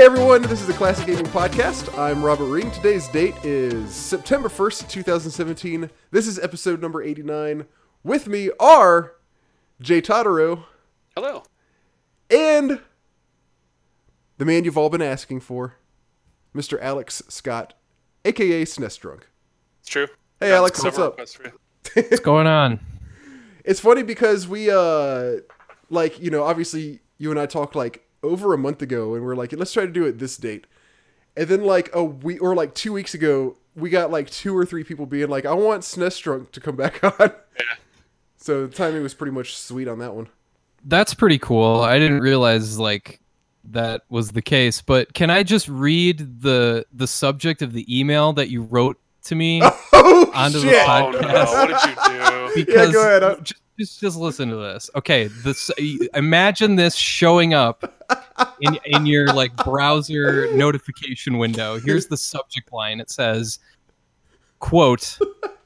Hey everyone, this is the Classic Gaming Podcast. I'm Robert Ring. Today's date is September 1st, 2017. This is episode number 89. With me are Jay Totaro Hello. and the man you've all been asking for, Mr. Alex Scott, aka SNESdrunk. It's true. Hey, Got Alex, what's up? requests for you. What's going on? It's funny because we uh like, you know, obviously you and I talked like over a month ago and we're like, let's try to do it this date. And then like a week or like two weeks ago, we got like two or three people being like, I want SNESdrunk to come back on. Yeah. So the timing was pretty much sweet on that one. That's pretty cool. I didn't realize like that was the case. But can I just read the the subject of the email that you wrote to me? Oh Onto the podcast. Oh no! What did you do? Because go ahead. I'm- Just, just just listen to this. Okay, this imagine this showing up in in your like browser notification window. Here's the subject line. It says, "quote."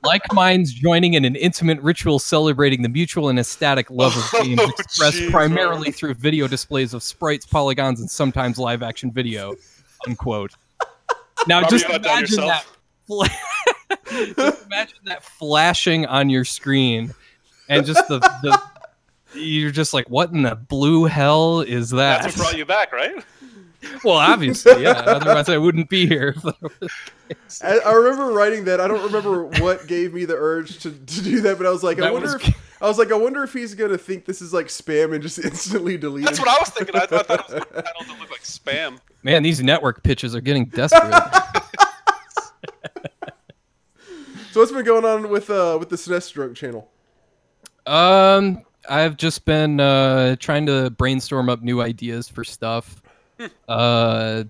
Like minds joining in an intimate ritual celebrating the mutual and ecstatic love of games Oh, expressed Jesus. primarily through video displays of sprites, polygons, and sometimes live action video. Unquote. Now Robert, just you got done imagine that. Yourself? Fla- just imagine that flashing on your screen, and just the the. You're just like, what in the blue hell is that? That's what brought you back, right? well, obviously, yeah. Otherwise, I wouldn't be here. I, I remember writing that. I don't remember what gave me the urge to, to do that, but I was like, I wonder was- if I was like, I wonder if he's gonna think this is like spam and just instantly delete That's it. what I was thinking. I thought that was I don't look like spam. Man, these network pitches are getting desperate. So what's been going on with uh with the SNESdrunk channel? Um, I've just been uh, trying to brainstorm up new ideas for stuff. Uh,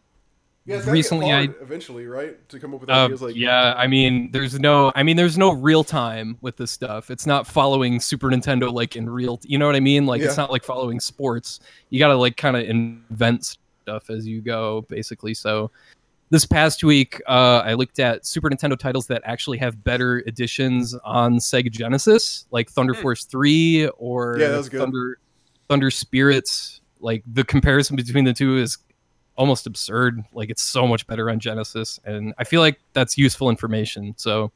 Yeah, gotta Recently, I- eventually, right, to come up with uh, ideas like yeah, I mean, there's no, I mean, there's no real time with this stuff. It's not following Super Nintendo like in real, you know what I mean? Like, it's not like following sports. You got to like kind of invent stuff as you go, basically. So, this past week, uh, I looked at Super Nintendo titles that actually have better editions on Sega Genesis, like Thunder Hmm. Force Three or Yeah, that was good. Thunder Thunder Spirits. Like the comparison between the two is almost absurd. Like it's so much better on Genesis, and I feel like that's useful information. So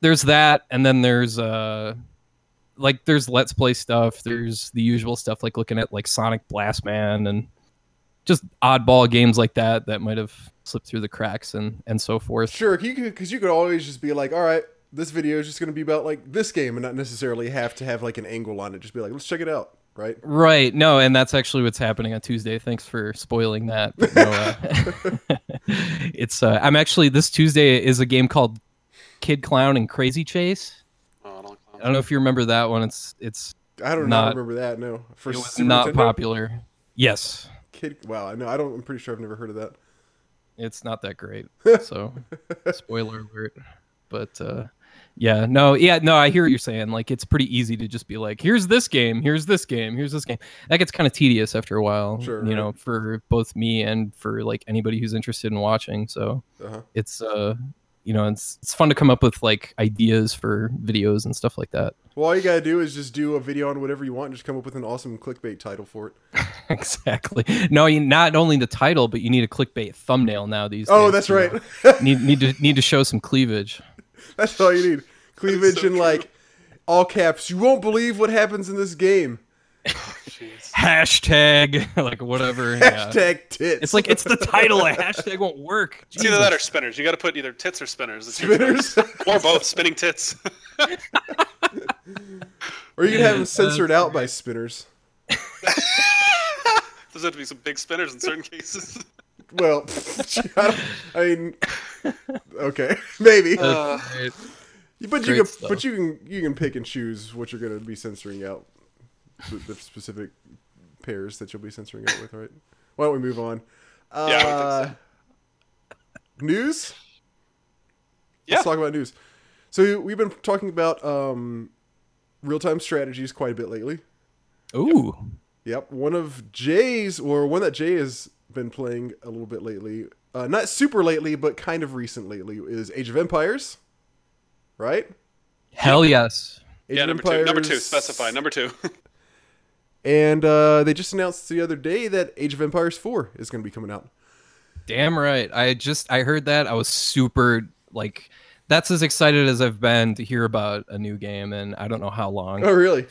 there's that, and then there's uh like there's Let's Play stuff. There's the usual stuff like looking at like Sonic Blast Man and just oddball games like that that might have slipped through the cracks and and so forth. Sure, you could because you could always just be like, all right, this video is just gonna be about like this game and not necessarily have to have like an angle on it. Just be like, let's check it out, right? Right. No, and that's actually what's happening on Tuesday. Thanks for spoiling that. But no, uh, it's uh, I'm actually this Tuesday is a game called Kid Klown and Crazy Chase. Oh, I don't I don't know if you remember that one. It's it's I don't Not- remember that. No, for it was not Nintendo? popular. Yes. Kid, wow, I know. I don't. I'm pretty sure I've never heard of that. It's not that great. So spoiler alert. But uh yeah, no, yeah, no, I hear what you're saying. Like it's pretty easy to just be like, here's this game, here's this game, here's this game. That gets kind of tedious after a while. Sure, You right. know, for both me and for like anybody who's interested in watching. So Uh-huh. it's uh you know, it's it's fun to come up with like ideas for videos and stuff like that. Well, all you gotta do is just do a video on whatever you want and just come up with an awesome clickbait title for it. exactly. No, you not only the title, but you need a clickbait thumbnail now these Oh, days. that's right. need need to need to show some cleavage. that's all you need. Cleavage so and true. like all caps. You won't believe what happens in this game. Jeez. Hashtag like whatever. yeah. Hashtag tits. It's like it's the title. A hashtag won't work. It's either that or spinners. You got to put either tits or spinners. It's your spinners. or both. Spinning tits. or you can have them censored out by spinners. There's have to be some big spinners in certain cases. Well, I, don't- I mean, okay, maybe. Uh, but you can, stuff. but you can, you can pick and choose what you're gonna be censoring out. The, the specific pairs that you'll be censoring out with, right? Why don't we move on? Uh, Yeah, I would think News. Yeah. Let's talk about news. So we've been talking about um, real-time strategies quite a bit lately. Ooh. Yep, one of Jay's, or one that Jay has been playing a little bit lately, uh, not super lately, but kind of recent lately, is Age of Empires. Right? Hell yes. Age yeah, of number two. Number two. Specify. Number two. And uh, they just announced the other day that Age of Empires 4 is going to be coming out. Damn right. I just I heard that. I was super like that's as excited as I've been to hear about a new game and I don't know how long. Oh, really?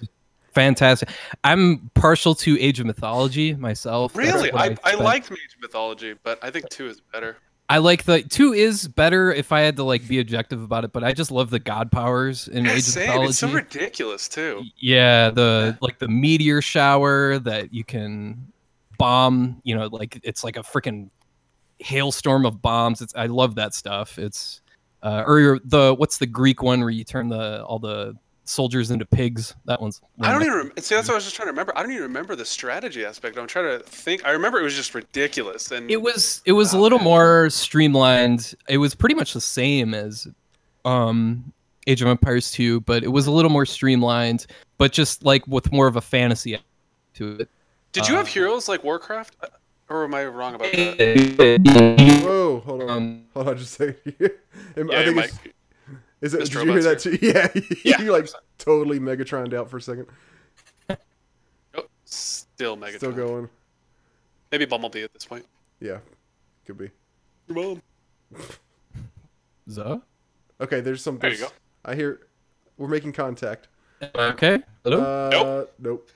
Fantastic. I'm partial to Age of Mythology myself. Really, what I, I spent- liked Mage Mythology, but I think two is better. I like the two is better if I had to like be objective about it, but I just love the god powers in Yeah, Age of. Mythology. It's so ridiculous too. Yeah, the like the meteor shower that you can bomb. You know, like it's like a freaking hailstorm of bombs. It's I love that stuff. It's uh, or the what's the Greek one where you turn the all the soldiers into pigs. That one's. I don't even rem- see. That's what I was just trying to remember. I don't even remember the strategy aspect. I'm trying to think. I remember it was just ridiculous, and It was it was a Oh, little man. more streamlined. It was pretty much the same as um Age of Empires 2, but it was a little more streamlined, but just like with more of a fantasy to it. did you have uh, heroes like Warcraft, Uh, or am I wrong about that? Whoa, hold on. Um, hold on just a second. Am- Yeah, I think it's, mic. Is it, Mr. did you hear that Robots too? Yeah, Yeah, you like 100%. totally Megatroned out for a second. Oh, still Megatron. Still going. Maybe Bumblebee at this point. Yeah, could be. Mom. Zuh? Okay, there's some. There you go. I hear we're making contact. Okay. Hello? Uh, nope.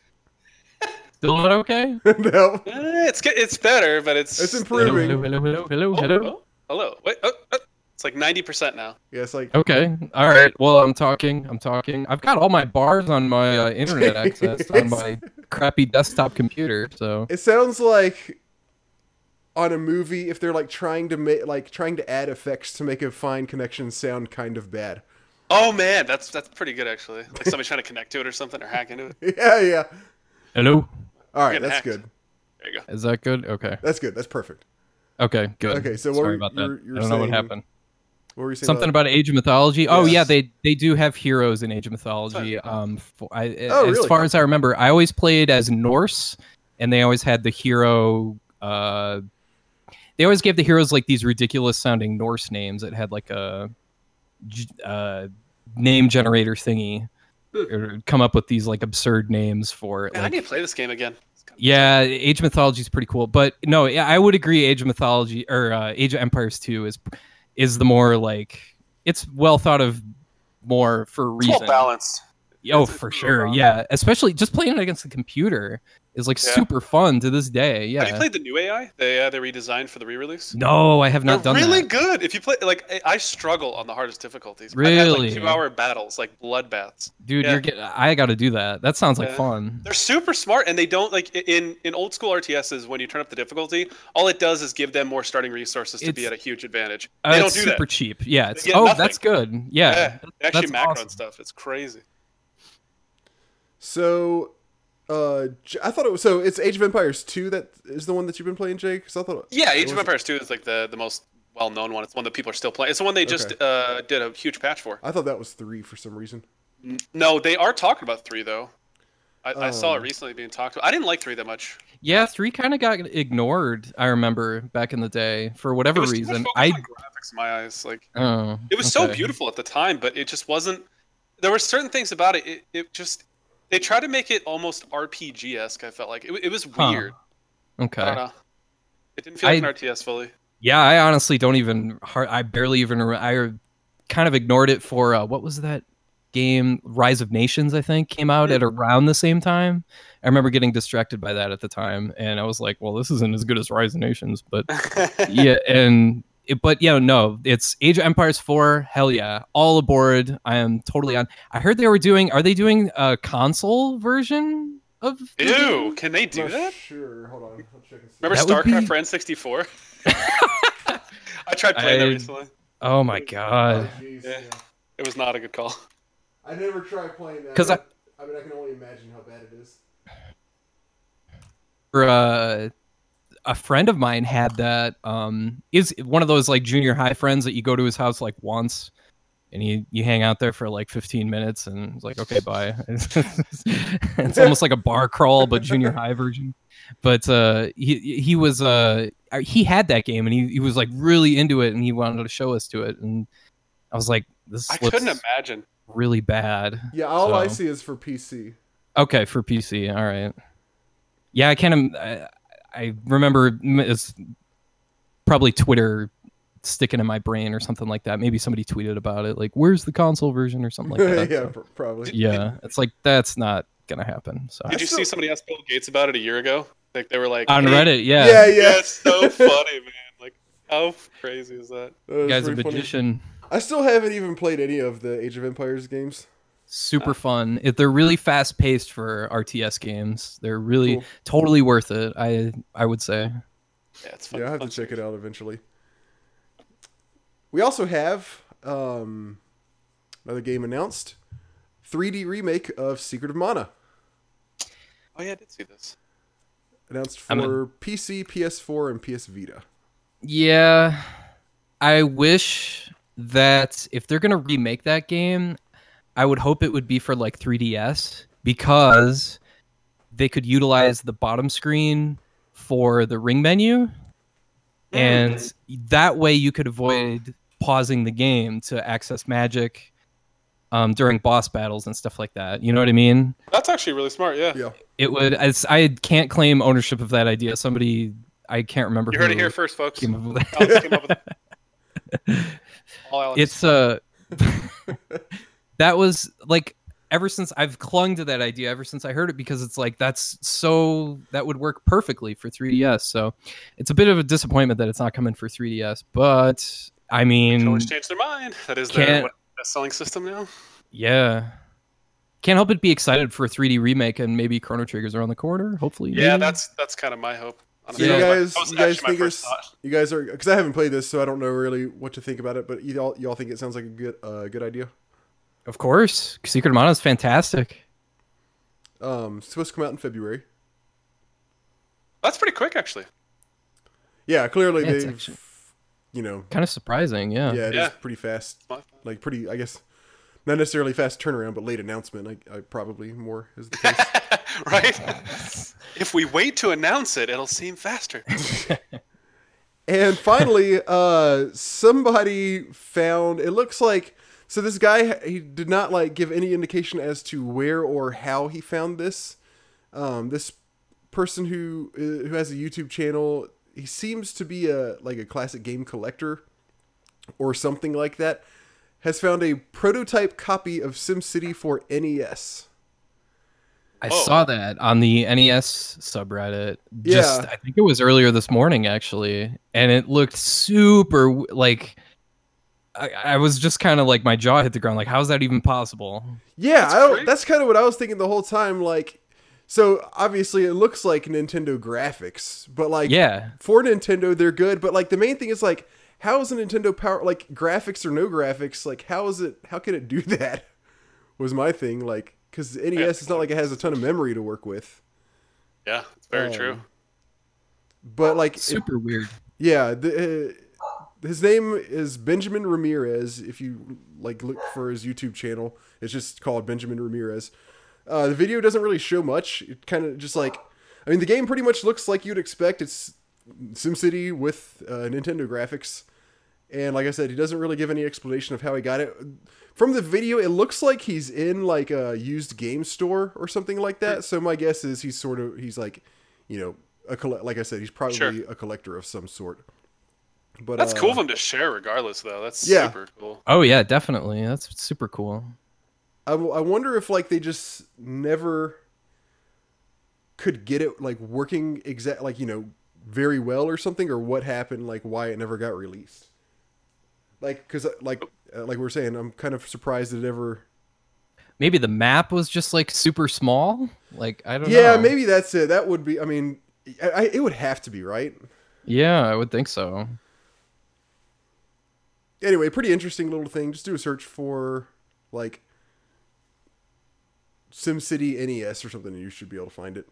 Still not okay? no, Eh, it's it's better, but it's it's still- improving. Hello, hello, hello, hello, Oh, hello. oh, hello. Wait. Oh, oh, it's like ninety percent now. Yeah, it's like Okay. All right. Well, I'm talking. I'm talking. I've got all my bars on my uh, internet access on my crappy desktop computer. So it sounds like on a movie if they're like trying to make like trying to add effects to make a fine connection sound kind of bad. Oh man, that's that's pretty good actually. Like somebody's trying to connect to it or something or hack into it. Yeah, yeah. hello. All right, that's hacked. good. There you go. Is that good? Okay. That's good. That's perfect. Okay. Good. Okay, so what sorry were- about you that. you were I don't know what saying- happened. What were you saying? Something about Age of Mythology. Oh yeah, they they do have heroes in Age of Mythology. Um, for, I, Oh, as really? far as I remember, I always played as Norse, and they always had the hero. Uh, they always gave the heroes like these ridiculous sounding Norse names that had like a uh, name generator thingy, or come up with these like absurd names for it. Man, I need to play this game again. Yeah, Age of Mythology is pretty cool, but no, I would agree. Age of Mythology or uh, Age of Empires Two is is the more like it's well thought of more for a It's well reason. balanced. Oh, it's for sure, balanced. yeah. Especially just playing it against the computer is like Yeah. super fun to this day. Yeah. Have you played the new AI? They uh, they redesigned for the re-release. No, I have not They're done really that. good. If you play, like, I- I struggle on the hardest difficulties. I've Really? had, like two-hour battles, like bloodbaths. Dude, Yeah. you're getting. I got to do that. That sounds like Yeah. fun. They're super smart, and they don't like in in old school RTSs. When you turn up the difficulty, all it does is give them more starting resources to be at a huge advantage. Uh, They don't it's do super that. cheap. Yeah. It's, oh, nothing. that's good. Yeah. Yeah, they actually that's macro awesome. and stuff. It's crazy. So, uh, I thought it was so. It's Age of Empires two that is the one that you've been playing, Jake. Because I thought Yeah, Age was of? Empires 2 is like the the most well known one. It's one that people are still playing. It's the one they just Okay. uh, did a huge patch for. I thought that was three for some reason. No, they are talking about three though. I, I saw Oh. it recently being talked about. I didn't like three that much. Yeah, three kind of got ignored. I remember back in the day for It whatever was too much reason. focus I on graphics in my eyes. Like oh, it was so beautiful at the time, but it just wasn't. There were certain things about it. It, it just they tried to make it almost RPG esque. I felt like it, it was Huh. weird. I Okay. It didn't feel like I- an RTS fully. Yeah, I honestly don't even. I barely even. I kind of ignored it for uh, what was that game? Rise of Nations, I think, came out at around the same time. I remember getting distracted by that at the time, and I was like, "Well, this isn't as good as Rise of Nations," but yeah, and it, but yeah, no, it's Age of Empires four. Hell yeah, all aboard! I am totally on. I heard they were doing. Are they doing a console version of? the Ew! game? Can they do Not that? Sure. Hold on. I'll check and see. Remember That would StarCraft be- for N64? I tried playing that recently. Oh my Oh, god! jeez, Yeah. yeah. It was not a good call. I never tried playing that. 'Cause I- I mean, I can only imagine how bad it is. uh, a friend of mine had that. Um, is one of those like junior high friends that you go to his house like once, and you you hang out there for like 15 minutes, and it's like okay, bye. it's almost like a bar crawl, but junior high version. But uh, he he was uh he had that game, and he he was like really into it, and he wanted to show us to it, and I was like, this I looks couldn't imagine. really bad. Yeah, all I see is for PC. Okay, for PC, all right. Yeah, I can't. im- I, I remember it's probably Twitter sticking in my brain or something like that. Maybe somebody tweeted about it, like, "Where's the console version?" or something like that. yeah, So, pr- probably. yeah, it's like that's not gonna happen. So Did you see somebody ask Bill Gates about it a year ago? Like they were like on "Hey, Reddit, yeah, Yeah, Yeah, yeah. it's so funny, man. Like how crazy is that? That was guy's a pretty funny. I still haven't even played any of the Age of Empires games. Super fun. It, they're really fast paced for RTS games. They're really Cool. totally worth it. I I would say. Yeah, it's fun. Yeah, I have to check it out eventually. We also have um, another game announced: 3D remake of Secret of Mana, Oh yeah, I did see this. announced I'm for PC, PS4, and PS Vita. Yeah, I wish that if they're gonna remake that game, I would hope it would be for like 3DS because they could utilize the bottom screen for the ring menu, and that way you could avoid pausing the game to access magic um, during boss battles and stuff like that. You know what I mean? That's actually really smart. Yeah, Yeah, It would. As I can't claim ownership of that idea. Somebody I can't remember. you heard it here first, folks. came up with that. Alex came up with it. All Alex. it's uh that was like ever since I've clung to that idea ever since I heard it because it's like that's so that would work perfectly for 3DS. So it's a bit of a disappointment that it's not coming for 3DS, but I Can mean, always change their mind. That is their best-selling system now. yeah. Can't help but be excited for a 3D remake and maybe Chrono Trigger's around the corner. Hopefully, Yeah, maybe. that's that's kind of my hope. So honestly. you Yeah. That my- guys, you guys think first. You guys are because I haven't played this, so I don't know really what to think about it. But y'all, y'all think it sounds like a good, uh, good idea. Of course. Secret of Mana is fantastic. Um, it's supposed to come out in February. That's pretty quick, actually. Yeah, clearly Yeah, they've, actually- you know, Kind of surprising, yeah. yeah, it is Yeah. pretty fast. Like pretty, I guess, not necessarily fast turnaround, but late announcement. I, I probably more is the case. right? if we wait to announce it, it'll seem faster. And finally, uh, somebody found. It looks like so. This guy he did not like give any indication as to where or how he found this. Um, this person who uh, who has a YouTube channel. He seems to be a like a classic game collector or something like that. Has found a prototype copy of SimCity for NES. I Oh. saw that on the NES subreddit. Just Yeah. I think it was earlier this morning actually, and it looked super like I, I was just kind of like my jaw hit the ground. Like, how's that even possible? Yeah, That's I don't, that's kind of what I was thinking the whole time. Like, so obviously it looks like Nintendo graphics, but like, Yeah, for Nintendo they're good. But like, the main thing is like, how is a Nintendo Power like graphics or no graphics? Like, how is it? How can it do that? Was my thing like because NES is not like it has a ton of memory to work with, Yeah, it's very Um, true. but like, it- super weird. yeah, the, uh, his name is Benjamin Ramirez. If you like look for his YouTube channel, it's just called Benjamin Ramirez. Uh, the video doesn't really show much. It kind of just like, I mean, the game pretty much looks like you'd expect. It's SimCity with uh, Nintendo graphics, and like I said, he doesn't really give any explanation of how he got it. From the video, it looks like he's in like a used game store or something like that. So my guess is he's sort of he's like, you know, a like I said, he's probably Sure. a collector of some sort. But That's uh, cool of him to share, regardless, though. That's yeah. super cool. Oh yeah, definitely. That's super cool. I, w- I wonder if like they just never could get it like working exact like you know very well or something or what happened like why it never got released like because like uh, like we are saying i'm kind of surprised it ever Maybe the map was just like super small. Like I don't yeah know. maybe that's it that would be i mean I, I, it would have to be right Yeah, I would think so. Anyway pretty interesting little thing just do a search for like SimCity NES or something, and you should be able to find it.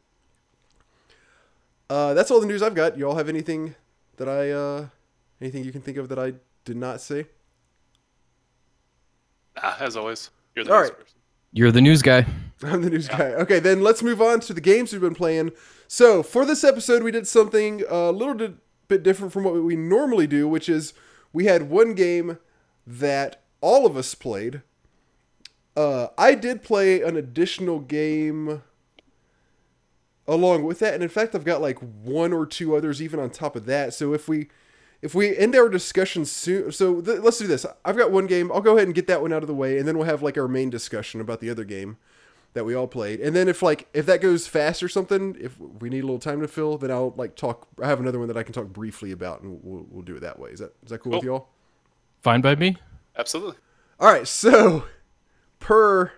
Uh, that's all the news I've got. You all have anything that I, uh, anything you can think of that I did not say? Ah, as always, you're the All next person. You're the news guy. I'm the news guy. Okay, then let's move on to the games we've been playing. So for this episode, we did something a little bit different from what we normally do, which is we had one game that all of us played. Uh, I did play an additional game along with that, and in fact, I've got like one or two others even on top of that. So if we if we end our discussion soon, so th- let's do this. I've got one game. I'll go ahead and get that one out of the way, and then we'll have like our main discussion about the other game that we all played. And then if like if that goes fast or something, if we need a little time to fill, then I'll like talk. I have another one that I can talk briefly about, and we'll, we'll do it that way. Is that is that cool with y'all? Fine by me. Absolutely. All right, so per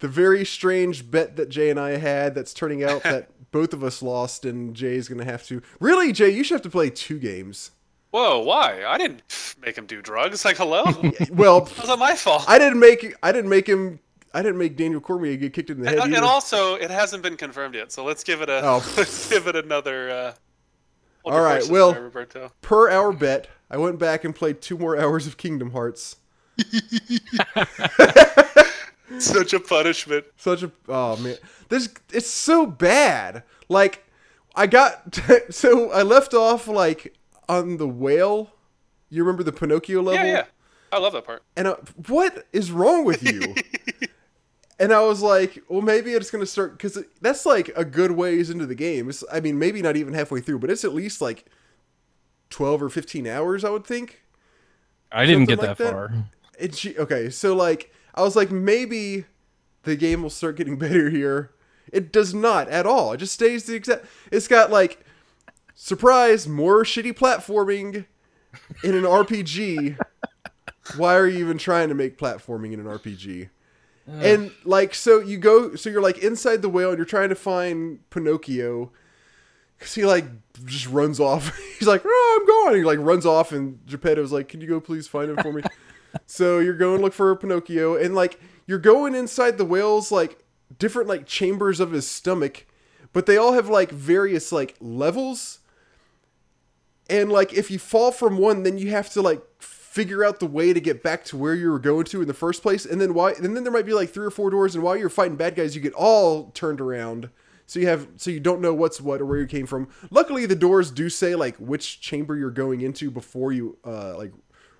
the very strange bet that Jay and I had, that's turning out that both of us lost, and Jay's gonna have to. Really, Jay, you should have to play two games. Whoa, why? I didn't make him do drugs. Like, hello? That Well, wasn't my fault. I didn't make I didn't make him. I didn't make Daniel Cormier get kicked in the head. and, and also, it hasn't been confirmed yet, so let's give it a Oh. let's give it another. Uh, All right, well- per our bet, I went back and played two more hours of Kingdom Hearts. Such a punishment. Such a oh man, this it's so bad. Like I got so I left off like on the whale. You remember the Pinocchio level? Yeah, yeah. I love that part. And I, what is wrong with you? And I was like, well, maybe it's gonna start because that's like a good ways into the game. It's, I mean, maybe not even halfway through, but it's at least like twelve or fifteen hours, I would think. I didn't Something get like that, that? far. It's okay. So like, I was like, maybe the game will start getting better here. It does not at all. It just stays the exact. It's got like, surprise, more shitty platforming in an RPG. Why are you even trying to make platforming in an RPG? And like, so you go, so you're like inside the whale, and you're trying to find Pinocchio. Cause he like just runs off. He's like, "Oh, I'm going." He like runs off, and Geppetto's like, "Can you go please find him for me?" so you're going to look for Pinocchio, and like you're going inside the whale's like different like chambers of his stomach, but they all have like various like levels. And like if you fall from one, then you have to like figure out the way to get back to where you were going to in the first place. And then why? And then there might be like three or four doors, and while you're fighting bad guys, you get all turned around. So you have so you don't know what's what or where you came from. Luckily, the doors do say like which chamber you're going into before you uh like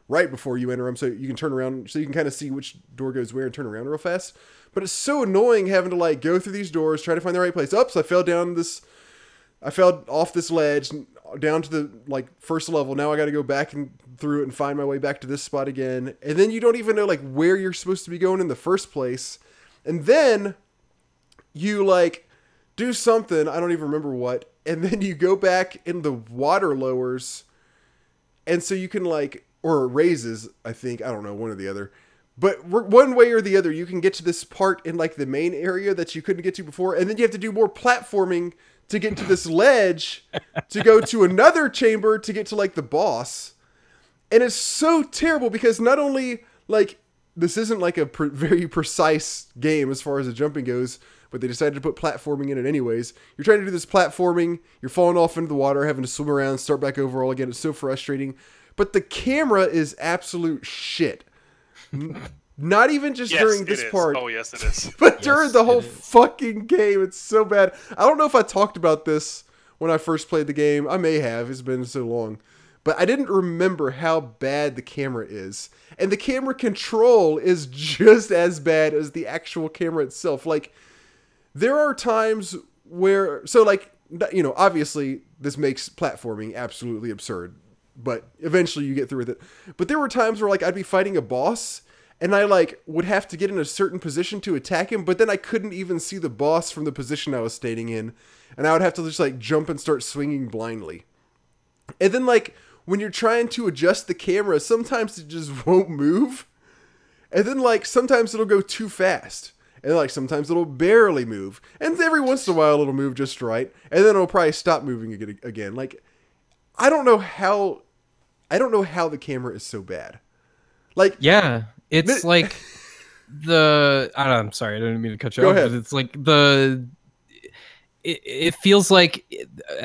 right before you enter them, so you can turn around, so you can kind of see which door goes where and turn around real fast. But it's so annoying having to like go through these doors, try to find the right place. Oops, I fell down this. I fell off this ledge down to the like first level. Now I got to go back and through it and find my way back to this spot again. And then you don't even know like where you're supposed to be going in the first place. And then you like do something, I don't even remember what, and then you go back in the water lowers and so you can like or raises, I think, I don't know, one or the other. But one way or the other, you can get to this part in like the main area that you couldn't get to before, and then you have to do more platforming to get to this ledge to go to another chamber to get to like the boss. And it's so terrible because not only like this isn't like a pre- very precise game as far as the jumping goes, but they decided to put platforming in it anyways. You're trying to do this platforming, you're falling off into the water, having to swim around, start back over all again. It's so frustrating. But the camera is absolute shit. N- Not even just Yes, during this part, Oh yes, it is. but during the whole fucking game. It's so bad. I don't know if I talked about this when I first played the game. I may have. It's been so long. But I didn't remember how bad the camera is. And the camera control is just as bad as the actual camera itself. Like, there are times where. So, like, you know, obviously, this makes platforming absolutely absurd. But eventually you get through with it. But there were times where, like, I'd be fighting a boss and I like would have to get in a certain position to attack him, but then I couldn't even see the boss from the position I was standing in, and I would have to just like jump and start swinging blindly. And then like when you're trying to adjust the camera, sometimes it just won't move, and then like sometimes it'll go too fast, and like sometimes it'll barely move, and every once in a while it'll move just right, and then it'll probably stop moving again. Like I don't know how, I don't know how the camera is so bad. Like Yeah, it's like the. I don't, I'm sorry, I didn't mean to cut you Go off. ahead. It's like the. It, it feels like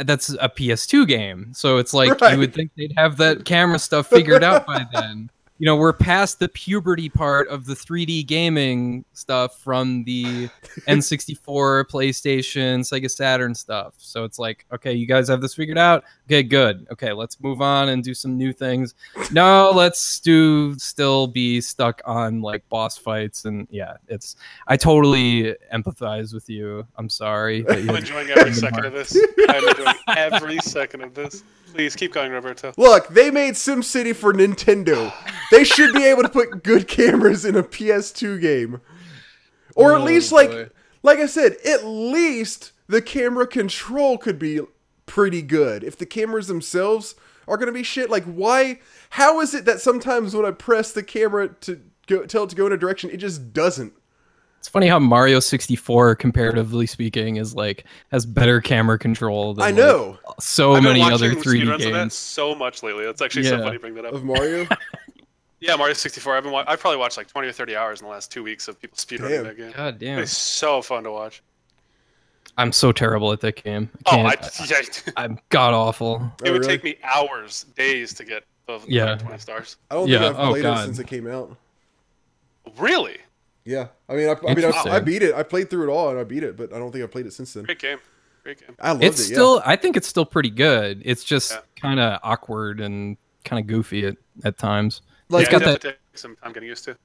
that's a PS2 game, so it's like Right. you would think they'd have that camera stuff figured out by then. You know, we're past the puberty part of the 3D gaming stuff from the N64, PlayStation, Sega Saturn stuff. So it's like, okay, you guys have this figured out. Okay, good. Okay, let's move on and do some new things. No, let's do still be stuck on like boss fights and yeah, it's I totally empathize with you. I'm sorry. I'm enjoying every second of this. I'm enjoying every second of this. Please keep going, Roberto. Look, they made SimCity for Nintendo. They should be able to put good cameras in a PS2 game. Or at Oh, least like boy. like I said, at least the camera control could be pretty good. If the cameras themselves are going to be shit, like why how is it that sometimes when I press the camera to go tell it to go in a direction, it just doesn't? It's funny how Mario 64, comparatively speaking, is like has better camera control than I like, know so I've been many other 3D of that games. so much lately. That's actually so funny. Bring that up. of Mario. Yeah, Mario 64. I've been. Wa- I've probably watched like 20 or 30 hours in the last two weeks of people speedrunning Damn. that game. God damn. It's so fun to watch. I'm so terrible at that game. I Oh, I, can't, yeah, I'm god awful. it Oh, would really? take me hours, days to get above Yeah. 20 stars. I don't Yeah, think I've oh, played it God. since it came out. Really? Yeah, I mean, I, I mean, I, Interesting. I beat it. I played through it all and I beat it, but I don't think I played it since then. Great game. Great game. I loved It's it. still, I think it's still pretty good. It's just Yeah. kind of awkward and kind of goofy at, at times. Yeah. Like yeah, got it that- definitely takes some time getting used to.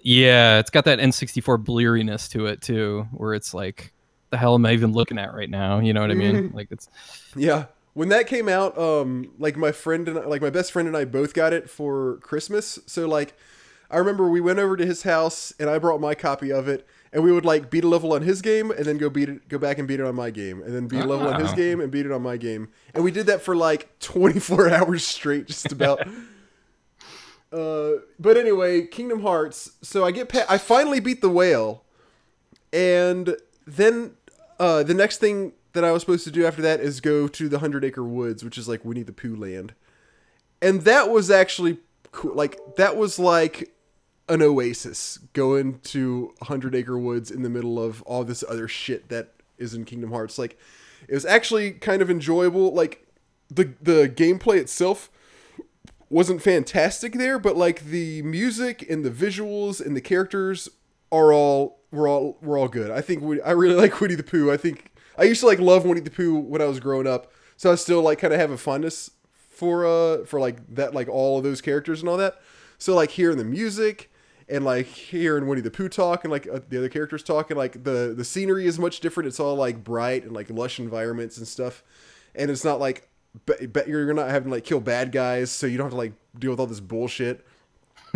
Yeah, it's got that N64 bleariness to it too, where it's like, the hell am I even looking at right now? You know what I mean? Like it's Yeah. When that came out, um, like my friend and I, like my best friend and I both got it for Christmas. So like, I remember we went over to his house and I brought my copy of it, and we would like beat a level on his game and then go beat it, go back and beat it on my game, and then beat a level on his Oh. game and beat it on my game, and we did that for like 24 hours straight, just about. Uh, but anyway, Kingdom Hearts. So I get, pa- I finally beat the whale, and then uh, the next thing that I was supposed to do after that is go to the Hundred Acre Woods, which is like Winnie the Pooh land, and that was actually cool. Like that was like an oasis going to Hundred Acre Woods in the middle of all this other shit that is in Kingdom Hearts. Like it was actually kind of enjoyable. Like the the gameplay itself wasn't fantastic there, but like the music and the visuals and the characters are all were all were all good. I think we, I really like Winnie the Pooh. I think I used to like love Winnie the Pooh when I was growing up, so I still like kind of have a fondness for uh for like that like all of those characters and all that. So like hearing the music and like hearing Winnie the Pooh talk and like uh, the other characters talk and like the the scenery is much different. It's all like bright and like lush environments and stuff, and it's not like be, be, you're not having to like kill bad guys, so you don't have to like deal with all this bullshit.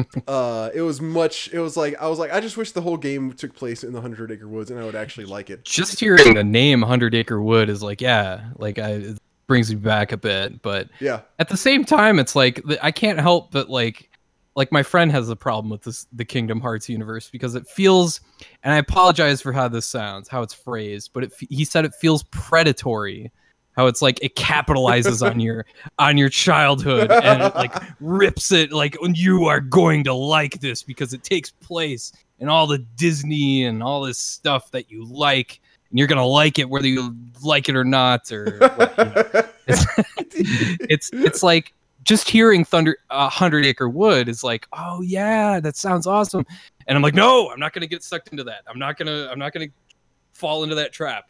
uh, it was much. It was like I was like I just wish the whole game took place in the Hundred Acre Woods and I would actually like it. just hearing the name Hundred Acre Wood is like, yeah, like I it brings me back a bit, but Yeah, at the same time, it's like I can't help but like like my friend has a problem with this the Kingdom Hearts universe because it feels and I apologize for how this sounds, how it's phrased, but it, he said it feels predatory. How it's like it capitalizes on your on your childhood and it like rips it like you are going to like this because it takes place in all the Disney and all this stuff that you like. And you're gonna like it whether you like it or not or what, you know. It's it's like just hearing thunder uh, hundred acre wood is like oh yeah that sounds awesome. And i'm like no i'm not gonna get sucked into that. I'm not gonna i'm not gonna fall into that trap.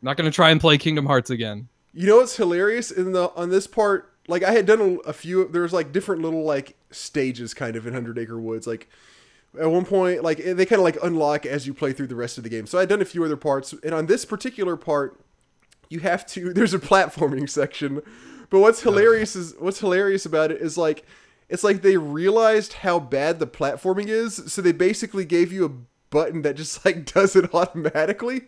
I'm not gonna try and play kingdom hearts again You know what's hilarious in the on this part? Like I had done a, a few. There's like different little like stages kind of in Hundred Acre Woods. Like at one point, like eh, they kind of like unlock as you play through the rest of the game. So I'd done a few other parts, and on this particular part, you have to. There's a platforming section, but what's hilarious is what's hilarious about it is like it's like they realized how bad the platforming is, so they basically gave you a button that just like does it automatically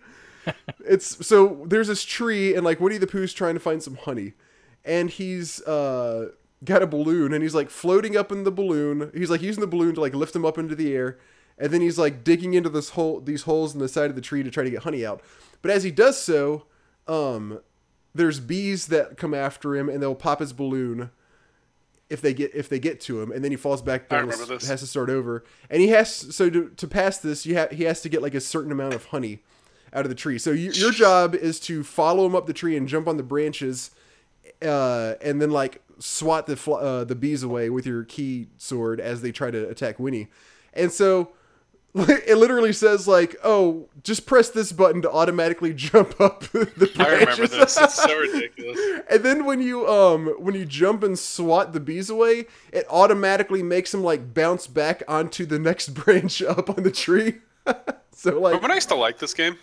it's so there's this tree and like Winnie the Pooh's trying to find some honey, and he's uh got a balloon and he's like floating up in the balloon. He's like using the balloon to like lift him up into the air, and then he's like digging into this hole, these holes in the side of the tree to try to get honey out. But as he does so, um, there's bees that come after him and they'll pop his balloon if they get if they get to him, and then he falls back down. Has to start over, and he has so to to pass this, you have he has to get like a certain amount of honey out of the tree. So you, your job is to follow him up the tree and jump on the branches, uh, and then like swat the fl- uh, the bees away with your key sword as they try to attack Winnie, and so it literally says like, "Oh, just press this button to automatically jump up the branches." I remember this. It's so ridiculous. And then when you um when you jump and swat the bees away, it automatically makes them like bounce back onto the next branch up on the tree. so like when I used to like this game?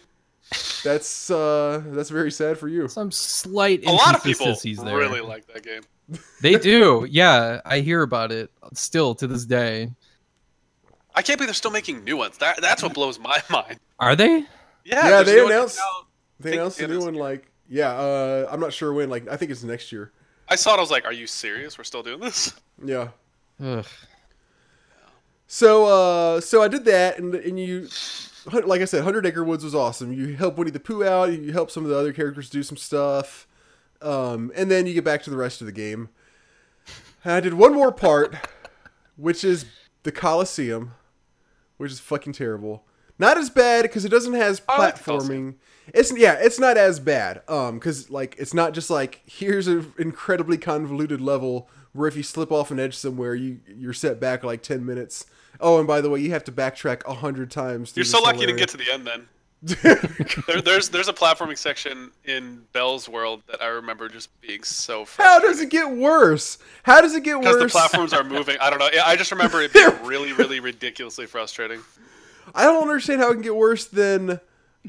That's uh that's very sad for you. Some slight A lot of people inconsistencies there. really like that game. They do. Yeah, I hear about it still to this day. I can't believe they're still making new ones. That that's what blows my mind. Are they? Yeah, Yeah, they announced- They announced a new one like yeah, uh I'm not sure when, like I think it's next year. I saw it. I was like, "Are you serious? We're still doing this?" Yeah. Ugh. So uh so I did that and and you like I said, Hundred Acre Woods was awesome. You help Winnie the Pooh out, you help some of the other characters do some stuff. Um and then you get back to the rest of the game. And I did one more part, which is the Coliseum, which is fucking terrible. Not as bad because it doesn't has I like platforming. It's yeah, it's not as bad. Um, because like it's not just like here's an incredibly convoluted level where if you slip off an edge somewhere, you you're set back like ten minutes. Oh, and by the way, you have to backtrack a hundred times. You're so lucky you didn't get to the end then. there, there's there's a platforming section in Belle's World that I remember just being so How does it get worse? How does it get worse? Because the platforms are moving. I don't know. I just remember it being really, really ridiculously frustrating. I don't understand how it can get worse than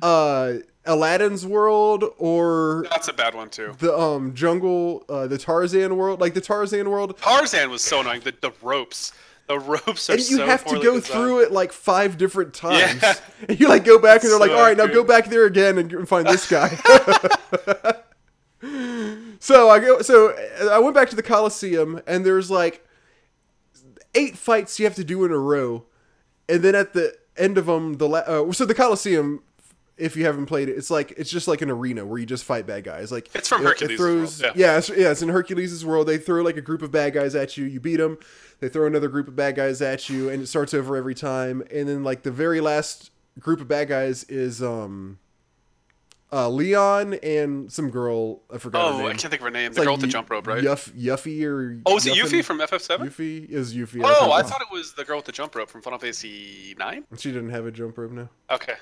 uh Aladdin's world or That's a bad one too. the um jungle uh the Tarzan world like the Tarzan world Tarzan was so annoying. The, the ropes, the ropes are and you so have to go designed. through it like five different times Yeah. and you like go back and they're like So all right now go back there again and find this guy so i go so i went back to the coliseum and there's like eight fights you have to do in a row and then at the end of them the la- uh, so the coliseum if you haven't played it it's like it's just like an arena where you just fight bad guys like It's from it- it Hercules' throws world, yeah it's, yeah it's in hercules' world they throw like a group of bad guys at you you beat them they throw another group of bad guys at you and it starts over every time and then like the very last group of bad guys is um uh leon and some girl i forgot her Oh, I can't think of her name. It's The like girl with the jump rope, right? Yuff, Yuffie or Oh, is it Yuffin? Yuffie from FF7? Yuffie is Yuffie Oh, I think. thought it was the girl with the jump rope from Final Fantasy 9? she didn't have a jump rope now Okay.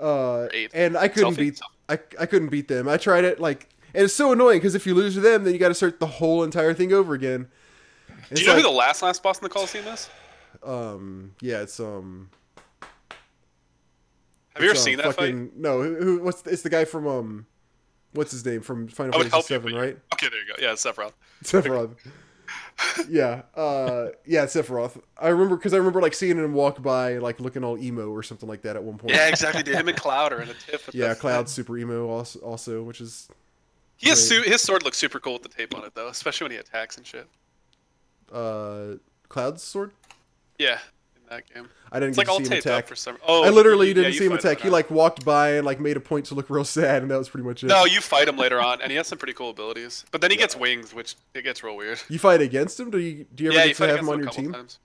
Uh, and I couldn't beat I, I couldn't beat them. I tried it like, and it's so annoying because if you lose to them, then you got to start the whole entire thing over again. Do you know like, who the last last boss in the Coliseum is? um yeah it's um Have you ever uh, seen that fight? fucking, No, who, who what's it's the guy from um what's his name from Final would Fantasy Seven, right? Okay, there you go. Yeah, it's Sephiroth. Sephiroth. Yeah, uh, yeah, Sephiroth. I remember because I remember like seeing him walk by, like looking all emo or something like that at one point. Yeah, exactly. Dude, him and Cloud are in a tiff. Yeah, Cloud's super emo also, also which is He has su- his sword looks super cool with the tape on it though, especially when he attacks and shit. uh, Cloud's sword. Yeah, that game. I didn't It's get like to see him attack. for some. Oh, I literally yeah, didn't you see him attack. He now. like walked by and like made a point to look real sad, and that was pretty much it. No, you fight him later on, and he has some pretty cool abilities. But then he gets wings, which it gets real weird. You fight against him? Do you do you ever yeah, get you to have him on him your team? times.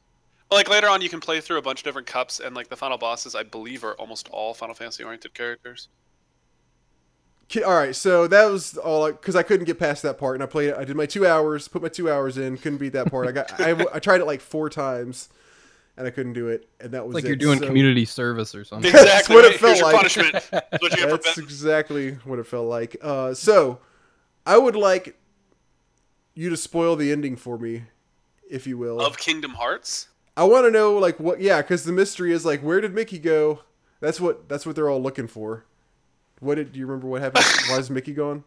But, like later on, you can play through a bunch of different cups, and like the final bosses, I believe, are almost all Final Fantasy oriented characters. All right, so that was all because I couldn't get past that part, and I played. it. I did my two hours, put my two hours in, couldn't beat that part. I got. I, I tried it like four times, and I couldn't do it, and that was like it. you're doing So- community service or something. That's Exactly. what it felt your like. punishment. That's what you That's exactly what it felt like. Uh, so, I would like you to spoil the ending for me, if you will. of Kingdom Hearts. I want to know like what yeah, because the mystery is like where did Mickey go? That's what that's what they're all looking for. What did do you remember what happened? Why is Mickey gone?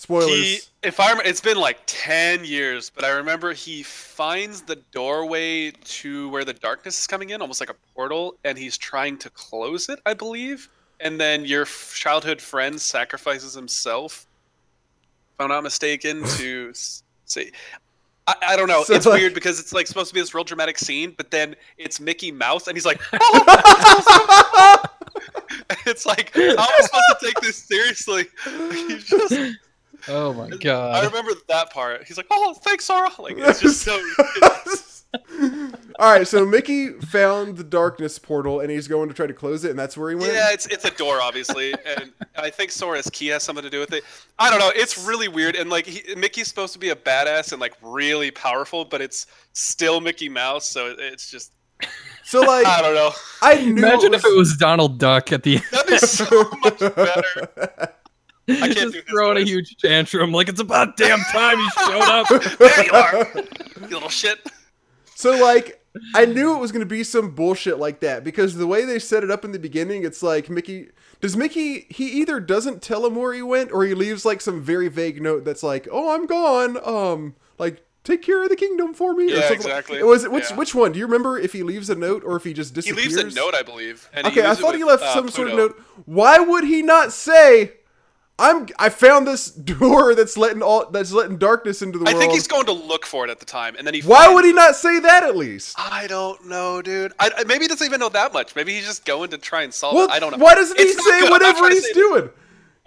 Spoilers. He, if I remember, it's been like ten years, but I remember he finds the doorway to where the darkness is coming in, almost like a portal, and he's trying to close it, I believe. And then your f- childhood friend sacrifices himself, if I'm not mistaken, to s- say. I, I don't know. So, it's like- weird because it's like supposed to be this real dramatic scene, but then it's Mickey Mouse, and he's like, oh, it's like, how am I supposed to take this seriously? He's just, Oh my god! I remember that part. He's like, "Oh, thanks, Sora." Like it's just so. All right, so Mickey found the darkness portal and he's going to try to close it, and that's where he went. Yeah, it's it's a door, obviously, and I think Sora's key has something to do with it. I don't know. It's really weird, and like he, Mickey's supposed to be a badass and like really powerful, but it's still Mickey Mouse, so it- it's just So like, I don't know. I knew Imagine it if it was Donald Duck at the end, That'd be so much better. I can't just do his throwing a huge tantrum like it's about damn time you showed up. There you are, you little shit. So like I knew it was going to be some bullshit like that because the way they set it up in the beginning, it's like Mickey does Mickey he either doesn't tell him where he went or he leaves like some very vague note that's like, "Oh, I'm gone." Um like take care of the kingdom for me or Yeah, something. exactly. It was which Yeah. which one? Do you remember if he leaves a note or if he just disappears? He leaves a note, I believe. And Okay, I leaves it thought he left uh, some sort of note. Why would he not say I'm I found this door that's letting all that's letting darkness into the I world. think he's going to look for it at the time, and then he. Why would he not say that at least? I don't know, dude. I, I- maybe he doesn't even know that much. Maybe he's just going to try and solve Well, it. I don't know. why doesn't he It's not say good. Whatever he's say- doing?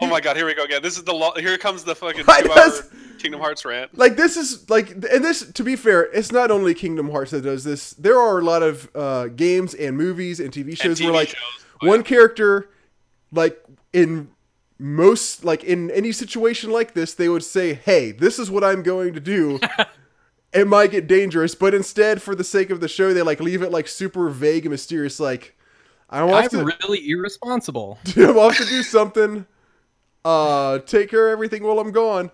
Oh my god, here we go again. This is the lo- here comes the fucking two-hour does- Kingdom Hearts rant. Like this is like, and this to be fair, it's not only Kingdom Hearts that does this. There are a lot of uh, games and movies and TV shows TV where like shows. One yeah. character, like in most like in any situation like this, they would say, "Hey, this is what I'm going to do." it might get dangerous, but instead, for the sake of the show, they like leave it like super vague and mysterious. Like, off I'm to really irresponsible. I'm off to do something. Uh, take care of everything while I'm gone.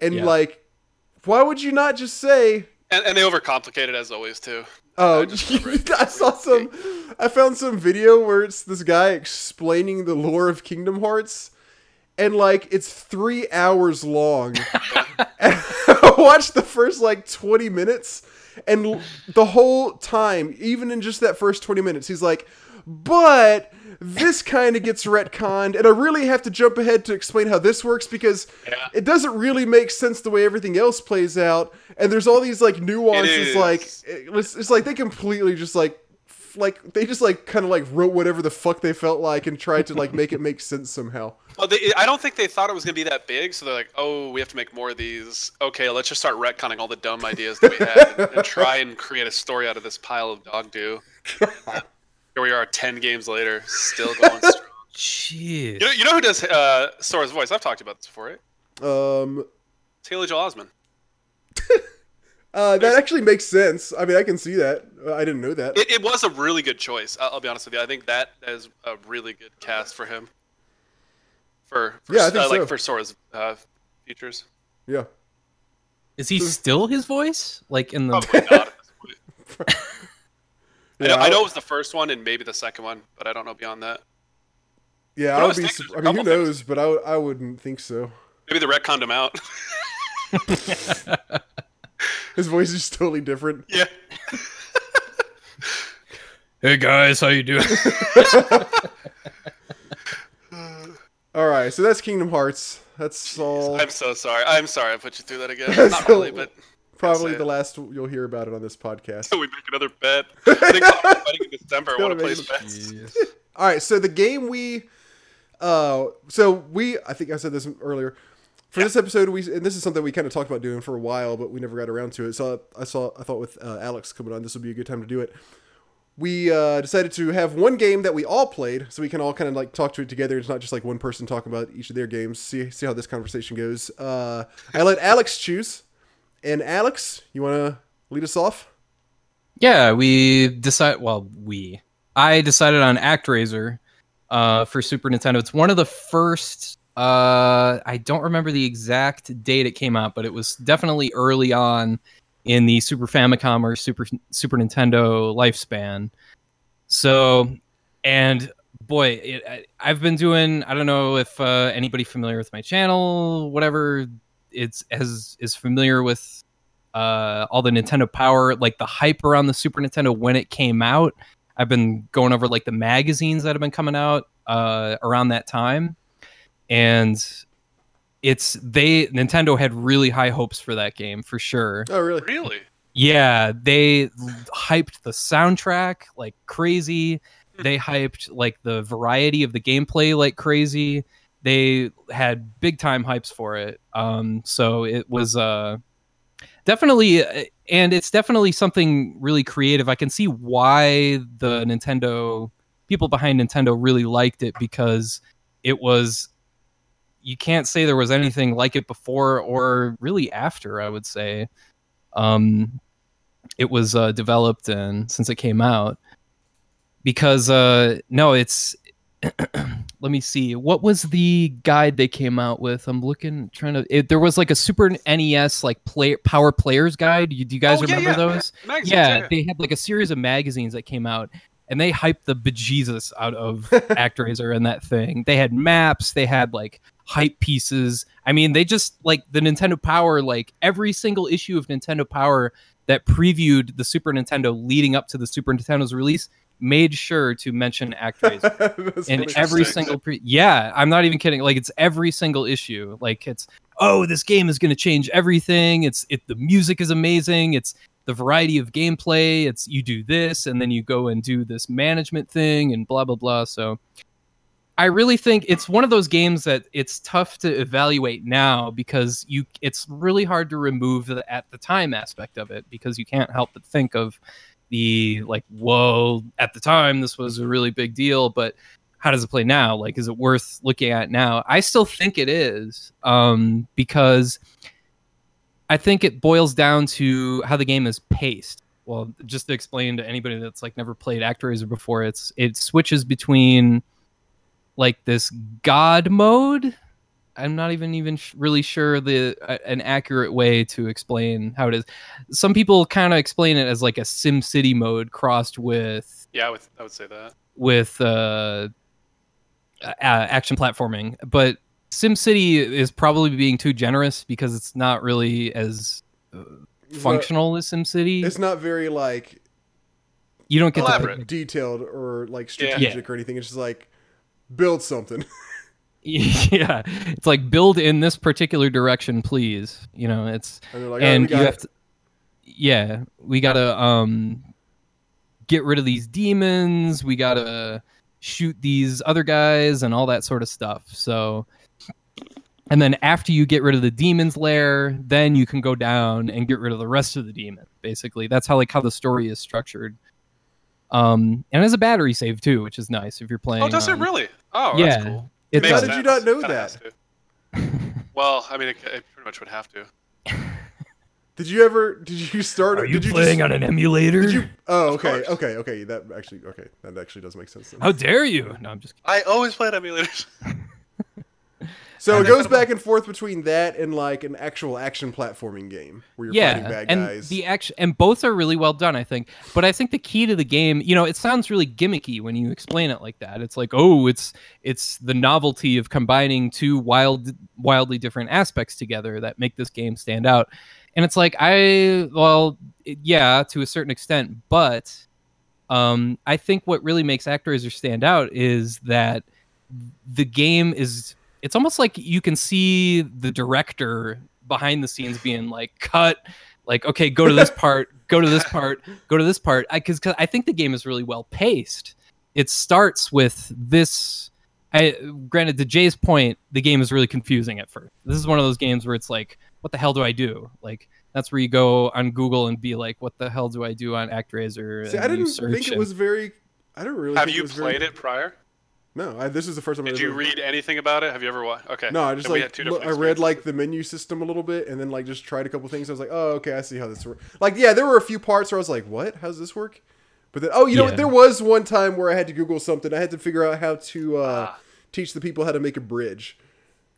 And Yeah. like, why would you not just say, And, and they overcomplicate it as always too. "Oh, I just I saw some, I found some video where it's this guy explaining the lore of Kingdom Hearts, and like it's three hours long. I watched the first like 20 minutes, and the whole time, even in just that first 20 minutes, he's like, but this kind of gets retconned, and I really have to jump ahead to explain how this works because Yeah. it doesn't really make sense the way everything else plays out, and there's all these like nuances, is. like it's, it's like they completely just like like they just like kind of like wrote whatever the fuck they felt like and tried to like make it make sense somehow. Well, they, I don't think they thought it was going to be that big, so they're like, "Oh, we have to make more of these." Okay, let's just start retconning all the dumb ideas that we had and, and try and create a story out of this pile of dog do. Here we are, ten games later, still going strong. Jeez. You know, you know who does uh, Sora's voice? I've talked about this before, right? Um, It's Haley Joel Osment. uh, that actually makes sense. I mean, I can see that. Uh, I didn't know that. It, it was a really good choice. I'll, I'll be honest with you. I think that is a really good cast for him. For, for Yeah, I think uh, like for Sora's uh, features. yeah. Is he still his voice? Like in the Probably not. I, know, Yeah, I know it was the first one and maybe the second one, but I don't know beyond that. Yeah, I I would be. thinking su- there's mean, who couple things. knows? But I, would- I wouldn't think so. Maybe the retconned him out. His voice is totally different. yeah. Hey guys, how you doing? All right, so that's Kingdom Hearts. That's all. I'm so sorry. I'm sorry I put you through that again. That's Not really, but Probably the last you'll hear about it on this podcast. we make another bet. I think I'm betting in December. I want to Amazing. place bets. All right, so the game we, uh, so we, I think I said this earlier. For this episode, we and this is something we kind of talked about doing for a while, but we never got around to it. So I saw, I thought with uh, Alex coming on, this would be a good time to do it. We uh, decided to have one game that we all played, so we can all kind of like talk to it together. It's not just like one person talking about each of their games. See, see how this conversation goes. Uh, I let Alex choose, and Alex, you want to lead us off? Yeah, we decide. Well, we. I decided on ActRaiser uh, for Super Nintendo. It's one of the first. Uh, I don't remember the exact date it came out, but it was definitely early on in the Super Famicom or Super Super Nintendo lifespan. So, and boy, it, I, I've been doing. I don't know if uh, anybody familiar with my channel, whatever. It's as is familiar with uh, all the Nintendo Power, like the hype around the Super Nintendo when it came out. I've been going over like the magazines that have been coming out uh, around that time, and it's they Nintendo had really high hopes for that game for sure. Oh, really? Really? Yeah, they hyped the soundtrack like crazy. They hyped like the variety of the gameplay like crazy. They had big time hypes for it. Um, so it was uh, definitely uh, and it's definitely something really creative i can see why the nintendo people behind nintendo really liked it because it was you can't say there was anything like it before or really after i would say um it was uh, developed and since it came out because uh no it's let me see what was the guide they came out with i'm looking trying to it, there was like a super nes like play power players guide do you, do you guys Oh, remember yeah, those yeah. Yeah, they had like a series of magazines that came out and they hyped the bejesus out of ActRaiser and that thing. They had maps, they had like hype pieces. I mean, they just like the Nintendo Power, like every single issue of Nintendo Power that previewed the Super Nintendo leading up to the Super Nintendo's release made sure to mention ActRaiser in every single pre yeah i'm not even kidding like it's every single issue like it's oh this game is going to change everything it's it the music is amazing it's the variety of gameplay it's you do this and then you go and do this management thing and blah blah blah so i really think it's one of those games that it's tough to evaluate now because you it's really hard to remove the at the time aspect of it because you can't help but think of the like whoa at the time this was a really big deal but how does it play now? Like is it worth looking at now? I still think it is um because i think it boils down to how the game is paced. Well just to explain to anybody that's like never played actraiser before it's it switches between like this god mode i'm not even even sh- really sure the uh, an accurate way to explain how it is some people kind of explain it as like a SimCity mode crossed with Yeah, I would, I would say that. with uh, uh, action platforming, but SimCity is probably being too generous because it's not really as uh, functional as SimCity. It's not very like You don't get Elaborate. to detailed or like Yeah. strategic or anything. It's just like build something. yeah, it's like build in this particular direction, please. You know, it's And they're like, oh, you have it. to yeah we gotta um get rid of these demons we gotta shoot these other guys and all that sort of stuff so and then after you get rid of the demon's lair then you can go down and get rid of the rest of the demon basically that's how like how the story is structured um and it has a battery save too which is nice if you're playing Oh, does it really? Oh, yeah that's cool. It How does. did you not know that? well, I mean, it, it pretty much would have to. Did you ever? Did you start? are you did you playing just, on an emulator Did you? Oh, okay, okay, okay. That actually, okay, that actually does make sense. Then. how dare you no i'm just kidding. I always played emulators. So it goes back and forth between that and like an actual action platforming game where you're yeah, fighting bad and guys. the action and both are really well done, I think. But I think the key to the game, you know, it sounds really gimmicky when you explain it like that. It's like, oh, it's it's the novelty of combining two wild, wildly different aspects together that make this game stand out. And it's like, I well, it- yeah, to a certain extent, but um, I think what really makes ActRaiser stand out is that the game is it's almost like you can see the director behind the scenes being like cut like okay go to this part go to this part go to this part because I, think the game is really well paced it starts with this I, granted to jay's point the game is really confusing at first this is one of those games where it's like what the hell do i do like that's where you go on google and be like what the hell do i do on actraiser See, and I didn't search think it was very. I don't really. have think you it was very- played it prior? No, I, this is the first time. I Did ever- you read anything about it? Have you ever watched? Okay. No, I just Then we like had two look- different I read like the menu system a little bit, and then like just tried a couple things. I was like, oh, okay, I see how this works. Like, yeah, there were a few parts where I was like, what? How does this work? But then, oh, you know, what? There was one time where I had to Google something. I had to figure out how to uh, Ah. teach the people how to make a bridge.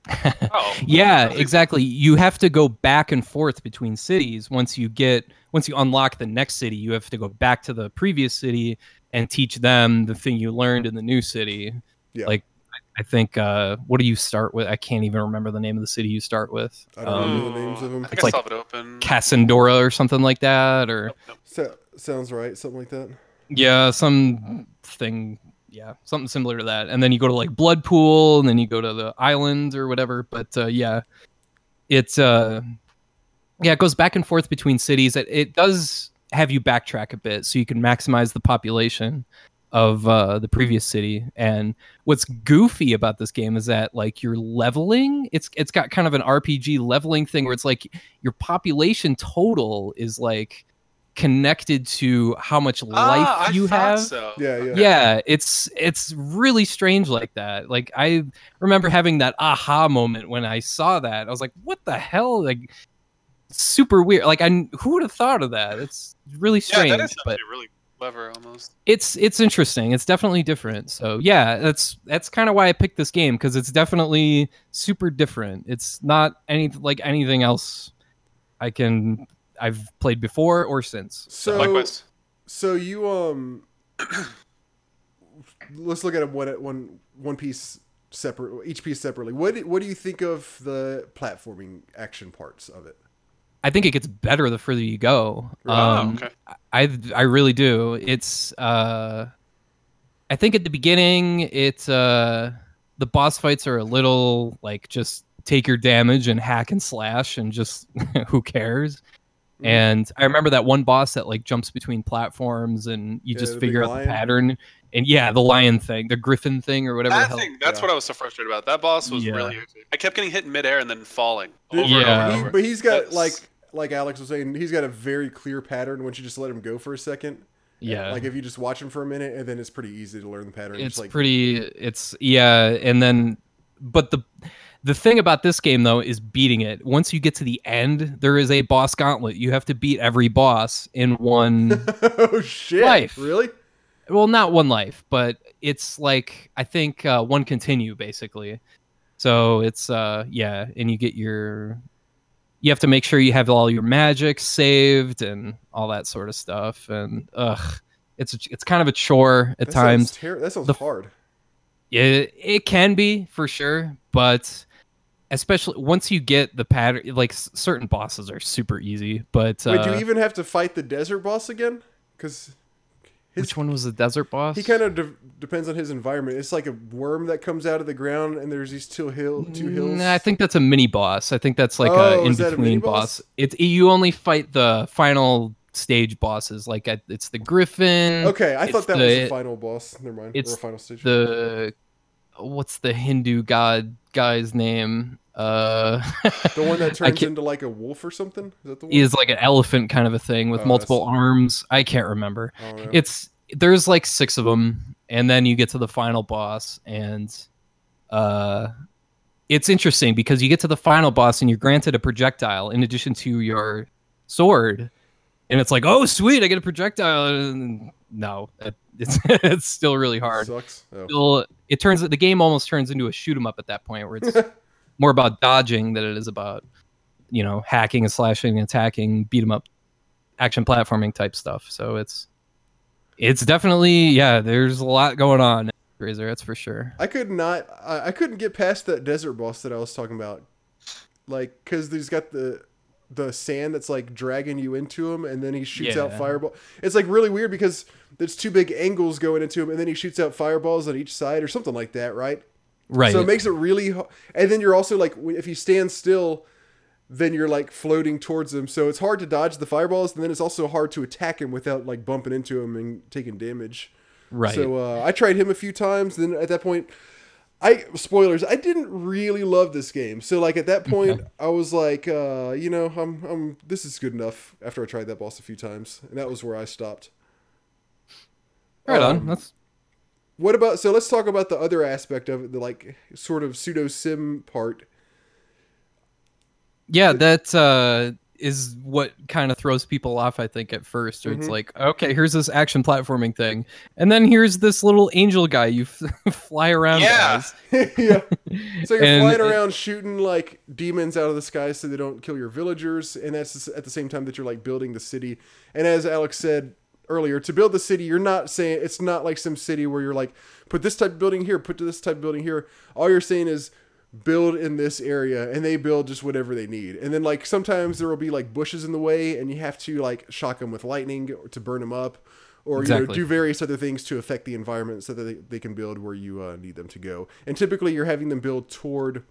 Oh, Yeah, exactly. You have to go back and forth between cities. Once you get once you unlock the next city, you have to go back to the previous city and teach them the thing you learned in the new city. Yeah. Like I think uh what do you start with? I can't even remember the name of the city you start with. I don't Um, know the names of them. I think It's I like still it open. Kasandora or something like that or Nope, nope. So, sounds right, something like that. yeah, some thing yeah, something similar to that. And then you go to like Blood Pool and then you go to the island or whatever, but uh yeah. It's uh yeah, it goes back and forth between cities. It, it does have you backtrack a bit so you can maximize the population. of uh, the previous city. And what's goofy about this game is that like you're leveling. It's it's got kind of an RPG leveling thing where it's like your population total is like connected to how much life ah, you thought have. So. Yeah, yeah. Yeah, it's it's really strange like that. Like I remember having that aha moment when I saw that. I was like, "What the hell?" Like super weird. Like I who would have thought of that? It's really Yeah, strange, that is but really clever almost. it's it's interesting. It's definitely different. So yeah, that's that's kind of why I picked this game because it's definitely super different. It's not any like anything else I can I've played before or since. So Likewise. so you um let's look at it one one one piece separate each piece separately. What what do you think of the platforming action parts of it? I think it gets better the further you go. Oh, Um, okay. I I really do. It's uh I think at the beginning it uh the boss fights are a little like just take your damage and hack and slash and just who cares. Mhm. And I remember that one boss that like jumps between platforms and you Yeah, just figure out lion. the pattern. And yeah, the lion thing, the griffin thing or whatever the That hell. thing, that's yeah. what I was so frustrated about. That boss was Yeah. really. I kept getting hit in midair and then falling over Yeah. and over He- but he's got That's- like like Alex was saying, he's got a very clear pattern once you just let him go for a second. Yeah. Like if you just watch him for a minute, and then it's pretty easy to learn the pattern. it's Just like pretty it's yeah and then but the the thing about this game though is beating it once you get to the end there is a boss gauntlet you have to beat every boss in one oh shit! Life. Really? well not one life but it's like i think uh, one continue basically so it's uh yeah and you get your you have to make sure you have all your magic saved and all that sort of stuff and ugh it's it's kind of a chore at That times sounds ter- that sounds The- hard. it, it can be for sure but especially once you get the pattern like certain bosses are super easy but uh, do you even have to fight the desert boss again? Because his which one was the desert boss he kind of de- depends on his environment. It's like a worm that comes out of the ground, and there's these two hill two mm, hills. Nah, i think that's a mini boss i think that's like Oh, a in is that a between boss it's you only fight the final stage bosses like it's the griffin Okay, I thought that was the- the final boss. Never mind. it's or final stage. the what's the hindu god guy's name uh The one that turns into like a wolf or something. Is that the one? is like an elephant kind of a thing with Oh, multiple that's- arms i can't remember I don't it's there's like six of them and then you get to the final boss and uh it's interesting because you get to the final boss and you're granted a projectile in addition to your sword and it's like oh sweet i get a projectile and no it, it's it's still really hard Sucks. Oh. still it turns the game almost turns into a shoot 'em up at that point where it's more about dodging than it is about you know hacking and slashing and attacking beat 'em up action platforming type stuff so it's it's definitely yeah there's a lot going on razor that's for sure I could not. I, I couldn't get past that desert boss that I was talking about. Like, cause he's got the the sand that's like dragging you into him, and then he shoots out Yeah. fireball. It's like really weird because there's two big angles going into him, and then he shoots out fireballs on each side or something like that, right? Right So it makes it really. ho- And then you're also like, if you stand still, then you're like floating towards him. So it's hard to dodge the fireballs, and then it's also hard to attack him without like bumping into him and taking damage. right So uh, I tried him a few times. Then at that point, I spoilers. I didn't really love this game. So like at that point, I was like, uh, you know, I'm, I'm. This is good enough. After I tried that boss a few times, and that was where I stopped. right Um, on that's What about? So let's talk about the other aspect of it, the like sort of pseudo sim part. yeah that uh is what kind of throws people off i think at 1st Mhm. it's like okay here's this action platforming thing and then here's this little angel guy you f- fly around Yeah. yeah. So you're And flying it- around shooting like demons out of the sky so they don't kill your villagers, and that's at the same time that you're like building the city. And as Alex said earlier, to build the city, you're not saying it's not like SimCity where you're like put this type of building here, put this type of building here. All you're saying is build in this area, and they build just whatever they need. And then like sometimes there will be like bushes in the way, and you have to like shock them with lightning to burn them up. Or you know, do various other things to affect the environment so that they, they can build where you uh, need them to go. And typically, you're having them build toward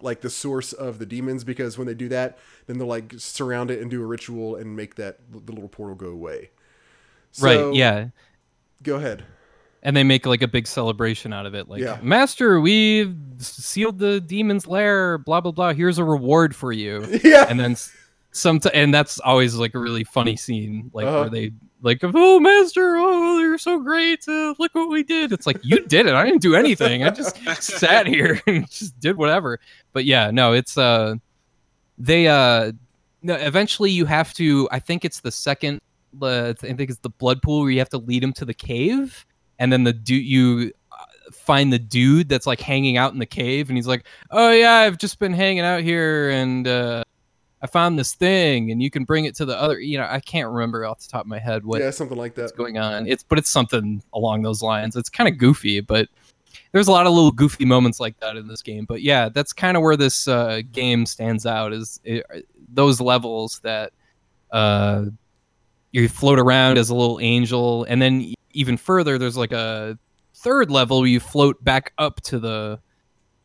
like the source of the demons because when they do that, then they'll like surround it and do a ritual and make that the little portal go away. So, right yeah Go ahead. and they make like a big celebration out of it like Yeah. master we sealed the demon's lair blah blah blah here's a reward for you yeah. and then some and that's always like a really funny scene like Uh-huh. where they like oh master oh you're so great uh, look what we did it's like you did it i didn't do anything i just sat here and just did whatever but yeah no it's uh they uh no eventually you have to i think it's the second uh, i think it's the blood pool where you have to lead him to the cave and then the dude you uh, find the dude that's like hanging out in the cave and he's like oh yeah i've just been hanging out here and uh i found this thing and you can bring it to the other you know i can't remember off the top of my head what yeah, something like what's that. going on. It's but it's something along those lines. It's kind of goofy, but there's a lot of little goofy moments like that in this game. But yeah, that's kind of where this uh, game stands out is it, those levels that uh, you float around as a little angel, and then even further, there's like a third level where you float back up to the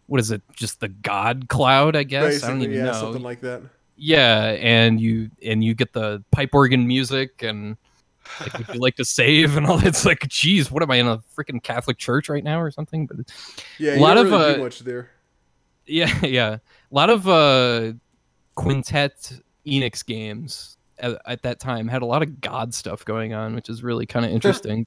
what is it? Just the god cloud, I guess. I don't Basically, even yeah, know something like that. yeah and you and you get the pipe organ music and like you like to save and all that it's like geez what am i in a freaking catholic church right now or something but Yeah, A lot of, really uh, much there. yeah yeah a lot of uh quintet enix games at, at that time had a lot of god stuff going on which is really kind of interesting.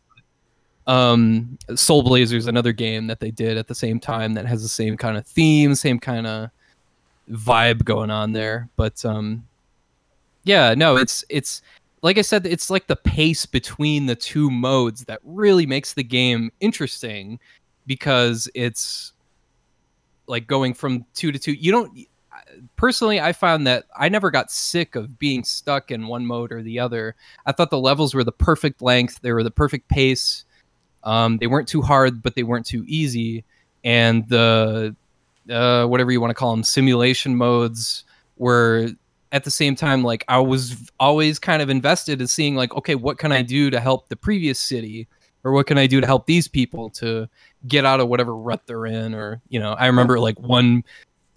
Um Soul Blazer's another game that they did at the same time that has the same kind of theme same kind of vibe going on there. But um yeah no it's it's like i said it's like the pace between the two modes that really makes the game interesting because it's like going from two to two. You don't personally i found that i never got sick of being stuck in one mode or the other. I thought the levels were the perfect length they were the perfect pace um, they weren't too hard but they weren't too easy. And the uh, whatever you want to call them simulation modes were at the same time like i was always kind of invested in seeing like okay what can i do to help the previous city? Or what can i do to help these people to get out of whatever rut they're in? Or you know i remember like one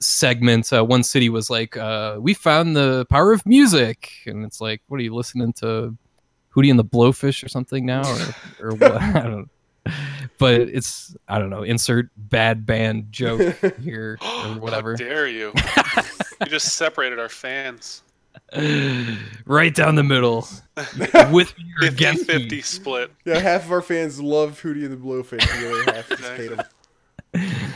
segment uh, one city was like uh, we found the power of music and it's like what are you listening to hootie and the blowfish or something now or, or what i don't Know. but it's i don't know insert bad band joke here or whatever How dare you? you just separated our fans. right down the middle with me or 50 against 50 me. split. Yeah, half of our fans love Hootie and the Blowfish. and The other half just hate him.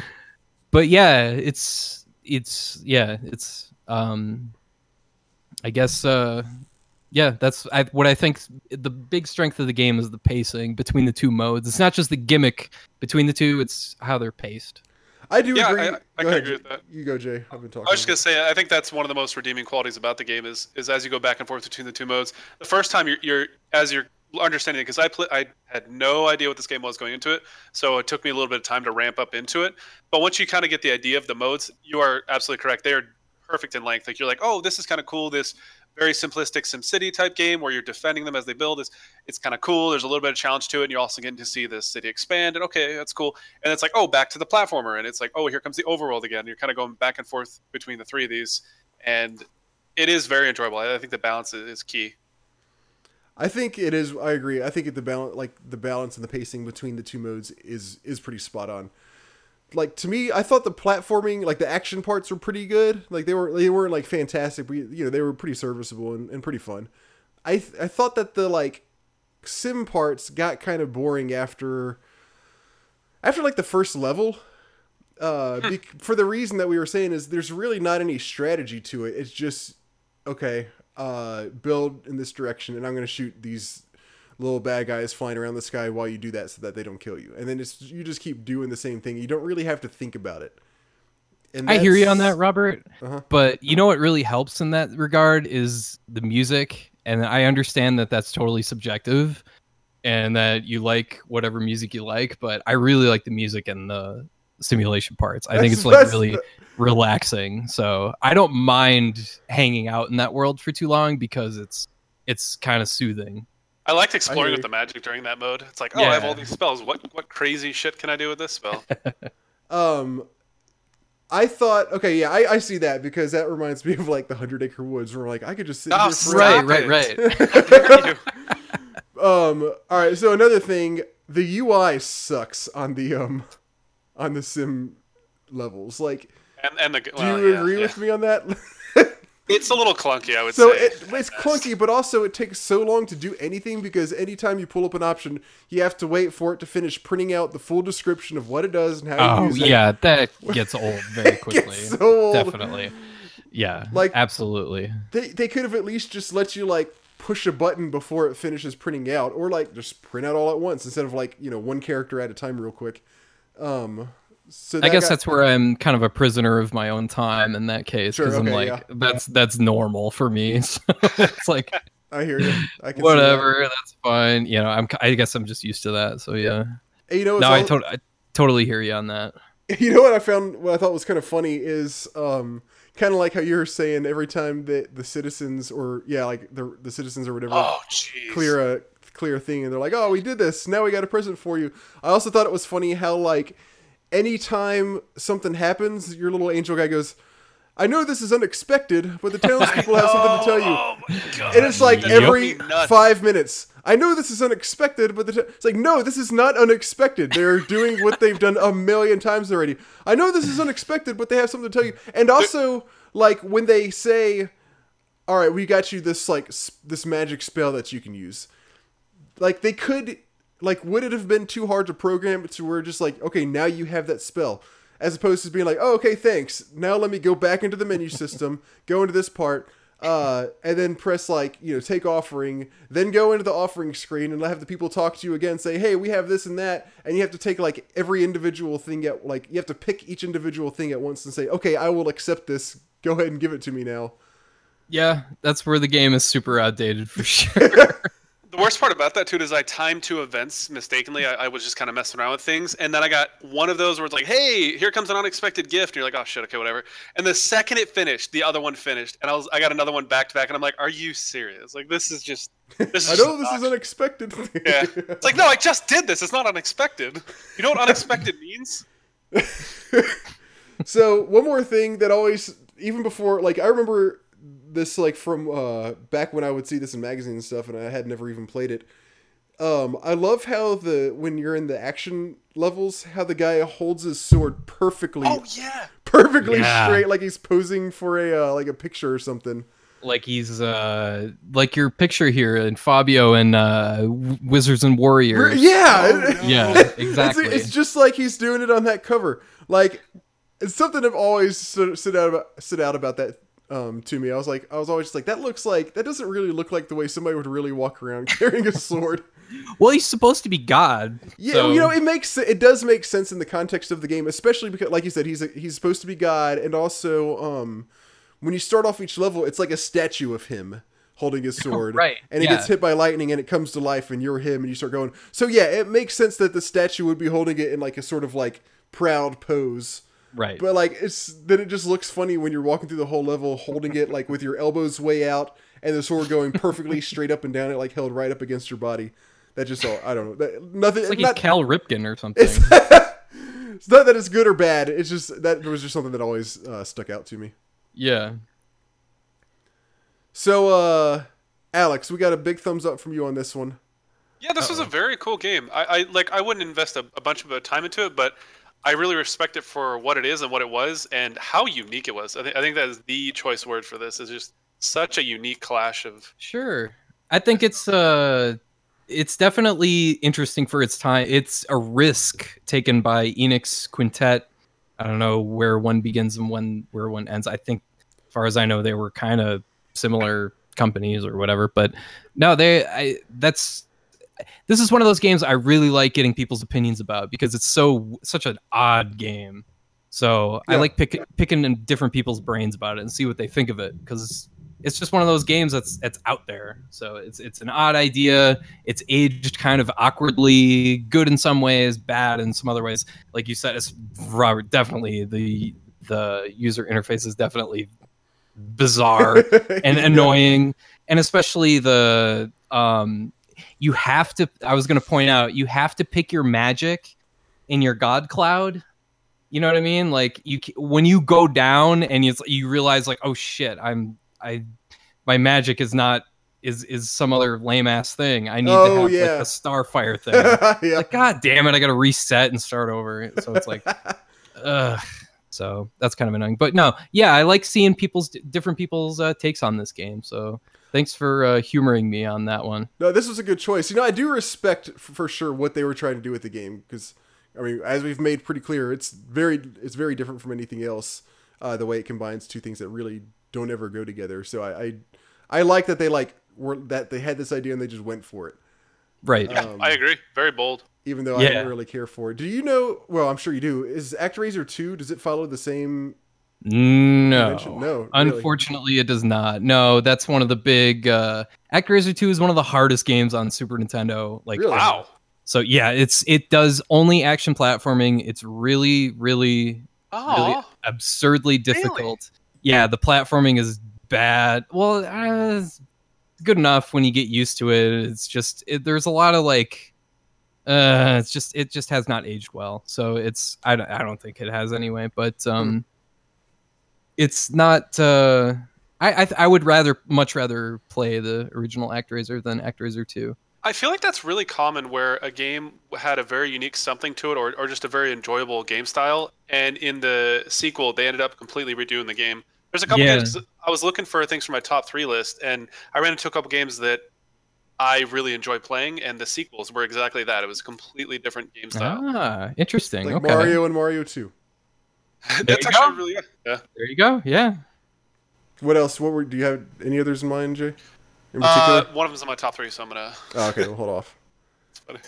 but yeah it's it's yeah it's um i guess uh yeah that's I, what i think the big strength of the game is the pacing between the two modes it's not just the gimmick between the two it's how they're paced I do Yeah, agree. I- I go can ahead. agree with that. You go, Jay. I've been talking. I was just gonna say, I think that's one of the most redeeming qualities about the game is is as you go back and forth between the two modes. The first time you're, you're as you're understanding because I pl- I had no idea what this game was going into it, so it took me a little bit of time to ramp up into it. But once you kind of get the idea of the modes, you are absolutely correct. They are perfect in length. Like you're like, oh, this is kind of cool. This very simplistic SimCity type game where you're defending them as they build is it's kind of cool. There's a little bit of challenge to it, and you're also getting to see the city expand. And okay, that's cool. And it's like, oh, back to the platformer, and it's like, oh, here comes the overworld again. You're kind of going back and forth between the three of these, and it is very enjoyable. I think the balance is key. I think it is. I agree. I think it, the balance, like the balance and the pacing between the two modes, is is pretty spot on. Like to me, I thought the platforming, like the action parts, were pretty good. Like they were, they weren't like fantastic, but you know they were pretty serviceable and, and pretty fun. I th- I thought that the like sim parts got kind of boring after after like the first level. Uh, Hmm. bec for the reason that we were saying is there's really not any strategy to it. It's just okay, uh, build in this direction, and I'm gonna shoot these little bad guys flying around the sky while you do that, so that they don't kill you. And then it's you just keep doing the same thing. You don't really have to think about it. And i hear you on that robert Uh-huh. but you know what really helps in that regard is the music and i understand that that's totally subjective and that you like whatever music you like but i really like the music and the simulation parts i think it's like really the- relaxing so i don't mind hanging out in that world for too long because it's it's kind of soothing I liked exploring hear with the magic during that mode. It's like, oh, I have all these spells. What what crazy shit can I do with this spell? Um, I thought, okay, yeah, I, I see that because that reminds me of like the Hundred Acre Woods, where like I could just sit Oh, here stop forever. right right right How dare you? Um, all right. So another thing, the UI sucks on the um on the sim levels. Like, And and the do you yeah, agree yeah. with me on that? It's a little clunky, I would so say. it, it's clunky, but also it takes so long to do anything because anytime you pull up an option, you have to wait for it to finish printing out the full description of what it does and how you Oh use it. yeah, that gets old very It quickly. gets so old. Definitely. Yeah. Like- absolutely. They they could have at least just let you like push a button before it finishes printing out, or like just print out all at once instead of like you know one character at a time, real quick. Um, so I guess got- that's where I'm kind of a prisoner of my own time in that case Sure, because I'm like yeah. that's that's normal for me. So it's like I hear you. I can see whatever, that's fine. You know, I'm I guess I'm just used to that. So yeah. And you know, No, it's I, to- I totally hear you on that. You know what I found? What I thought was kind of funny is um, kind of like how you were saying every time that the citizens or yeah, like the the citizens or whatever oh, clear a clear thing, and they're like, "Oh, we did this. Now we got a present for you." I also thought it was funny how like anytime something happens, your little angel guy goes. I know this is unexpected, but the townspeople have something to tell you. Oh. And it's like every drove me nuts. five minutes. I know this is unexpected, but the t- it's like no, this is not unexpected. They're doing what they've done a million times already. I know this is unexpected, but they have something to tell you. And also, like when they say, "All right, we got you this like s- this magic spell that you can use," like they could, like, would it have been too hard to program it to where just like, okay, now you have that spell, as opposed to being like, oh, okay, thanks. Now let me go back into the menu system, go into this part, uh, and then press like, you know, take offering, then go into the offering screen and have the people talk to you again, say, hey, we have this and that, and you have to take like every individual thing at like you have to pick each individual thing at once and say, okay, I will accept this. Go ahead and give it to me now. Yeah, that's where the game is super outdated for sure. The worst part about that too is I timed two events mistakenly. I, I was just kind of messing around with things, and then I got one of those where it's like, "Hey, here comes an unexpected gift," and you're like, "Oh shit, okay, whatever." And the second it finished, the other one finished, and I was I got another one back to back, and I'm like, "Are you serious? Like this is just this is I know this is obnoxious." unexpected. Yeah, it's like no, I just did this. It's not unexpected. You know what unexpected means? so one more thing that always even before like i remember this like from uh back when i would see this in magazines and stuff and i had never even played it um i love how the when you're in the action levels how the guy holds his sword perfectly Oh yeah. perfectly Yeah. straight like he's posing for a uh, like a picture or something like he's uh like your picture here in Fabio and uh Wizards and Warriors. yeah Oh, no. Yeah, exactly. It's, just like he's doing it on that cover. Like it's something I've always stood, stood out about, stood out about that um, to me. I was like, I was always just like, that looks like that doesn't really look like the way somebody would really walk around carrying a sword. Well, he's supposed to be God. Yeah, so- you know, it makes it does make sense in the context of the game, especially because, like you said, he's a, he's supposed to be God, and also um, when you start off each level, it's like a statue of him holding his sword, Right, And he yeah. gets hit by lightning, and it comes to life, and you're him, and you start going. So yeah, it makes sense that the statue would be holding it in like a sort of like proud pose. Right. But like it's then it just looks funny when you're walking through the whole level holding it like with your elbows way out and the sword going perfectly straight up and down it like held right up against your body. That just all I don't know. That, nothing. it's like not, Cal Ripken or something. it's, it's not that it's good or bad. It's just that there was just something that always uh, stuck out to me. yeah. So, uh, Alex, we got a big thumbs up from you on this one. Yeah, this was a very cool game. I, I like. I wouldn't invest a, a bunch of uh, time into it, but I really respect it for what it is and what it was, and how unique it was. I, think I think that is the choice word for this. Is just such a unique clash of. Sure. I think it's uh it's definitely interesting for its time. It's a risk taken by Enix Quintet. I don't know where one begins and when where one ends. I think as far as I know they were kind of similar companies or whatever, but no, they I that's this is one of those games I really like getting people's opinions about because it's so such an odd game. So I like pick, picking in different people's brains about it and see what they think of it because it's just one of those games that's that's out there. So it's it's an odd idea. It's aged kind of awkwardly, good in some ways, bad in some other ways. Like you said, it's Robert. Definitely the the user interface is definitely bizarre and annoying, and especially the um, you have to. I was going to point out you have to pick your magic in your God cloud. You know what I mean? Like you when you go down and you you realize like oh shit I'm I my magic is not is is some other lame ass thing. I need Oh, to have yeah. like a Starfire thing. yeah. like, God damn it, I gotta reset and start over. So it's like, ugh. So that's kind of annoying. But no, yeah, I like seeing people's different people's uh, takes on this game. So thanks for uh, humoring me on that one. No, this was a good choice. You know, I do respect f- for sure what they were trying to do with the game because, I mean, as we've made pretty clear, it's very it's very different from anything else. Uh, the way it combines two things that really don't ever go together. So I I, I like that they like were that they had this idea and they just went for it, Right. Um, I agree. Very bold. even though I Yeah. didn't really care for it. Do you know? Well, I'm sure you do. Is ActRaiser two? Does it follow the same? No. Convention? No, really. Unfortunately, it does not. No, that's one of the big. Uh, ActRaiser 2 is one of the hardest games on Super Nintendo. Like, Really? Wow. so yeah, it's it does only action platforming. It's really, really, Oh, really absurdly difficult. Really? Yeah, the platforming is bad. Well, uh, it's good enough when you get used to it. It's just it, there's a lot of like. Uh, it's just it just has not aged well. So it's I, don't- I don't think it has anyway. But um, it's not. Uh, I I, I would rather much rather play the original ActRaiser than ActRaiser Two. I feel like that's really common where a game had a very unique something to it or, or just a very enjoyable game style. And in the sequel, they ended up completely redoing the game. There's a couple Yeah. games I was looking for things for my top three list, and I ran into a couple games that I really enjoy playing, and the sequels were exactly that. It was a completely different game style. Ah, interesting. Like okay, Mario and Mario two. That's you actually go. really good. Yeah. there you go. Yeah. What else? What were? Do you have any others in mind, Jay? In particular? Uh, one of them's in my top three, so I'm gonna. oh, okay, we'll hold off. It's funny.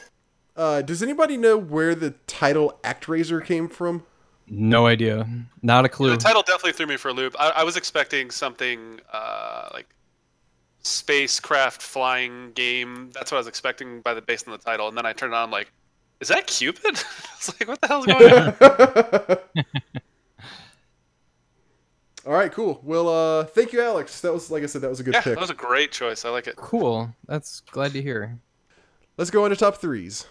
Uh, does anybody know where the title ActRaiser came from? No idea. Not a clue. The title definitely threw me for a loop. I, I was expecting something uh, like spacecraft flying game. That's what I was expecting by the based on the title, and then I turned it on. I'm like, is that Cupid? it's like, what the hell's going on? All right, cool. Well, uh, thank you, Alex. That was, like I said, that was a good yeah, pick. that was a great choice. I like it. Cool. That's glad to hear. Let's go on to top threes.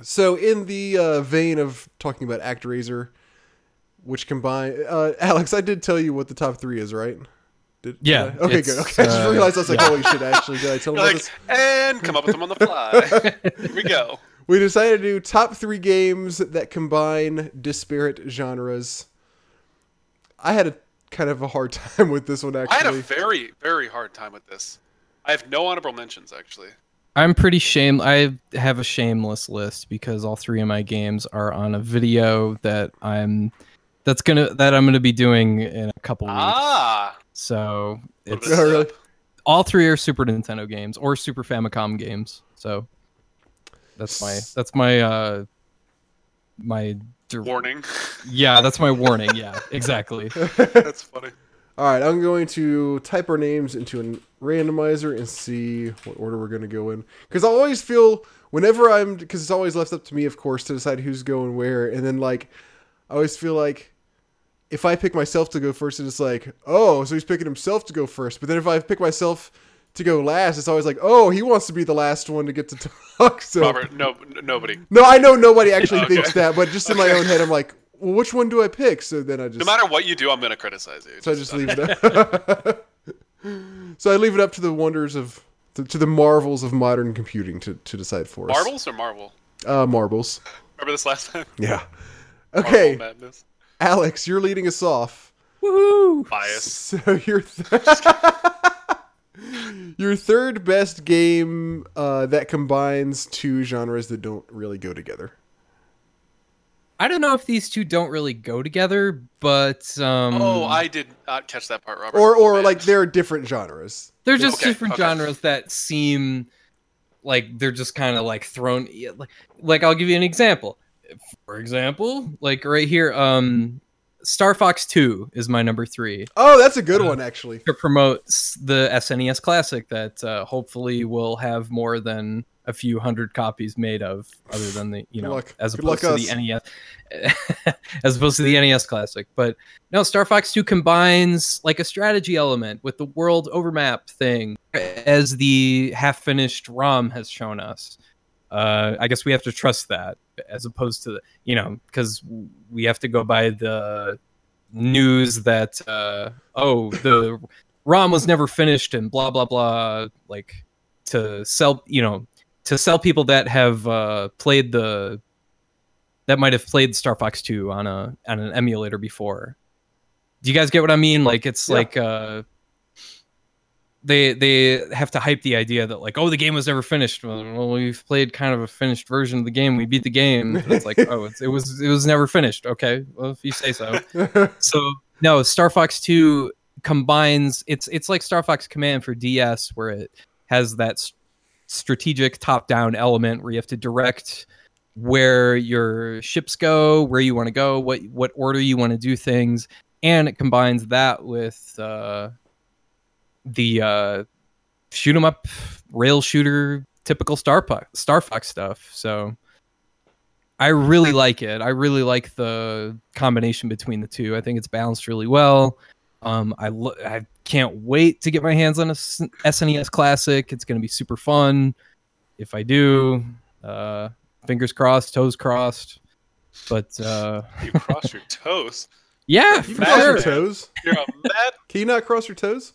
So, in the uh, vein of talking about ActRaiser, which combine, uh, Alex, I did tell you what the top three is, right? Did, did Yeah, I? Okay, good. Okay, I just uh, realized I was like, holy shit! Actually, did I tell him You're about like, this? and come up with them on the fly. Here we go. We decided to do top three games that combine disparate genres. I had a kind of a hard time with this one, actually. I had a very, very hard time with this. I have no honorable mentions actually. I'm pretty shame. I have a shameless list because all three of my games are on a video that I'm that's gonna that I'm gonna be doing in a couple weeks. Ah, So it's Oh, really? all three are Super Nintendo games or Super Famicom games. So that's my that's my uh my dir- warning. yeah that's my warning. Yeah, exactly. That's funny. All right, I'm going to type our names into a randomizer and see what order we're going to go in. Because I always feel whenever I'm, because it's always left up to me, of course, to decide who's going where. And then like, I always feel like if I pick myself to go first, it's like, oh, so he's picking himself to go first. But then if I pick myself to go last, it's always like, oh, he wants to be the last one to get to talk. So Robert, no, n- nobody. no, I know nobody actually Okay. thinks that, but just in my own head, I'm like, well, which one do I pick? So then I just No matter what you do, I'm gonna criticize you. so I just leave it up. so I leave it up to the wonders of to, to the marvels of modern computing to, to decide for us. Marbles or Marvel? Uh, marbles. Remember this last time? Yeah. Okay, Alex, you're leading us off. Woohoo! Bias. So your th- your third best game uh, that combines two genres that don't really go together. I don't know if these two don't really go together, but um, Oh, I did not catch that part, Robert. Or or Man. like they're different genres. they're just Okay, different okay. genres that seem like they're just kind of like thrown. Like, like I'll give you an example. For example, like right here, um, Star Fox Two is my number three. Oh, that's a good one actually. to promote the SNES Classic that uh, hopefully will have more than a few hundred copies made of, other than the you know luck. as Good opposed to the NES, as opposed to the NES Classic. But no, Star Fox Two combines like a strategy element with the world overmap thing, as the half-finished ROM has shown us. Uh, I guess we have to trust that, as opposed to the you know because we have to go by the news that uh, oh the ROM was never finished and blah blah blah. Like to sell, you know, to sell people that have uh, played the that might have played Star Fox 2 on a on an emulator before. Do you guys get what I mean? Like it's Yeah. like uh they they have to hype the idea that like oh the game was never finished. Well, we've played kind of a finished version of the game. We beat the game. But it's like oh it's, it was it was never finished. Okay, well if you say so. So no, Star Fox 2 combines it's it's like Star Fox Command for DS where it has that s- strategic top-down element where you have to direct where your ships go, where you want to go, what what order you want to do things, and it combines that with uh, the uh, shoot 'em up rail shooter typical Star Fox Star Fox stuff. So I really like it. I really like the combination between the two. I think it's balanced really well. Um, I lo- I can't wait to get my hands on a S- SNES Classic. It's going to be super fun. If I do, uh, fingers crossed, toes crossed. But uh, You cross your toes. yeah, you cross your toes. You're a mad. Can you not cross your toes?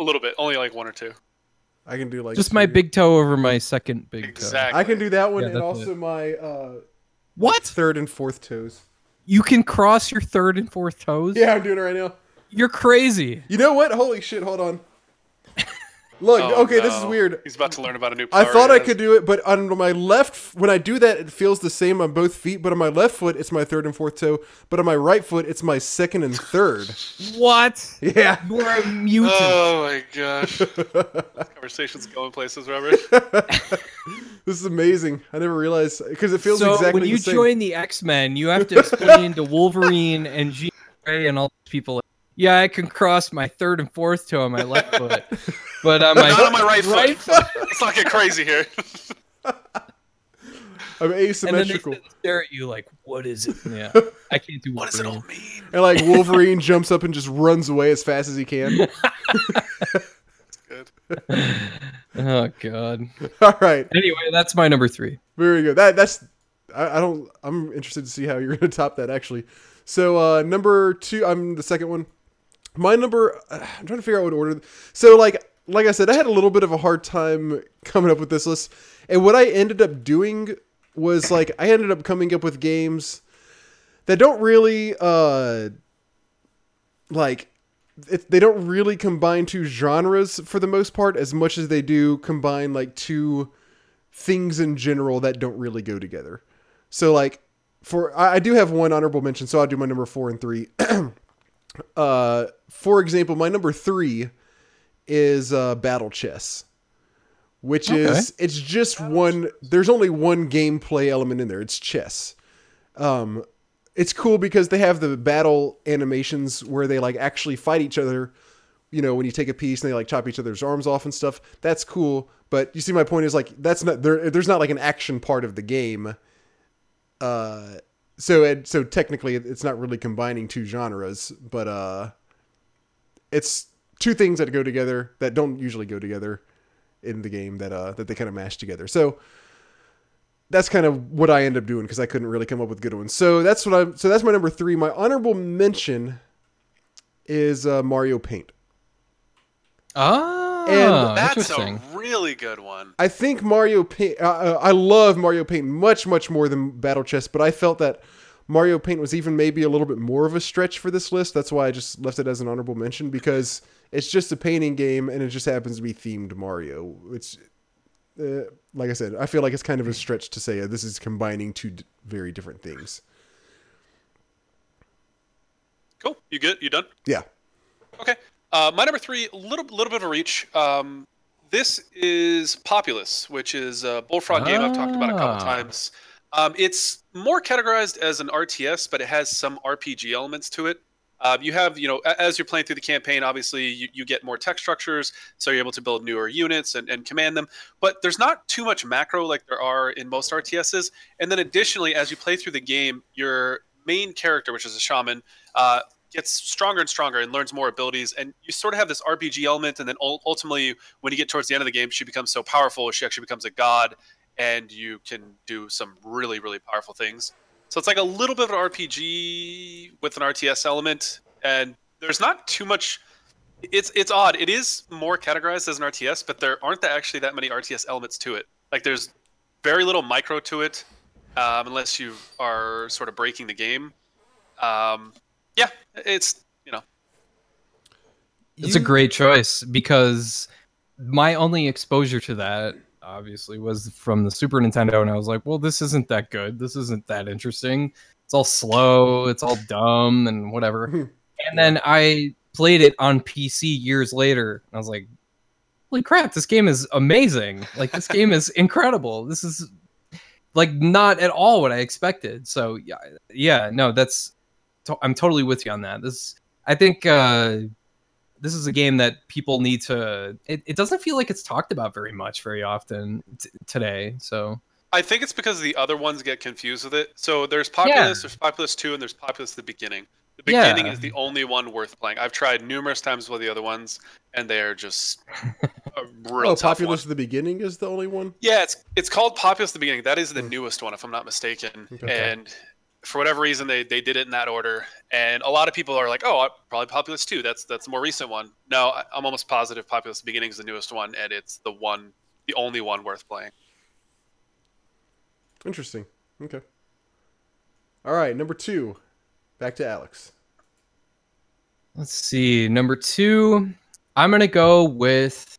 A little bit, only like one or two. I can do like Just my big toe over my second big toe. Exactly. I can do that one Yeah, and that's also my uh What? third and fourth toes. You can cross your third and fourth toes? Yeah, I'm doing it right now. You're crazy. You know what? Holy shit! Hold on. Look, Oh, okay, this is weird. He's about to learn about a new. I thought I could do it, but on my left, when I do that, it feels the same on both feet. But on my left foot, it's my third and fourth toe. But on my right foot, it's my second and third. What? Yeah. You're a mutant. Oh my gosh. this conversation's going places, Robert. This is amazing. I never realized because it feels so exactly when you the same. join the X Men, you have to explain to Wolverine and Jean Grey and all these people. Yeah, I can cross my third and fourth toe on my left foot, but on my Not on my right, right foot. Let's not get crazy here. I'm and then they asymmetrical. stare at you like, "What is it?" Yeah, I can't do what does it all mean? And like Wolverine jumps up and just runs away as fast as he can. Good. Oh god. All right, Anyway, that's my number three. very good. That that's I, I don't. I'm interested to see how you're going to top that actually. So uh number two, I'm the second one. My number, I'm trying to figure out what order. So like like I said, I had a little bit of a hard time coming up with this list, and what I ended up doing was like I ended up coming up with games that don't really uh like it, they don't really combine two genres for the most part as much as they do combine like two things in general that don't really go together. So like for I, I do have one honorable mention, so I'll do my number four and three. uh, for example, my number three is uh, Battle Chess, which is it's just one. There's only one gameplay element in there. It's chess. Um, it's cool because they have the battle animations where they like actually fight each other. You know, when you take a piece and they like chop each other's arms off and stuff. That's cool. But you see, my point is like that's not there. There's not like an action part of the game. Uh, so it, so technically it's not really combining two genres, but uh, it's two things that go together that don't usually go together in the game that uh that they kind of mash together. So that's kind of what I end up doing because I couldn't really come up with good ones. So that's what I'm. So that's my number three. My honorable mention is uh, Mario Paint. Ah, And That's a really good one. I think Mario Paint. Uh, uh, I love Mario Paint much, much more than Battle Chess, but I felt that Mario Paint was even maybe a little bit more of a stretch for this list. That's why I just left it as an honorable mention because it's just a painting game and it just happens to be themed Mario. It's uh, like I said, I feel like it's kind of a stretch to say uh, this is combining two d- very different things. Cool. You good? You done? Yeah. Okay. Uh, my number three, a little little bit of a reach. Um, this is Populous, which is a bullfrog game I've talked about a couple Ah. times. Um, it's more categorized as an RTS, but it has some RPG elements to it. Uh, you have, you know, as you're playing through the campaign, obviously you, you get more tech structures, so you're able to build newer units and, and command them. But there's not too much macro like there are in most RTSs. And then additionally, as you play through the game, your main character, which is a shaman, uh, gets stronger and stronger and learns more abilities. And you sort of have this RPG element. And then ultimately, when you get towards the end of the game, she becomes so powerful, she actually becomes a god, and you can do some really, really powerful things. So it's like a little bit of an RPG with an RTS element. And there's not too much It's it's odd. It is more categorized as an RTS, but there aren't actually that many RTS elements to it. Like there's very little micro to it, um, unless you are sort of breaking the game. Um, yeah, it's you know It's a great choice because my only exposure to that obviously was from the Super Nintendo, and I was like, well, this isn't that good. This isn't that interesting. It's all slow. It's all dumb and whatever. and then I played it on PC years later, and I was like, holy crap, this game is amazing. Like, this game is incredible. This is like not at all what I expected. So, yeah, yeah no, that's, to- I'm totally with you on that. This, I think, uh, this is a game that people need to it, it doesn't feel like it's talked about very much very often t- today so I think it's because the other ones get confused with it. So there's Populous, there's Populous 2, and there's Populous the Beginning. The Yeah. Beginning is the only one worth playing. I've tried numerous times with the other ones, and they are just a real Oh, tough Populous one. at the beginning is the only one. Yeah, it's it's called Populous the Beginning. That is the hmm. newest one, if I'm not mistaken. Okay. And for whatever reason, they, they did it in that order. And a lot of people are like, oh, probably Populous 2. That's that's the more recent one. No, I- I'm almost positive Populous Beginning is the newest one, and it's the one, the only one worth playing. Interesting. Okay. All right, number two. Back to Alex. let's see number two i'm gonna go with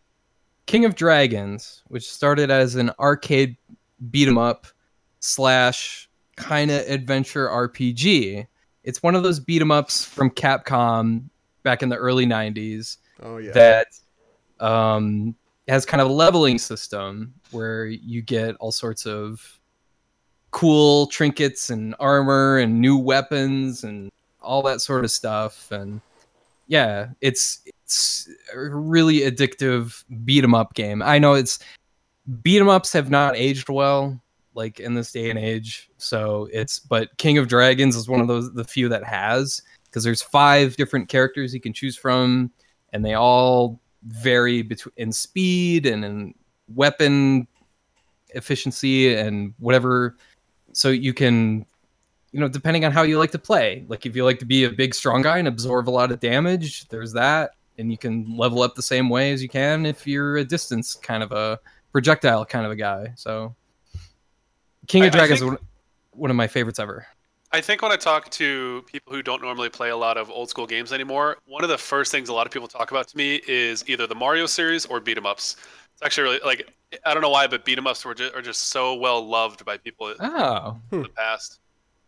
king of dragons which started as an arcade beat 'em up slash kind of adventure rpg it's one of those beat 'em ups from capcom back in the early 90s Oh yeah. that um, has kind of a leveling system where you get all sorts of cool trinkets and armor and new weapons and all that sort of stuff. And yeah it's it's a really addictive beat 'em up game. I know it's beat 'em ups have not aged well like in this day and age. So it's but king of dragons is one of those the few that has because there's five different characters you can choose from and they all vary between in speed and in weapon efficiency and whatever. So you can you know depending on how you like to play. Like if you like to be a big strong guy and absorb a lot of damage there's that. And you can level up the same way as you can if you're a distance kind of a projectile kind of a guy. So king of I dragons think- is one, one of my favorites ever I think when I talk to people who don't normally play a lot of old school games anymore, one of the first things a lot of people talk about to me is either the Mario series or beat 'em ups. It's actually really like I don't know why, but beat 'em ups were just, are just so well loved by people in oh the hmm. past.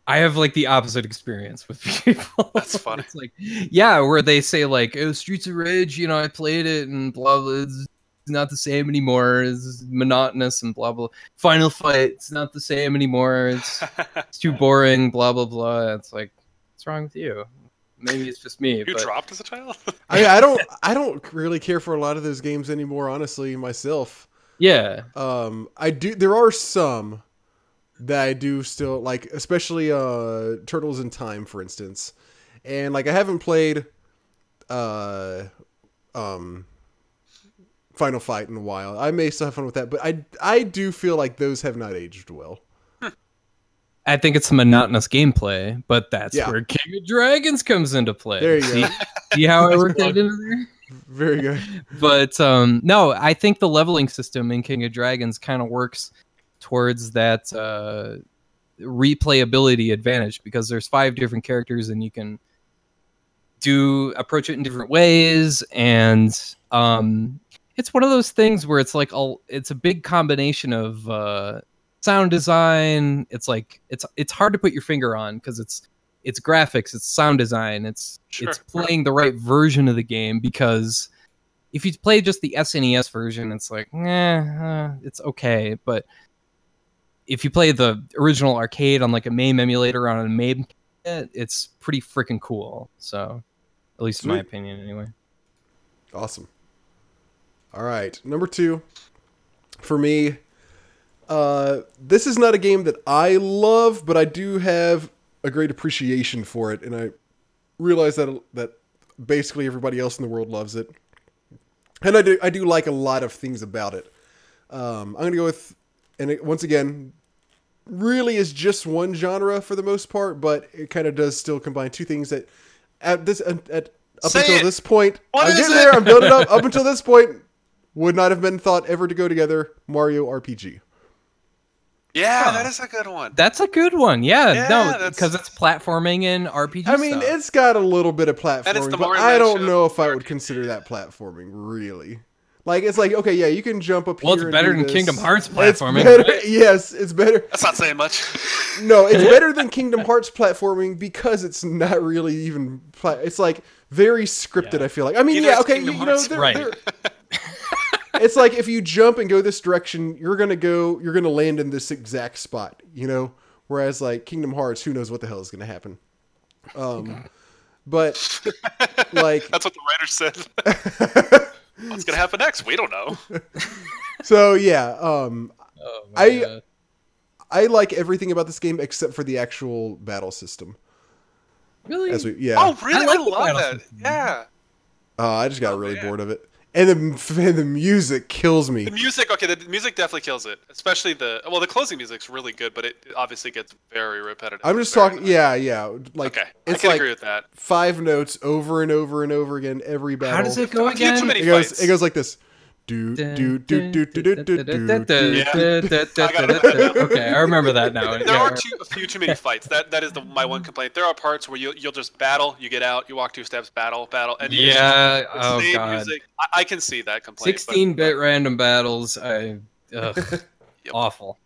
I have like the opposite experience with people. That's funny. it's like, yeah, where they say like, "Oh, Streets of Rage," you know, I played it and blah blah. It's not the same anymore. It's monotonous and blah blah. Final Fight, it's not the same anymore. It's it's too boring. Blah blah blah. It's like, what's wrong with you? Maybe it's just me. you but dropped as a child? I, I don't. I don't really care for a lot of those games anymore. Honestly, myself. yeah, Um, I do. There are some that I do still like, especially uh, Turtles in Time, for instance. And like, I haven't played uh, um, Final Fight in a while. I may still have fun with that, but I I do feel like those have not aged well. I think it's a monotonous gameplay, but that's Yeah. where King of Dragons comes into play. There you see, go. see how I worked that into there? Very good. but um no i think the leveling system in king of dragons kind of works towards that uh replayability advantage because there's five different characters and you can do approach it in different ways and um it's one of those things where it's like all it's a big combination of uh sound design it's like it's it's hard to put your finger on because it's it's graphics it's sound design it's Sure. it's playing the right version of the game because if you play just the SNES version, it's like, eh, uh, it's okay. But if you play the original arcade on like a MAME emulator on a MAME, it's pretty freaking cool. So, at least in my opinion, anyway. Awesome. All right, number two for me. Uh, this is not a game that I love, but I do have a great appreciation for it, and I realize that that basically everybody else in the world loves it, and I do I do like a lot of things about it. Um, I'm gonna go with, and it, once again, really is just one genre for the most part, but it kind of does still combine two things that at this at up Say until it. this point, What I'm getting it? there. I'm building up. Up until this point, would not have been thought ever to go together. Mario RPG. Yeah, Huh. that is a good one. That's a good one. Yeah, Yeah, no, because it's platforming and RPG. I mean, stuff. it's got a little bit of platforming, but I don't know if I would RPG. consider that platforming. Really, like it's like okay, yeah, you can jump up well, here. it's and better do than this. Kingdom Hearts It's platforming. better- right? Yes, it's better. That's not saying much. No, it's better than Kingdom Hearts platforming because it's not really even. Pla- it's like very scripted. Yeah. I feel like. I mean, Neither yeah, is okay, Kingdom you know, Hearts. they're, Right. they're- it's like if you jump and go this direction, you're gonna go, you're gonna land in this exact spot, you know. Whereas like Kingdom Hearts, who knows what the hell is gonna happen. Um, but like, That's what the writer said. What's gonna happen next? We don't know. so yeah, um, Oh, I- God. I like everything about this game except for the actual battle system. really. As we, yeah, Oh, really? I I, like the love battle that. system. Yeah. Uh, I just got Oh, really man. bored of it, and the and the music kills me. The music, okay, the music definitely kills it. Especially the well, the closing music's really good, but it obviously gets very repetitive. I'm just talking, annoying. yeah, yeah, like Okay, it's I can like agree with that. five notes over and over and over again every battle. How does it go again? too many It goes, fights. it goes like this. Do do do do do do do do. do. Okay, okay, I remember that now. There are too, a few too many fights. That that is the, my one complaint. There are parts where you you'll just battle, you get out, you walk two steps, battle, battle, and Yeah. just Oh god. music. I, I can see that complaint. 16-bit random battles. I. Ugh, Yep. Awful.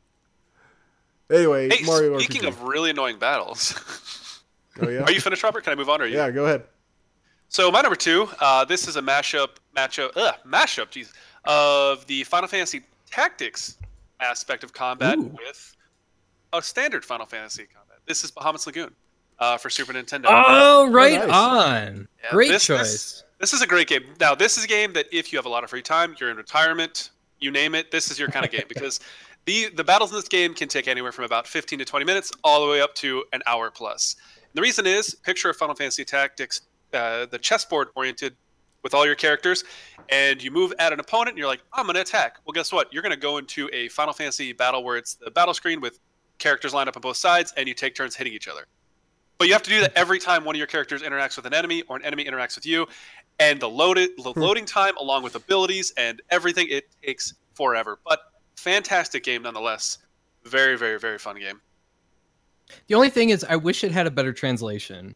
Anyway, Hey, Mario speaking RPG. of really annoying battles, oh yeah, are you finished, Robert? Can I move on? Or you? yeah, go ahead. So my number two, uh, this is a mashup, matchup, ugh, mashup, jeez, of the Final Fantasy Tactics aspect of combat Ooh. with a standard Final Fantasy combat. This is Bahamut's Lagoon uh, for Super Nintendo. Oh, right nice. on. Yeah, Great this- choice. This, this is a great game. Now, this is a game that if you have a lot of free time, you're in retirement, you name it, this is your kind of game because the the battles in this game can take anywhere from about 15 to 20 minutes all the way up to an hour plus. The reason is picture of Final Fantasy Tactics, uh, the chessboard oriented with all your characters, and you move at an opponent, and you're like, I'm going to attack. Well, guess what? You're going to go into a Final Fantasy battle where it's the battle screen with characters lined up on both sides, and you take turns hitting each other. But you have to do that every time one of your characters interacts with an enemy or an enemy interacts with you. And the loaded the hmm. loading time, along with abilities and everything, it takes forever. But fantastic game nonetheless. Very, very, very fun game. The only thing is, I wish it had a better translation.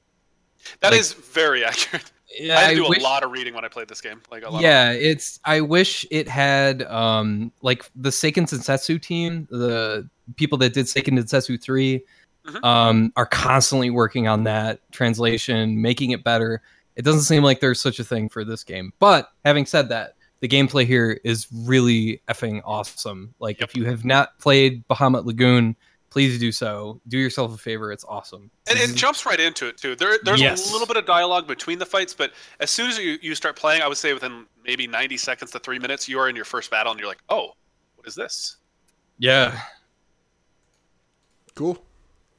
That Like- is very accurate. Yeah, I had to do wish- a lot of reading when I played this game. Like a lot. yeah it's i wish it had um like the seiken densetsu team the people that did seiken densetsu 3 Mhm. um are constantly working on that translation making it better it doesn't seem like there's such a thing for this game but having said that the gameplay here is really effing awesome like Yep. if you have not played bahamut lagoon please do so do yourself a favor it's awesome And it mhm. jumps right into it too. There, there's Yes. a little bit of dialogue between the fights, but as soon as you, you start playing, I would say within maybe 90 seconds to three minutes, you are in your first battle, and you're like, "Oh, what is this?" yeah Cool.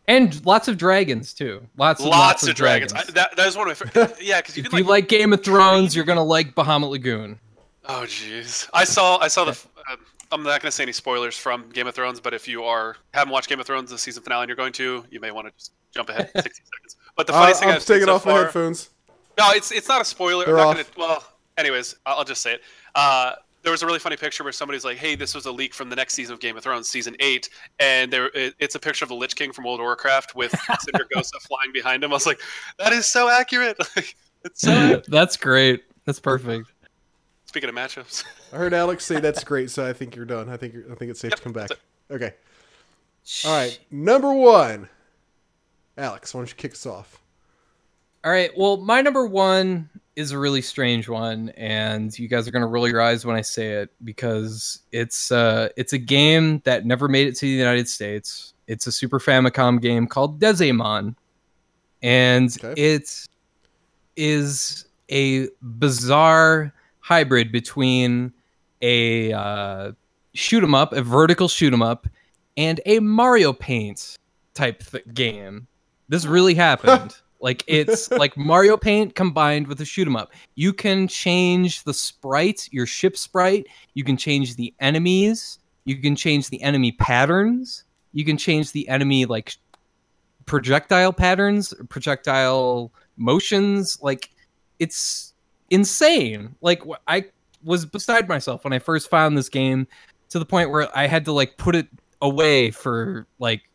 and lots of dragons too lots and Lots, of dragons. I, that, that is one of my favorite. yeah, because you if can you like like Game of Thrones, you're gonna like Bahamut Lagoon. Oh jeez, I saw I saw the. I'm not going to say any spoilers from Game of Thrones, but if you are haven't watched Game of Thrones the season finale and you're going to, you may want to just jump ahead 60 seconds. But the Uh, thing I'm I've seen taking so off my headphones. No, it's it's not a spoiler. They're I'm not off. gonna, well, anyways, I'll, I'll just say it. Uh, there was a really funny picture where somebody's like, "Hey, this was a leak from the next season of Game of Thrones, season eight, and there it, it's a picture of the Lich King from World of Warcraft with Sindragosa flying behind him." I was like, "That is so accurate." Like, it's so. accurate. That's great. That's perfect. Speaking of matchups, I heard Alex say that's great, so I think you're done. I think you're, I think it's safe to come back. Okay. All right. Number one. Alex, why don't you kick us off? All right. Well, my number one is a really strange one, and you guys are gonna roll your eyes when I say it because it's uh it's a game that never made it to the United States. It's a Super Famicom game called Dezaemon, and Okay. it is a bizarre hybrid between a uh, shoot 'em up, a vertical shoot 'em up, and a Mario Paint type th- game. This really happened. like it's like Mario Paint combined with a shoot 'em up. You can change the sprite, your ship sprite. You can change the enemies. You can change the enemy patterns. You can change the enemy like projectile patterns, projectile motions. Like it's insane. Like I was beside myself when I first found this game to the point where I had to like put it away for like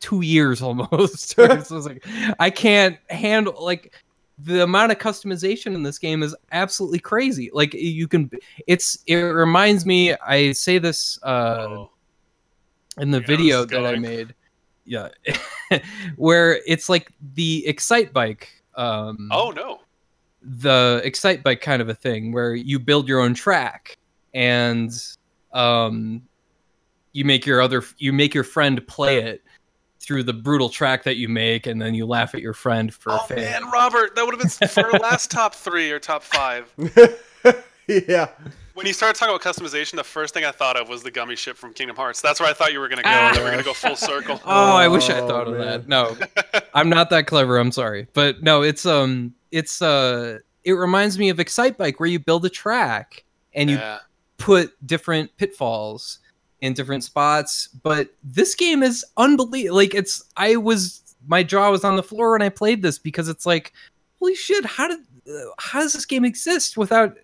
two years almost. so I was like, I can't handle like the amount of customization in this game is absolutely crazy. Like you can, it's it reminds me. I say this uh, Oh. in the Yeah, video that I made. Yeah, where it's like the Excite Bike. Um, oh no. The Excite Bike kind of a thing where you build your own track and um, you make your other you make your friend play it through the brutal track that you make, and then you laugh at your friend for Oh failing. man, Robert, that would have been for last top three or top five. yeah. When you started talking about customization, the first thing I thought of was the gummy ship from Kingdom Hearts. That's where I thought you were gonna go. Ah. That we're gonna go full circle. Oh, I wish I Oh, thought of man. that. No, I'm not that clever. I'm sorry, but no, it's um, it's uh, it reminds me of Excite Bike where you build a track and you yeah. put different pitfalls in different spots. But this game is unbelievable. Like it's, I was, my jaw was on the floor when I played this because it's like, holy shit, how did, uh, how does this game exist without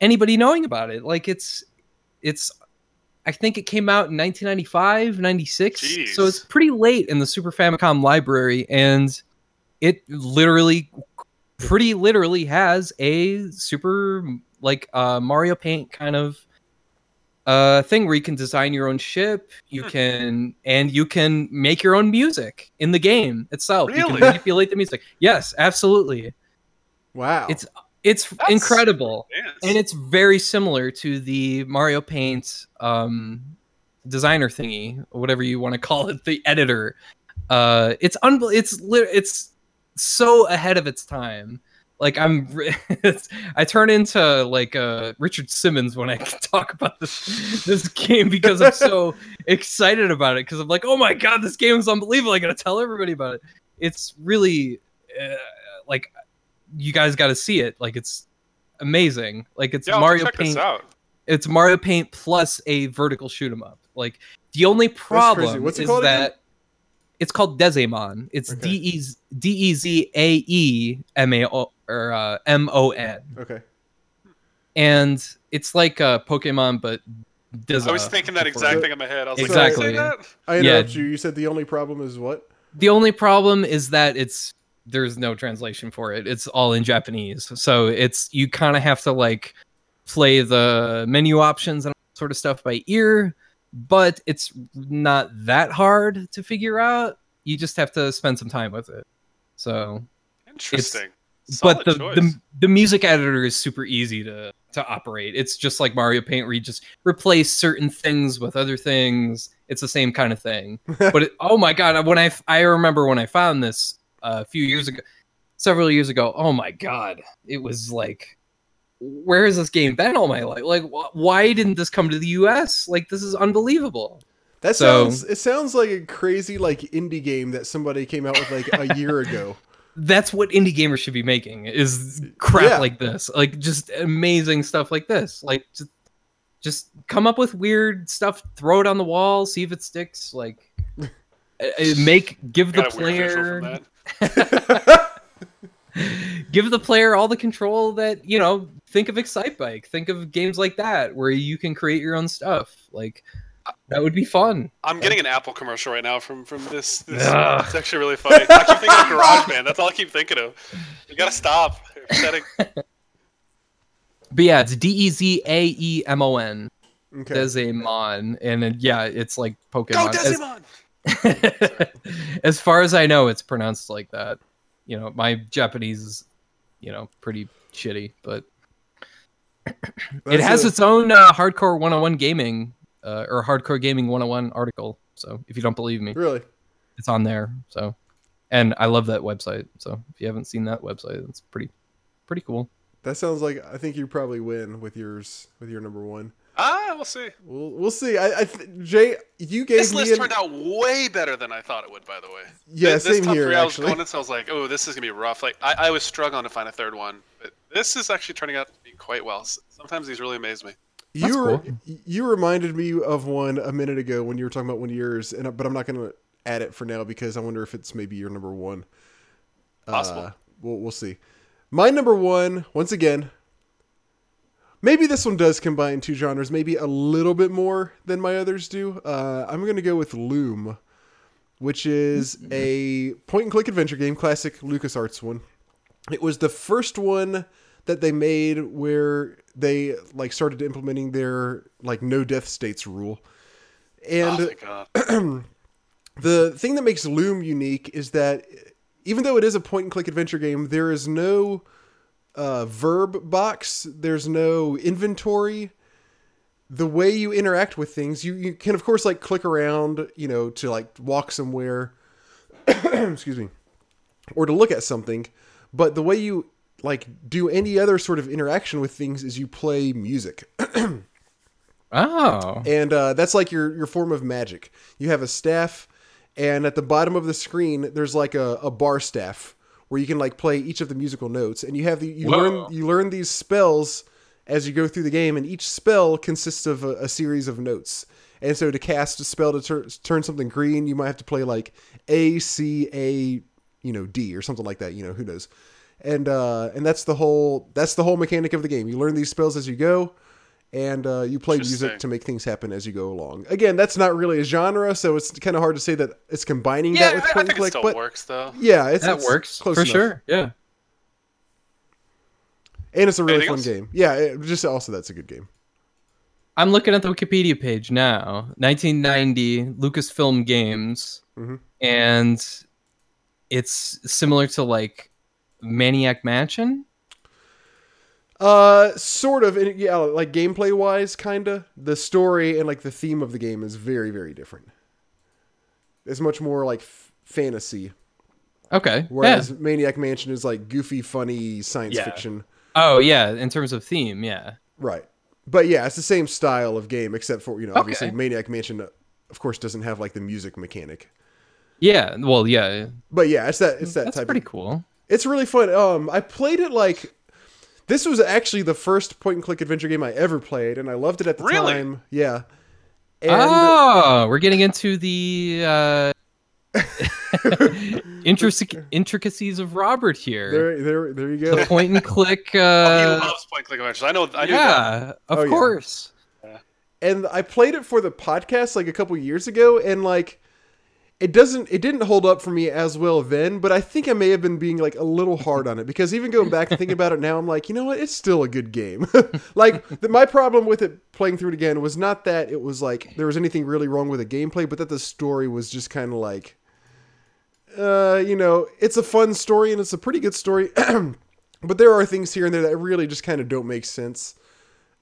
anybody knowing about it? Like it's, it's. I think it came out in 1995, 96. Jeez. So it's pretty late in the Super Famicom library and it literally pretty literally has a super like uh Mario Paint kind of uh thing where you can design your own ship, you Hmm. can and you can make your own music in the game itself. You Really? can manipulate the music. Yes, absolutely. Wow. It's it's That's- incredible Dance. and it's very similar to the Mario Paint um, designer thingy, whatever you want to call it, the editor. Uh, it's unbel- It's li- it's so ahead of its time. Like I'm, I turn into like uh, Richard Simmons when I talk about this this game because I'm so excited about it. Because I'm like, oh my god, this game is unbelievable! I gotta tell everybody about it. It's really uh, like you guys got to see it. Like it's amazing. Like it's yeah, I'll have to Mario check Paint. this out. It's Mario Paint plus a vertical shoot 'em up. Like the only problem What's it is called again? it's called Dezaemon. It's Okay. D E Z D E Z A E M A O or uh, M O N, okay. and it's like uh, Pokemon, but Deza I was thinking that exact So- thing in my head. I was Exactly. like, Did I say I Yeah. interrupt you. You said the only problem is what? The only problem is that it's there's no translation for it. It's all in Japanese. So it's you kind of have to like play the menu options and all sort of stuff by ear, but it's not that hard to figure out. You just have to spend some time with it. So, that? Interesting. but the, choice. the the music editor is super easy to to operate. It's just like Mario Paint where you just replace certain things with other things. It's the same kind of thing. but it, oh my god, when I I remember when I found this a few years ago, several years ago. Oh my god, it was like, where has this game been all my life? Like, wh- why didn't this come to the U.S.? Like, this is unbelievable. That So- sounds. It sounds like a crazy like indie game that somebody came out with like a year ago. That's what indie gamers should be making is crap Yeah. like this, like just amazing stuff like this. Like, just just come up with weird stuff, throw it on the wall, see if it sticks. Like, make give the Got a weird visual player from that. give the player all the control that you know think of excite bike think of games like that where you can create your own stuff like that would be fun I'm getting an Apple commercial right now from from this. this Ugh. it's actually really funny. I keep thinking of GarageBand. That's all I keep thinking of. You gotta stop. But yeah it's d-e-z-a-e-m-o-n Okay. Dezaemon, and it, yeah it's like Go pokemon as, Dezimon! as far as i know it's pronounced like that. You know my japanese is you know pretty shitty but it has a- its own uh, hardcore 101 gaming uh, or hardcore gaming 101 article. So if you don't believe me really. it's on there. So and i love that website. So if you haven't seen that website it's pretty pretty cool. That sounds like I think you probably win with yours with your number one. Ah, we'll see. We'll we'll see. I, I th- Jay, you gave This me list an, turned out way better than I thought it would. By the way. yeah, this, this same top here three, I was actually. going into, I was like, oh, this is gonna be rough. Like, I, I was struggling to find a third one, but this is actually turning out to be quite well. Sometimes these really amaze me. That's you were, cool. you reminded me of one a minute ago when you were talking about one of yours, and but I'm not going to add it for now because I wonder if it's maybe your number one. Possible. Uh, we'll we'll see. My number one, once again, maybe this one does combine two genres, maybe a little bit more than my others do. Uh, I'm going to go with Loom, which is a point and click adventure game, classic LucasArts one. It was the first one that they made where they like started implementing their like no death states rule. And oh, the thing that makes Loom unique is that even though it is a point and click adventure game, there is no uh, verb box, there's no inventory. The way you interact with things, you, you can of course like click around, you know, to like walk somewhere, excuse me, or to look at something. But the way you like do any other sort of interaction with things is you play music. Oh. and uh, that's like your your form of magic. You have a staff, and at the bottom of the screen, there's like a, a bar staff where you can like play each of the musical notes, and you have the you Whoa. learn you learn these spells as you go through the game, and each spell consists of a, a series of notes. And so to cast a spell to tur- turn something green, you might have to play like A C A, you know D or something like that. You know who knows. And uh, and that's the whole that's the whole mechanic of the game. You learn these spells as you go and uh, you play music to make things happen as you go along. Again, that's not really a genre, so it's kind of hard to say that it's combining Yeah, that with I, I point and think it click. still But works though. yeah, it's, that it's works close for enough. sure. Yeah. and it's a really Anything fun else? game. Yeah, it, just also that's a good game. I'm looking at the Wikipedia page now. 1990 Lucasfilm Games, Mhm. and it's similar to like Maniac Mansion. Uh, sort of. and Yeah, like gameplay wise, kinda. The story and like the theme of the game is very, very different. It's much more like f- fantasy, Okay. whereas yeah. Maniac Mansion is like goofy, funny science Yeah. fiction. Oh yeah, in terms of theme, yeah. Right. But yeah, it's the same style of game, except for you know, obviously Maniac Mansion, uh, of course, doesn't have like the music mechanic. Yeah. Well, yeah. But yeah, it's that it's that That's type. pretty of, cool. It's really fun. Um, I played it like this was actually the first point and click adventure game I ever played, and I loved it at the Really? time. Yeah. And oh, we're getting into the uh, intric- intricacies of Robert here. there, there, there you go. The point and click. Oh, he Uh, loves point click adventures. I know. I knew that. yeah, of Oh, yeah. course. and I played it for the podcast like a couple years ago, and like it doesn't, it didn't hold up for me as well then. But I think I may have been being like a little hard on it because even going back and thinking about it now, I'm like, you know what, it's still a good game. like the, my problem with it playing through it again was not that it was like there was anything really wrong with the gameplay, but that the story was just kind of like, uh, you know, it's a fun story and it's a pretty good story. but there are things here and there that really just kind of don't make sense.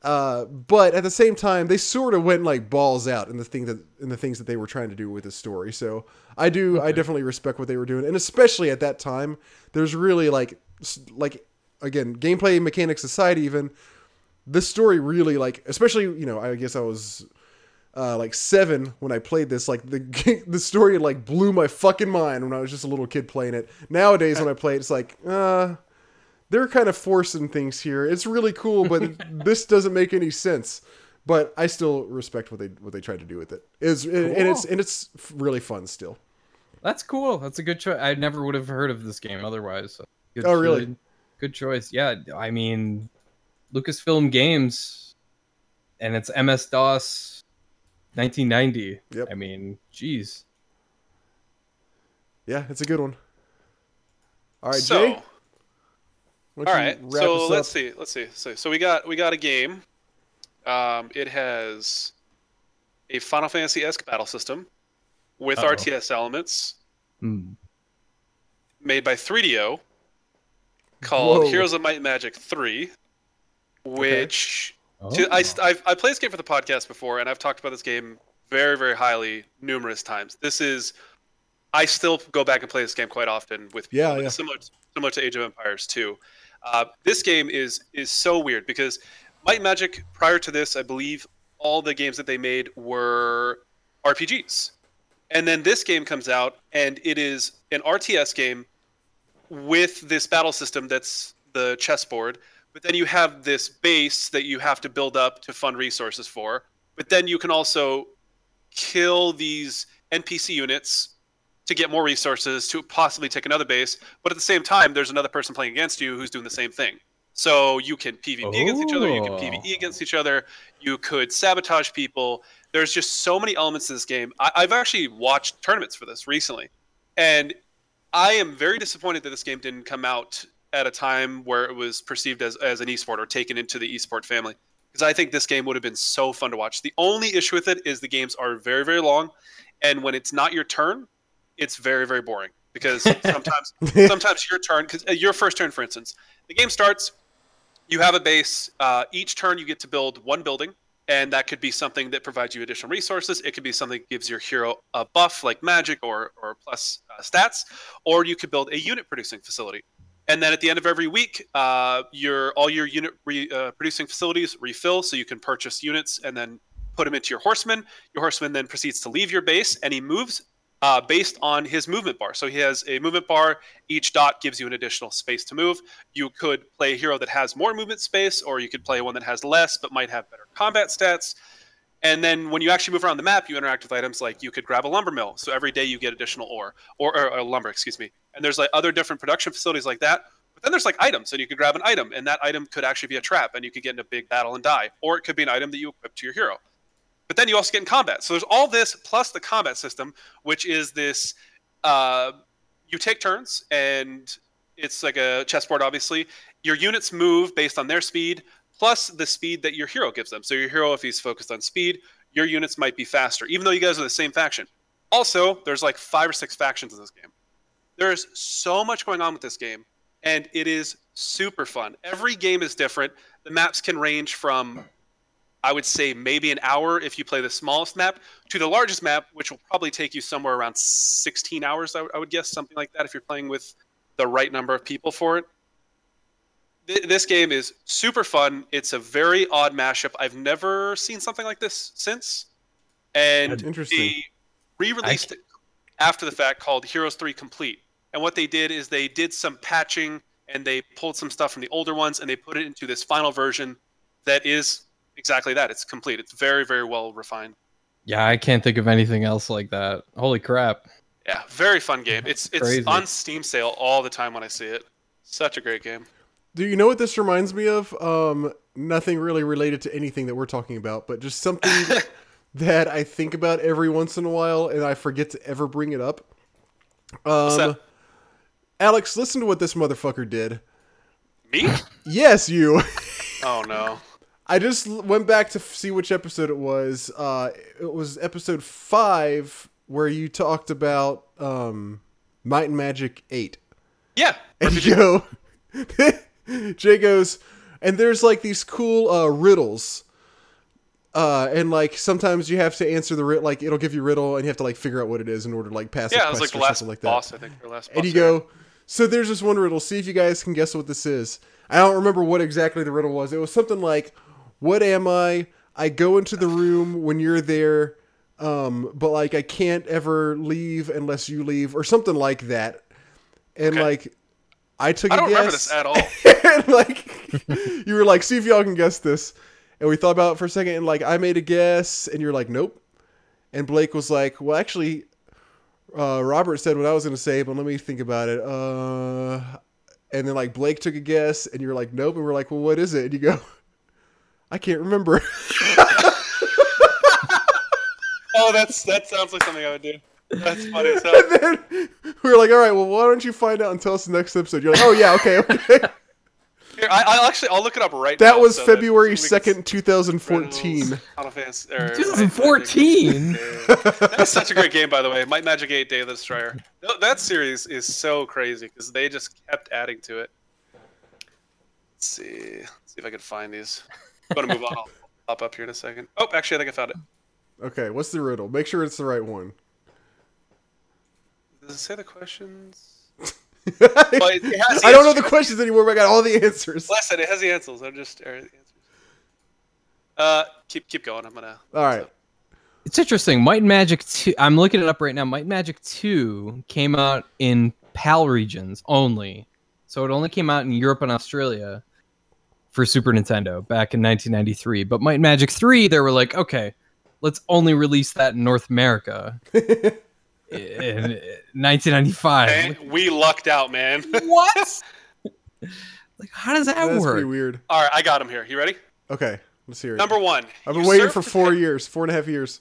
Uh, but at the same time, they sort of went like balls out in the thing that in the things that they were trying to do with the story. So I do, I definitely respect what they were doing, and especially at that time, there's really like, like again, gameplay mechanics aside, even this story really like, especially you know, I guess I was uh, like seven when I played this. Like the the story like blew my fucking mind when I was just a little kid playing it. Nowadays, when I play it, it's like, uh, they're kind of forcing things here. It's really cool, but this doesn't make any sense. But I still respect what they what they tried to do with it. Is and it's and it's really fun still. That's cool. That's a good choice. I never would have heard of this game otherwise. So good Oh, really? choi- Good choice. Yeah, I mean, Lucasfilm Games, and it's MS DOS, 1990. Yep. I mean, geez. Yeah, it's a good one. All right, so, Jay. Why don't all you right. wrap So let's see. Let's see. So, so we got we got a game. Um, it has a Final Fantasy esque battle system with Uh-oh. RTS elements Hmm. made by 3DO called Whoa. Heroes of Might and Magic 3, which Oh. to- I, I've, I played this game for the podcast before, and I've talked about this game very, very highly numerous times. This is, I still go back and play this game quite often with Yeah, people, yeah. similar similar to Age of Empires 2. Uh, this game is is so weird because Might Magic prior to this, I believe all the games that they made were RPGs, and then this game comes out and it is an RTS game with this battle system that's the chessboard but then you have this base that you have to build up to fund resources for but then you can also kill these npc units to get more resources to possibly take another base. But at the same time, there's another person playing against you who's doing the same thing. So you can PvP against each other, you can Oh. PvE against each other, you could sabotage people. There's just so many elements to this game. I, I've actually watched tournaments for this recently, and I am very disappointed that this game didn't come out at a time where it was perceived as, as an esport or taken into the esport family. Because I think this game would have been so fun to watch. The only issue with it is the games are very, very long, and when it's not your turn, it's very, very boring. Because sometimes, sometimes your turn, because your first turn, for instance, the game starts, you have a base. Uh, each turn, you get to build one building, and that could be something that provides you additional resources. It could be something that gives your hero a buff like magic or or plus uh, stats, or you could build a unit producing facility. And then at the end of every week, uh, your all your unit re, uh, producing facilities refill, so you can purchase units and then put them into your horseman. Your horseman then proceeds to leave your base, and he moves uh, based on his movement bar. So he has a movement bar. Each dot gives you an additional space to move. You could play a hero that has more movement space, or you could play one that has less but might have better combat stats. And then when you actually move around the map, you interact with items like you could grab a lumber mill. So every day you get additional ore or, or, or lumber, excuse me. And there's like other different production facilities like that. But then there's like items, and you could grab an item, and that item could actually be a trap, and you could get in a big battle and die. Or it could be an item that you equip to your hero. But then you also get in combat. So there's all this plus the combat system, which is this uh, you take turns, and it's like a chessboard, obviously. Your units move based on their speed, plus the speed that your hero gives them. So your hero, if he's focused on speed, your units might be faster, even though you guys are the same faction. Also, there's like five or six factions in this game. There's so much going on with this game, and it is super fun. Every game is different. The maps can range from, I would say, maybe an hour if you play the smallest map, to the largest map, which will probably take you somewhere around 16 hours, I, I would guess, something like that, if you're playing with the right number of people for it. Th- This game is super fun. It's a very odd mashup. I've never seen something like this since. And That's interesting. they re-released it after the fact called Heroes 3 Complete. And what they did is they did some patching and they pulled some stuff from the older ones and they put it into this final version that is exactly that. It's complete. It's very, very well refined. Yeah, I can't think of anything else like that. Holy crap. Yeah, very fun game. It's it's Crazy. on Steam sale all the time when I see it. Such a great game. Do you know what this reminds me of? Um, nothing really related to anything that we're talking about, but just something that I think about every once in a while, and I forget to ever bring it up. Um. Alex, listen to what this motherfucker did. Me? Yes, you. Oh no. I just went back to f- see which episode it was. Uh, it was episode five where you talked about um, Might and Magic Eight. Yeah. And you go, Jay goes, and there's like these cool uh, riddles. Uh, and like sometimes you have to answer the ri- like it'll give you a riddle and you have to like figure out what it is in order to like pass. Yeah, it was like the last like that. boss, I think. Or last And you go, so there's this one riddle. See if you guys can guess what this is. I don't remember what exactly the riddle was. It was something like, "What am I? I go into the room when you're there, um, but like I can't ever leave unless you leave, or something like that." And Okay. like, I took I a don't guess. remember this at all. and like, you were like, "See if y'all can guess this." And we thought about it for a second, and like, I made a guess, and you're like, "Nope." And Blake was like, "Well, actually, uh, Robert said what I was going to say, but let me think about it. Uh, and then like Blake took a guess, and you're like, nope. And we're like, well, what is it? And you go, I can't remember. oh, that's that sounds like something I would do. That's funny as hell. and then we were like, all right, well, why don't you find out and tell us the next episode? You're like, oh yeah, okay, okay. Here, I, I'll actually I'll look it up right now. that now. was so February we can- second, two thousand fourteen. Riddles, Final Fantasy- or- 2014? That's such a great game, by the way. Might Magic 8 Day of the Destroyer. Th- That series is so crazy because they just kept adding to it. Let's see. Let's see if I can find these. I'm going to move on. I'll pop up here in a second. Oh, actually, I think I found it. Okay, what's the riddle? Make sure it's the right one. Does it say the questions? I Well, it, it don't know the questions anymore, but I got all the answers. Listen, it has the answers. I'm just. Or the answers. Uh, keep keep going. I'm gonna. All right. It's interesting. Might and Magic 2, I'm looking it up right now. Might and Magic 2 came out in PAL regions only. So it only came out in Europe and Australia for Super Nintendo back in 1993. But Might and Magic 3, they were like, okay, let's only release that in North America. in uh, 1995. Man, we lucked out, man. what? like, how does that That's work? pretty weird. All right, I got him here. You ready? Okay, let's hear it. Number one. I've been waiting for four pay- years, four and a half years,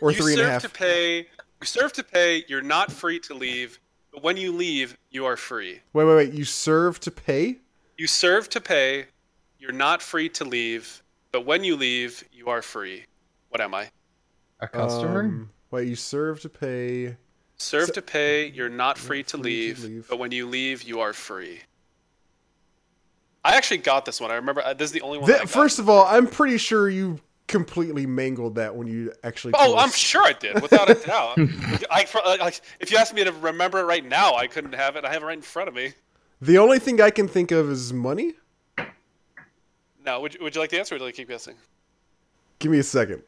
or you three and a serve half. to pay. You serve to pay. You're not free to leave, but when you leave, you are free. Wait, wait, wait. You serve to pay? You serve to pay. You're not free to leave, but when you leave, you are free. What am I? A customer? Um, wait, you serve to pay. Serve So- to pay. You're not free to free to leave, leave. but when you leave, you are free. I actually got this one. I remember uh, this is the only one. Th- that I got. first of all, I'm pretty sure you completely mangled that when you actually. Oh, I'm us. sure I did, without a doubt. I, uh, like, if you asked me to remember it right now, I couldn't have it. I have it right in front of me. The only thing I can think of is money. No, would you, would you like the answer, or do I keep guessing? Give me a second.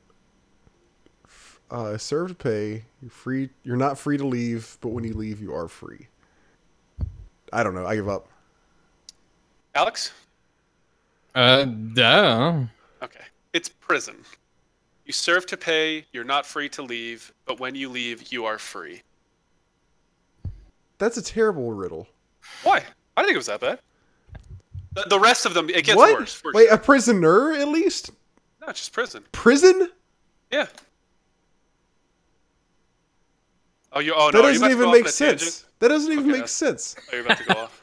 F- Uh, serve to pay. You're free. You're not free to leave, but when you leave, you are free. I don't know. I give up. Alex? Uh, duh. Okay. It's prison. You serve to pay, you're not free to leave, but when you leave, you are free. That's a terrible riddle. Why? I didn't think it was that bad. The, the rest of them, it gets what? worse. Wait, sure. a prisoner at least? No, just prison. Prison? Yeah. Oh, you. Oh no, that you doesn't even make sense. That doesn't even Okay, make sense. Oh, you're about to go off.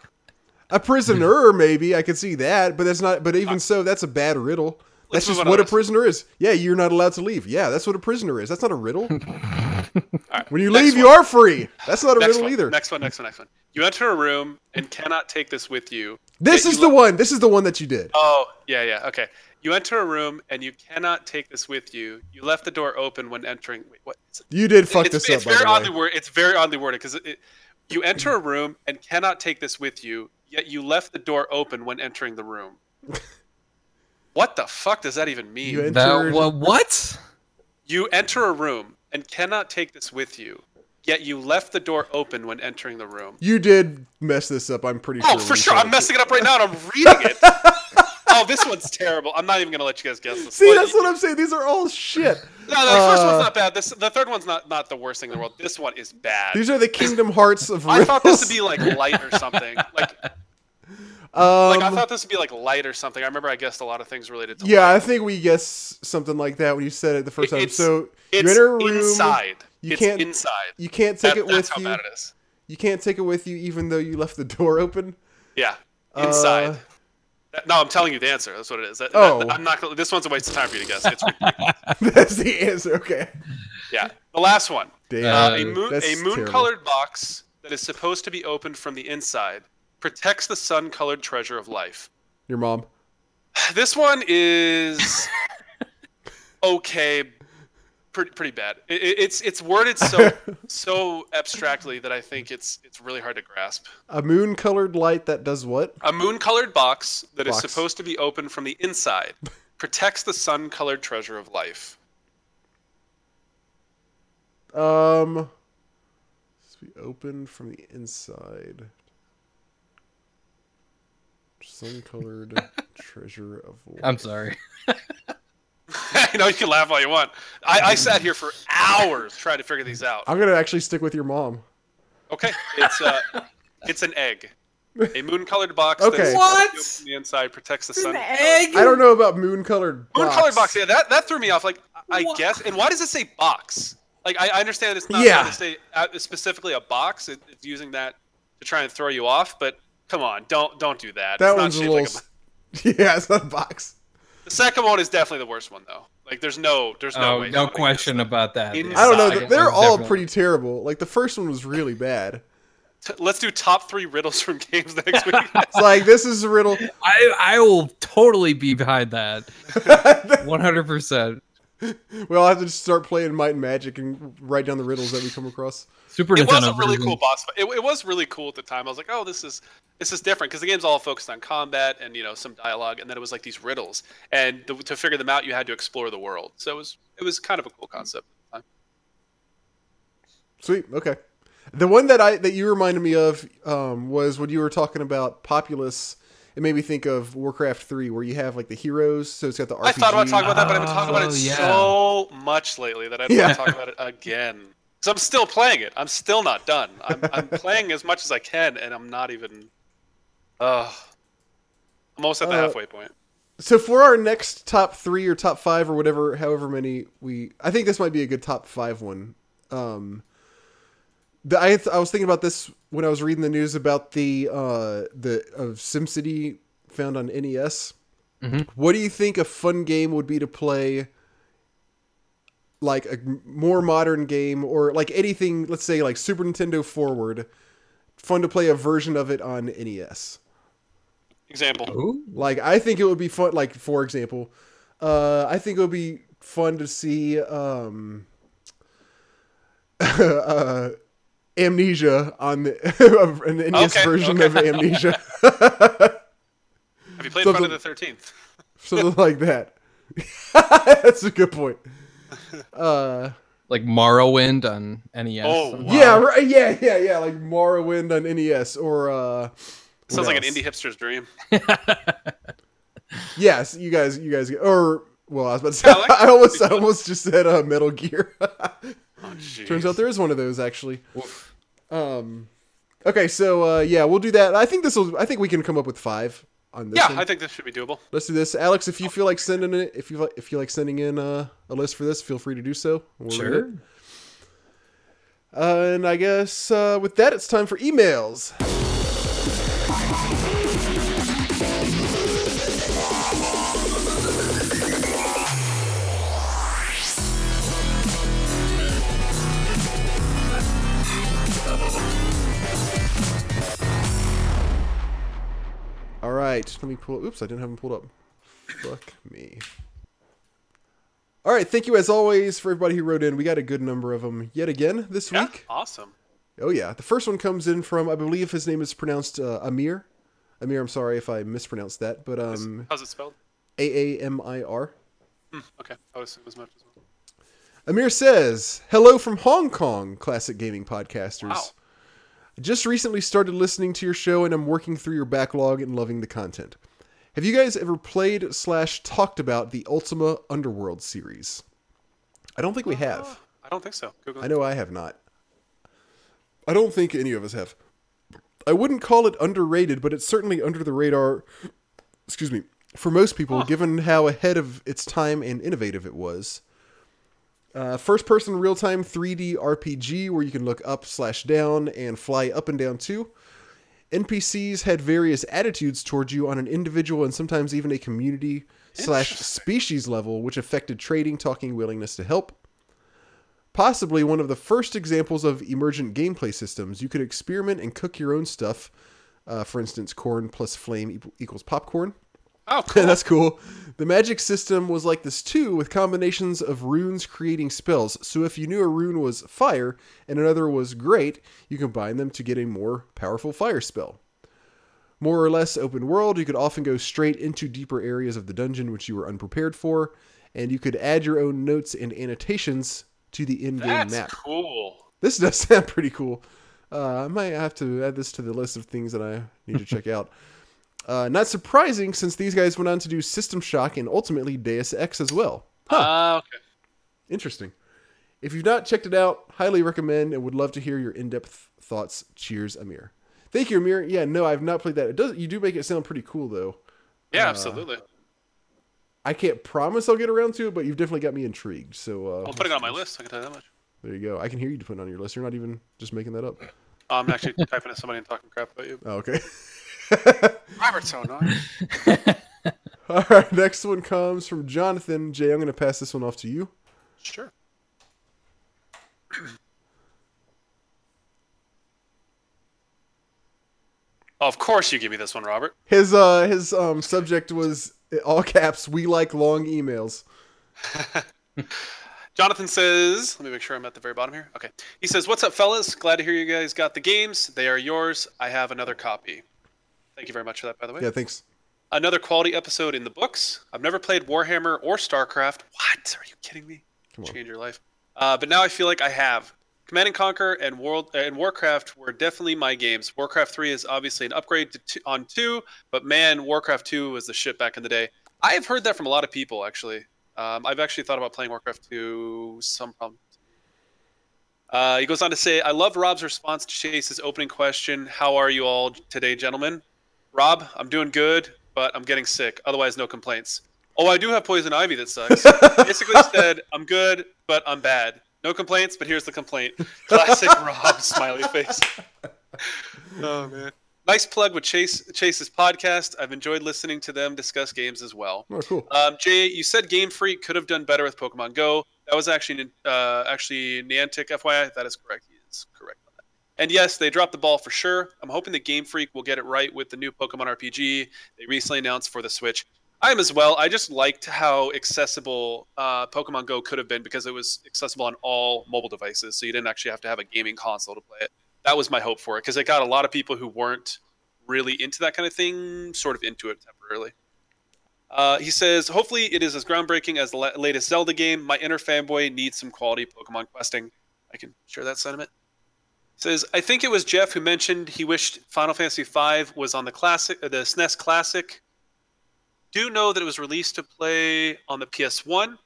A prisoner, maybe I could see that, but that's not. But even uh, so, that's a bad riddle. Let's That's just what a rest. prisoner is. Yeah, you're not allowed to leave. Yeah, that's what a prisoner is. That's not a riddle. Alright, When you leave, one. you are free. That's not a Next riddle one, either. Next one, next one, next one. You enter a room and cannot take this with you. This is you the look- one. This is the one that you did. Oh, yeah, yeah. Okay. You enter a room and you cannot take this with you. You left the door open when entering. Wait, what? Is? You did fuck it's, this it's up. very by the oddly way. worded. It's very oddly worded because it, it, you enter a room and cannot take this with you. Yet you left the door open when entering the room. what the fuck does that even mean? You You, That entered. wha- what? enter a room and cannot take this with you. Yet you left the door open when entering the room. You did mess this up. I'm pretty sure. Oh, when for sure. I'm it. messing it up right now and I'm reading it. oh, this one's terrible. I'm not even gonna let you guys guess this. See, Well, that's what I'm saying. These are all shit. No, the first Uh, one's not bad. This, the third one's not, not the worst thing in the world. This one is bad. These are the Kingdom Hearts of I riddles. thought this would be like light or something. Like, Um, like I thought this would be like light or something. I remember I guessed a lot of things related to. yeah, light. I think we guessed something like that when you said it the first It- time. it's- So it's you enter a room. inside. you it's can't- inside. You can't take That- it that's with how you. bad it is. You can't take it with you, even though you left the door open. Yeah, inside. Uh, no, I'm telling you the answer. That's what it is. That- Oh. that- I'm not. This one's a waste of time for you to guess. It's. That's the answer. Okay. yeah. The last one. Damn. Uh, a Uh, moon, a moon-colored box that is supposed to be opened from the inside protects the sun-colored treasure of life. Your mom. This one is okay, pretty pretty bad. It, it- it's it's worded so so abstractly that I think it's it's really hard to grasp. A moon-colored light that does what? A moon-colored box that is Box. supposed to be opened from the inside protects the sun-colored treasure of life. Um. Be open from the inside. Sun-colored treasure of life. I'm sorry. I know you can laugh all you want. I, I sat here for hours trying to figure these out. I'm gonna actually stick with your mom. Okay, it's uh, it's an egg. A moon-colored box Okay. that is What? opened from the inside protects the sun. An egg? I don't know about moon-colored box. Moon-colored box. Yeah, that, that threw me off. Like I What? guess. And why does it say box? Like I, I understand it's not yeah. to say uh, specifically a box. It, it's using that to try and throw you off. But come on, don't don't do that. That it's not one's a little. like s- yeah, it's not a box. The second one is definitely the worst one though. Like there's no there's no Oh, way. no question about that. In- I don't know. They're all definitely- pretty terrible. Like the first one was really bad. Let's do top three riddles from games next week. It's like this is a riddle. I I will totally be behind that. 100. percent We'll have to just start playing Might and Magic and write down the riddles that we come across. Super it was a really version. cool boss fight. It, it was really cool at the time. I was like, oh, this is this is different because the game's all focused on combat and you know some dialogue, and then it was like these riddles, and to, to figure them out, you had to explore the world. So it was it was kind of a cool concept. At the. Sweet. Okay. The one that I that you reminded me of um, was when you were talking about Populous. It made me think of Warcraft Three, where you have like the heroes. So it's got the RPG. I thought about talking about that, but I've been talking about Oh, it yeah. so much lately that I don't Yeah. want to talk about it again. Because I'm still playing it. I'm still not done. I'm, I'm playing as much as I can, and I'm not even. Uh, I'm almost at the Uh, halfway point. So for our next top three or top five or whatever, however many we, I think this might be a good top five one. Um, the, I I was thinking about this when I was reading the news about the uh the of SimCity found on NES. Mhm. What do you think a fun game would be to play? Like a more modern game or like anything, let's say like Super Nintendo forward, fun to play a version of it on NES. Example. Ooh. Like I think it would be fun. Like for example, uh, I think it would be fun to see um, uh, Amnesia on the an NES Okay, version okay. of Amnesia, Have you played Something- Friday the Thirteenth? something like that. That's a good point. Uh, Like Morrowind on NES. Oh, somehow. yeah, right. Yeah, yeah, yeah. Like Morrowind on NES or uh, Sounds what like an indie hipster's dream. Yes, you guys, you guys, or well, I was about to say, Alex? I almost, I almost just said uh, Metal Gear. Oh. Turns out there is one of those actually. Oof. Um, okay, so uh, yeah, we'll do that. I think this will. I think we can come up with five on this. Yeah, one. I think this should be doable. Let's do this, Alex. If you feel like sending it, if you if you like sending in uh, a list for this, feel free to do so. We'll Sure. Uh, and I guess uh, with that, it's time for emails. All right, let me pull. Oops, I didn't have them pulled up. Fuck me. All right, thank you as always for everybody who wrote in. We got a good number of them yet again this Yeah, week. awesome. Oh yeah, the first one comes in from I believe his name is pronounced uh, Amir. Amir, I'm sorry if I mispronounced that, but um, How's it spelled? A A M I R. Hmm, okay, I assume as much as well. Amir says, "Hello from Hong Kong, classic gaming podcasters. Wow. Just recently started listening to your show, and I'm working through your backlog and loving the content. Have you guys ever played slash talked about the Ultima Underworld series? I don't think we have. I don't think so. Google I know I have not. I don't think any of us have. I wouldn't call it underrated, but it's certainly under the radar. Excuse me. For most people, Huh. given how ahead of its time and innovative it was. Uh, first person real time 3D RPG where you can look up slash down and fly up and down too. NPCs had various attitudes towards you on an individual and sometimes even a community slash species level, which affected trading, talking, willingness to help. Possibly one of the first examples of emergent gameplay systems. You could experiment and cook your own stuff. Uh, for instance, corn plus flame equals popcorn. Oh, cool. That's cool. The magic system was like this too, with combinations of runes creating spells. So if you knew a rune was fire and another was great, you combine them to get a more powerful fire spell. More or less open world, you could often go straight into deeper areas of the dungeon which you were unprepared for, and you could add your own notes and annotations to the in-game That's map. cool. This does sound pretty cool. Uh, I might have to add this to the list of things that I need to check out. Uh, not surprising, since these guys went on to do System Shock and ultimately Deus Ex as well. Ah, okay. Interesting. If you've not checked it out, highly recommend and would love to hear your in-depth thoughts. Cheers, Amir. Thank you, Amir. Yeah, no, I've not played that. It does. You do make it sound pretty cool, though. Yeah, Uh, absolutely. I can't promise I'll get around to it, but you've definitely got me intrigued. So uh, I'll put it on my list. I can tell you that much. There you go. I can hear you putting it on your list. You're not even just making that up. I'm actually typing to somebody and talking crap about you. Oh, okay. Robert's so. All right, next one comes from Jonathan. Jay, I'm going to pass this one off to you. Sure. of course, you give me this one, Robert. His uh his um subject was all caps. We like long emails. Jonathan says, let me make sure I'm at the very bottom here. Okay. He says, What's up, fellas? Glad to hear you guys got the games. They are yours. I have another copy. Thank you very much for that, by the way. Yeah, thanks. Another quality episode in the books. I've never played Warhammer or StarCraft. What? Are you kidding me? Come on. Change your life. Uh, but now I feel like I have. Command and Conquer and World and Warcraft were definitely my games. Warcraft 3 is obviously an upgrade two, on 2, but man, Warcraft 2 was the shit back in the day. I have heard that from a lot of people actually. Um, I've actually thought about playing Warcraft 2 some problem. Uh, he goes on to say, I love Rob's response to Chase's opening question How are you all today, gentlemen? Rob, I'm doing good, but I'm getting sick. Otherwise, no complaints. Oh, I do have poison ivy that sucks. Basically said, I'm good, but I'm bad. No complaints, but here's the complaint. Classic Rob smiley face. Oh man. Nice plug with Chase Chase's podcast. I've enjoyed listening to them discuss games as well. Oh, cool. Um, Jay, you said Game Freak could have done better with Pokemon Go. That was actually uh, actually Niantic, FYI. That is correct. He is correct. And yes, they dropped the ball for sure. I'm hoping the Game Freak will get it right with the new Pokemon RPG they recently announced for the Switch. I am as well. I just liked how accessible uh, Pokemon Go could have been because it was accessible on all mobile devices, so you didn't actually have to have a gaming console to play it. That was my hope for it because it got a lot of people who weren't really into that kind of thing sort of into it temporarily. Uh, he says, hopefully it is as groundbreaking as the la- latest Zelda game. My inner fanboy needs some quality Pokemon questing. I can share that sentiment. Says, I think it was Jeff who mentioned he wished Final Fantasy V was on the classic, uh, the SNES Classic. Do know that it was released to play on the PS1.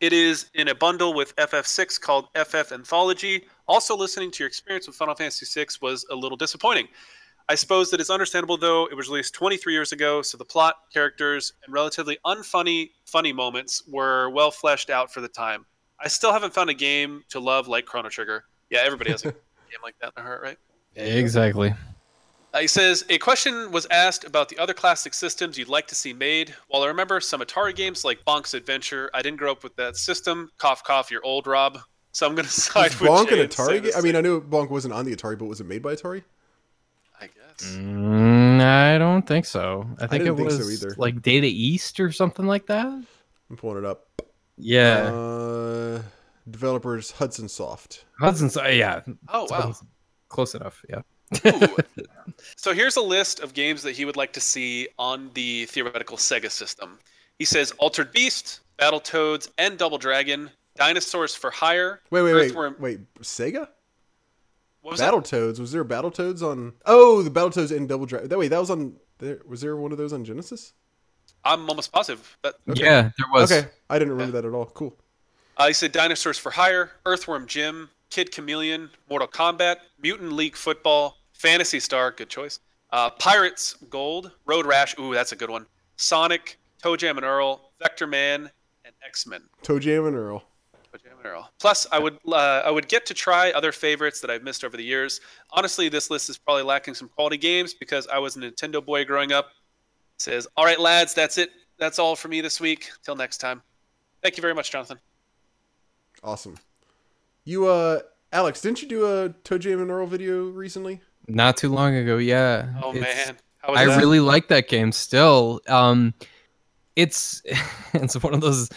It is in a bundle with FF6 called FF Anthology. Also, listening to your experience with Final Fantasy VI was a little disappointing. I suppose that it's understandable, though. It was released 23 years ago, so the plot, characters, and relatively unfunny, funny moments were well fleshed out for the time. I still haven't found a game to love like Chrono Trigger. Yeah, everybody has a game like that in their heart, right? Exactly. Uh, he says a question was asked about the other classic systems you'd like to see made. While I remember some Atari games like Bonk's Adventure, I didn't grow up with that system. Cough, cough, you're old, Rob. So I'm going to side Was with Bonk Jay an and Atari game? I mean. I knew Bonk wasn't on the Atari, but was it made by Atari? I guess. Mm, I don't think so. I think didn't it think so was either. like Data East or something like that. I'm pulling it up. Yeah, Uh, developers Hudson Soft. Hudson's. Uh, yeah. Oh wow. Close enough. Yeah. So here's a list of games that he would like to see on the theoretical Sega system. He says Altered Beast, Battletoads, and Double Dragon, Dinosaurs for Hire. Wait, wait, wait, Earthworm- wait. Sega? What was that? Battletoads. Was there Battletoads on? Oh, the Battletoads and Double Dragon. That wait, that was on. There was there one of those on Genesis? I'm almost positive. That, Yeah, there was. Okay, I didn't remember that at all. Cool. Uh, he said Dinosaurs for Hire, Earthworm Jim, Kid Chameleon, Mortal Kombat, Mutant League Football, Phantasy Star, good choice. Uh, Pirates Gold, Road Rash, ooh, that's a good one. Sonic, Toe Jam and Earl, Vector Man, and X Men. Toe Jam and Earl. Toe Jam and Earl. Plus, I would uh, I would get to try other favorites that I've missed over the years. Honestly, this list is probably lacking some quality games because I was a Nintendo boy growing up. says, all right, lads, that's it. That's all for me this week. Till next time. Thank you very much, Jonathan. Awesome. You, uh, Alex, didn't you do a Toe Jam and Earl video recently? Not too long ago. Yeah. Oh It's- man, How was I that? really like that game still. Um, it's it's one of those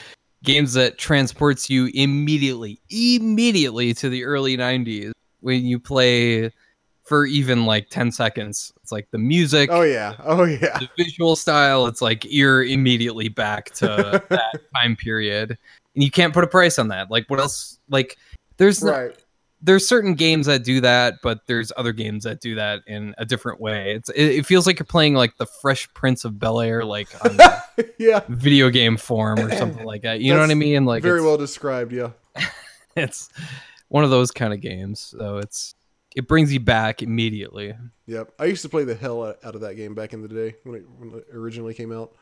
games that transports you immediately, immediately to the early '90s when you play for even like 10 seconds. It's like the music, Oh yeah. Oh yeah. the visual style. It's like you're immediately back to that time period, and you can't put a price on that. Like what else? Like there's no- there's certain games that do that, but there's other games that do that in a different way. It's it, it feels like you're playing like the Fresh Prince of Bel Air, like on yeah. video game form or something like that. You know what I That's mean? Like Very well described. Yeah. It's one of those kind of games. So it's it brings you back immediately. Yep. I used to play the hell out out of that game back in the day when it, when it originally came out.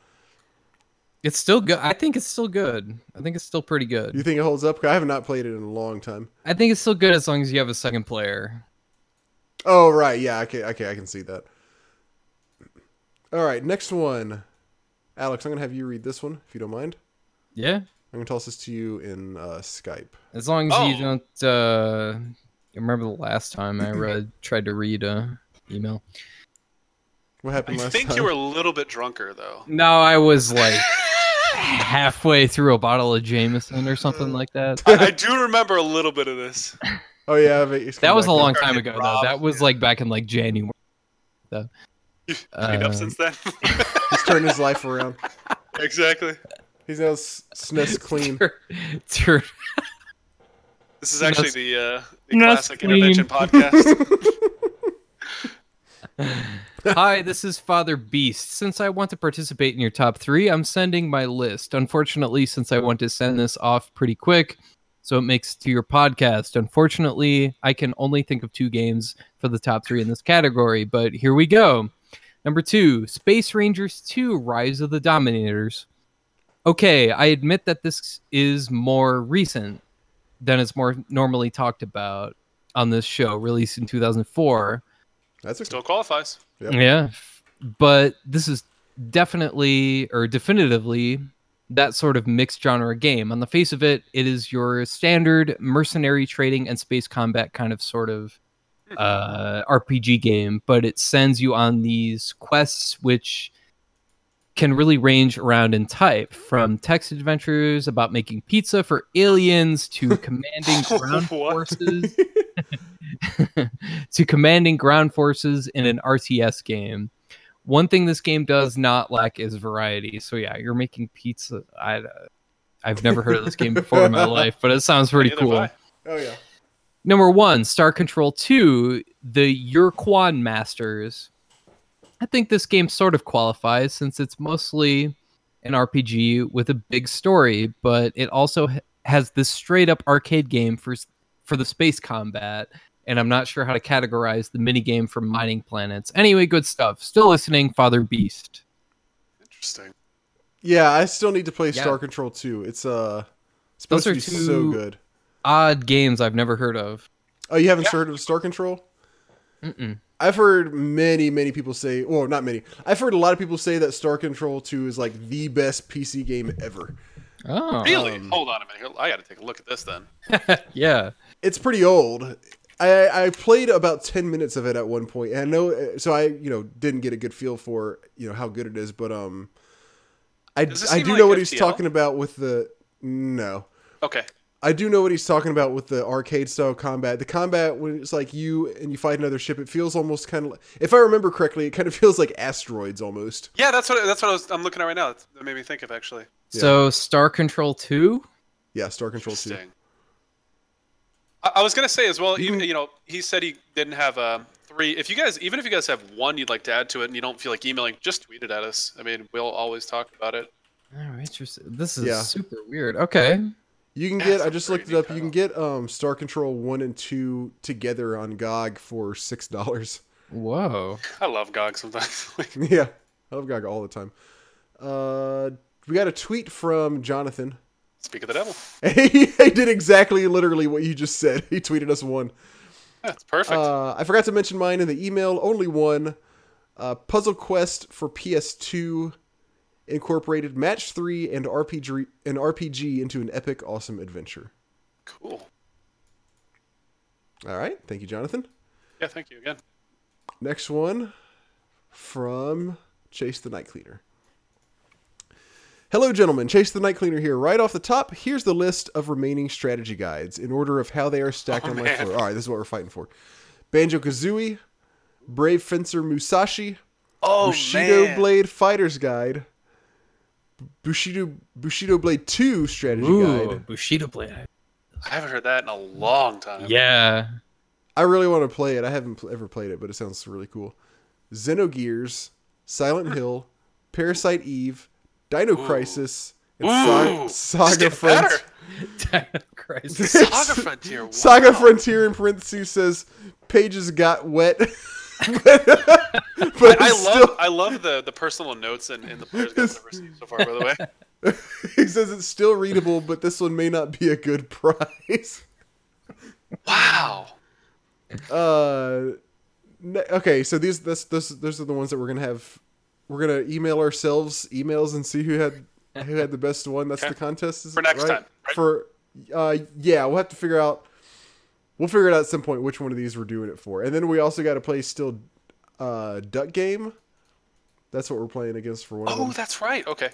It's still good. I think it's still good. I think it's still pretty good. you think it holds up? 'Cause I have not played it in a long time. I think it's still good as long as you have a second player. Oh right, yeah, okay, okay, I can see that. All right, next one, Alex. I'm gonna have you read this one if you don't mind. Yeah. I'm gonna toss this to you in uh, Skype. As long as you Oh. don't uh remember the last time I read tried to read a email. What I happened last think time? you were a little bit drunker though. No, I was like halfway through a bottle of Jameson or something like that. I, I do remember a little bit of this. Oh yeah, but That come was a long time ago though. That was like back in like January. though. Cleaned Uh, up since then. He's turned his life around. exactly. He's now s- SNES clean. Tur- This is actually That's- the, uh, the that's classic clean. intervention podcast. Hi, this is Father Beast. Since I want to participate in your top three, I'm sending my list. Unfortunately, since I want to send this off pretty quick, so it makes to your podcast. Unfortunately, I can only think of two games for the top three in this category, but here we go. Number two, Space Rangers 2 Rise of the Dominators. Okay, I admit that this is more recent than it's more normally talked about on this show, released in 2004. That's a Still qualifies. Yep. Yeah, but this is definitely or definitively that sort of mixed genre game. On the face of it, it is your standard mercenary trading and space combat kind of sort of uh, RPG game, but it sends you on these quests which can really range around in type from text adventures about making pizza for aliens to commanding ground forces to commanding ground forces in an RTS game. One thing this game does not lack is variety. So yeah, you're making pizza. I I've never heard of this game before in my life, but it sounds pretty Neither cool. Oh yeah. Number one, Star Control 2, the Ur-Quan Masters. I think this game sort of qualifies since it's mostly an RPG with a big story, but it also has this straight up arcade game for for the space combat. And I'm not sure how to categorize the mini game for mining planets. Anyway, good stuff. Still listening, Father Beast. Interesting. Yeah, I still need to play Yeah. Star Control 2. It's uh supposed Those to are be so good. Odd games I've never heard of. Oh, you haven't Yeah. heard of Star Control? Mm-mm. I've heard many, many people say, well, not many. I've heard a lot of people say that Star Control 2 is like the best PC game ever. Oh, Really? Um, Hold on a minute. I got to take a look at this then. yeah. It's pretty old. I, I played about 10 minutes of it at one point, and I know, so I, you know, didn't get a good feel for, you know, how good it is, but, um, I, I do like know what he's talking about with the, no. Okay. I do know what he's talking about with the arcade style combat. The combat when it's like you and you fight another ship, it feels almost kind of like, if I remember correctly, it kind of feels like asteroids almost. Yeah, that's what that's what I was, I'm looking at right now. That's, that made me think of actually. So Star Control 2? Yeah, Star Control 2. I, I was gonna say as well. You Even you know, he said he didn't have um, three. If you guys, even if you guys have one you'd like to add to it, and you don't feel like emailing, just tweet it at us. I mean, we'll always talk about it. Oh, interesting. This is Yeah. super weird. Okay. You can That's get. a I just looked it up. big You can get um, Star Control one and two together on GOG for six dollars. Whoa. I love GOG sometimes. Like, yeah, I love GOG all the time. Uh, we got a tweet from Jonathan. Speak of the devil. he, he did exactly, literally what you just said. He tweeted us one. That's perfect. Uh, I forgot to mention mine in the email. Only one. Uh, Puzzle Quest for PS2 incorporated match three and RPG an RPG into an epic, awesome adventure. cool. All right, thank you, Jonathan. Yeah, thank you again. Next one from Chase the Night Cleaner. Hello, gentlemen. Chase the Night Cleaner here. Right off the top, here's the list of remaining strategy guides in order of how they are stacked Oh, on my man. floor. All right, this is what we're fighting for Banjo Kazooie, Brave Fencer Musashi, Oh Bushido Blade Fighter's Guide, Bushido Bushido Blade 2 Strategy Ooh, Guide. Bushido Blade. I haven't heard that in a long time. Yeah. I really want to play it. I haven't pl- ever played it, but it sounds really cool. Xenogears, Silent hmm. Hill, Parasite Eve, Dino Ooh. Crisis, and Ooh, Sa- Saga gets better. Front- Christ. Saga Frontier. Saga. Frontier in parentheses says pages got wet. but I, but I it's love I love the, the personal notes in, in the players I've received so far. By the way, he says it's still readable, but this one may not be a good price. wow. Uh, okay, so these this this those are the ones that we're gonna have. We're gonna email ourselves emails and see who had who had the best one. That's Okay. the contest is For next right? time, right? For uh, yeah, we'll have to figure out. We'll figure it out at some point which one of these we're doing it for, and then we also got to play still, uh, Duck Game. That's what we're playing against for one of Oh, that's right. Okay.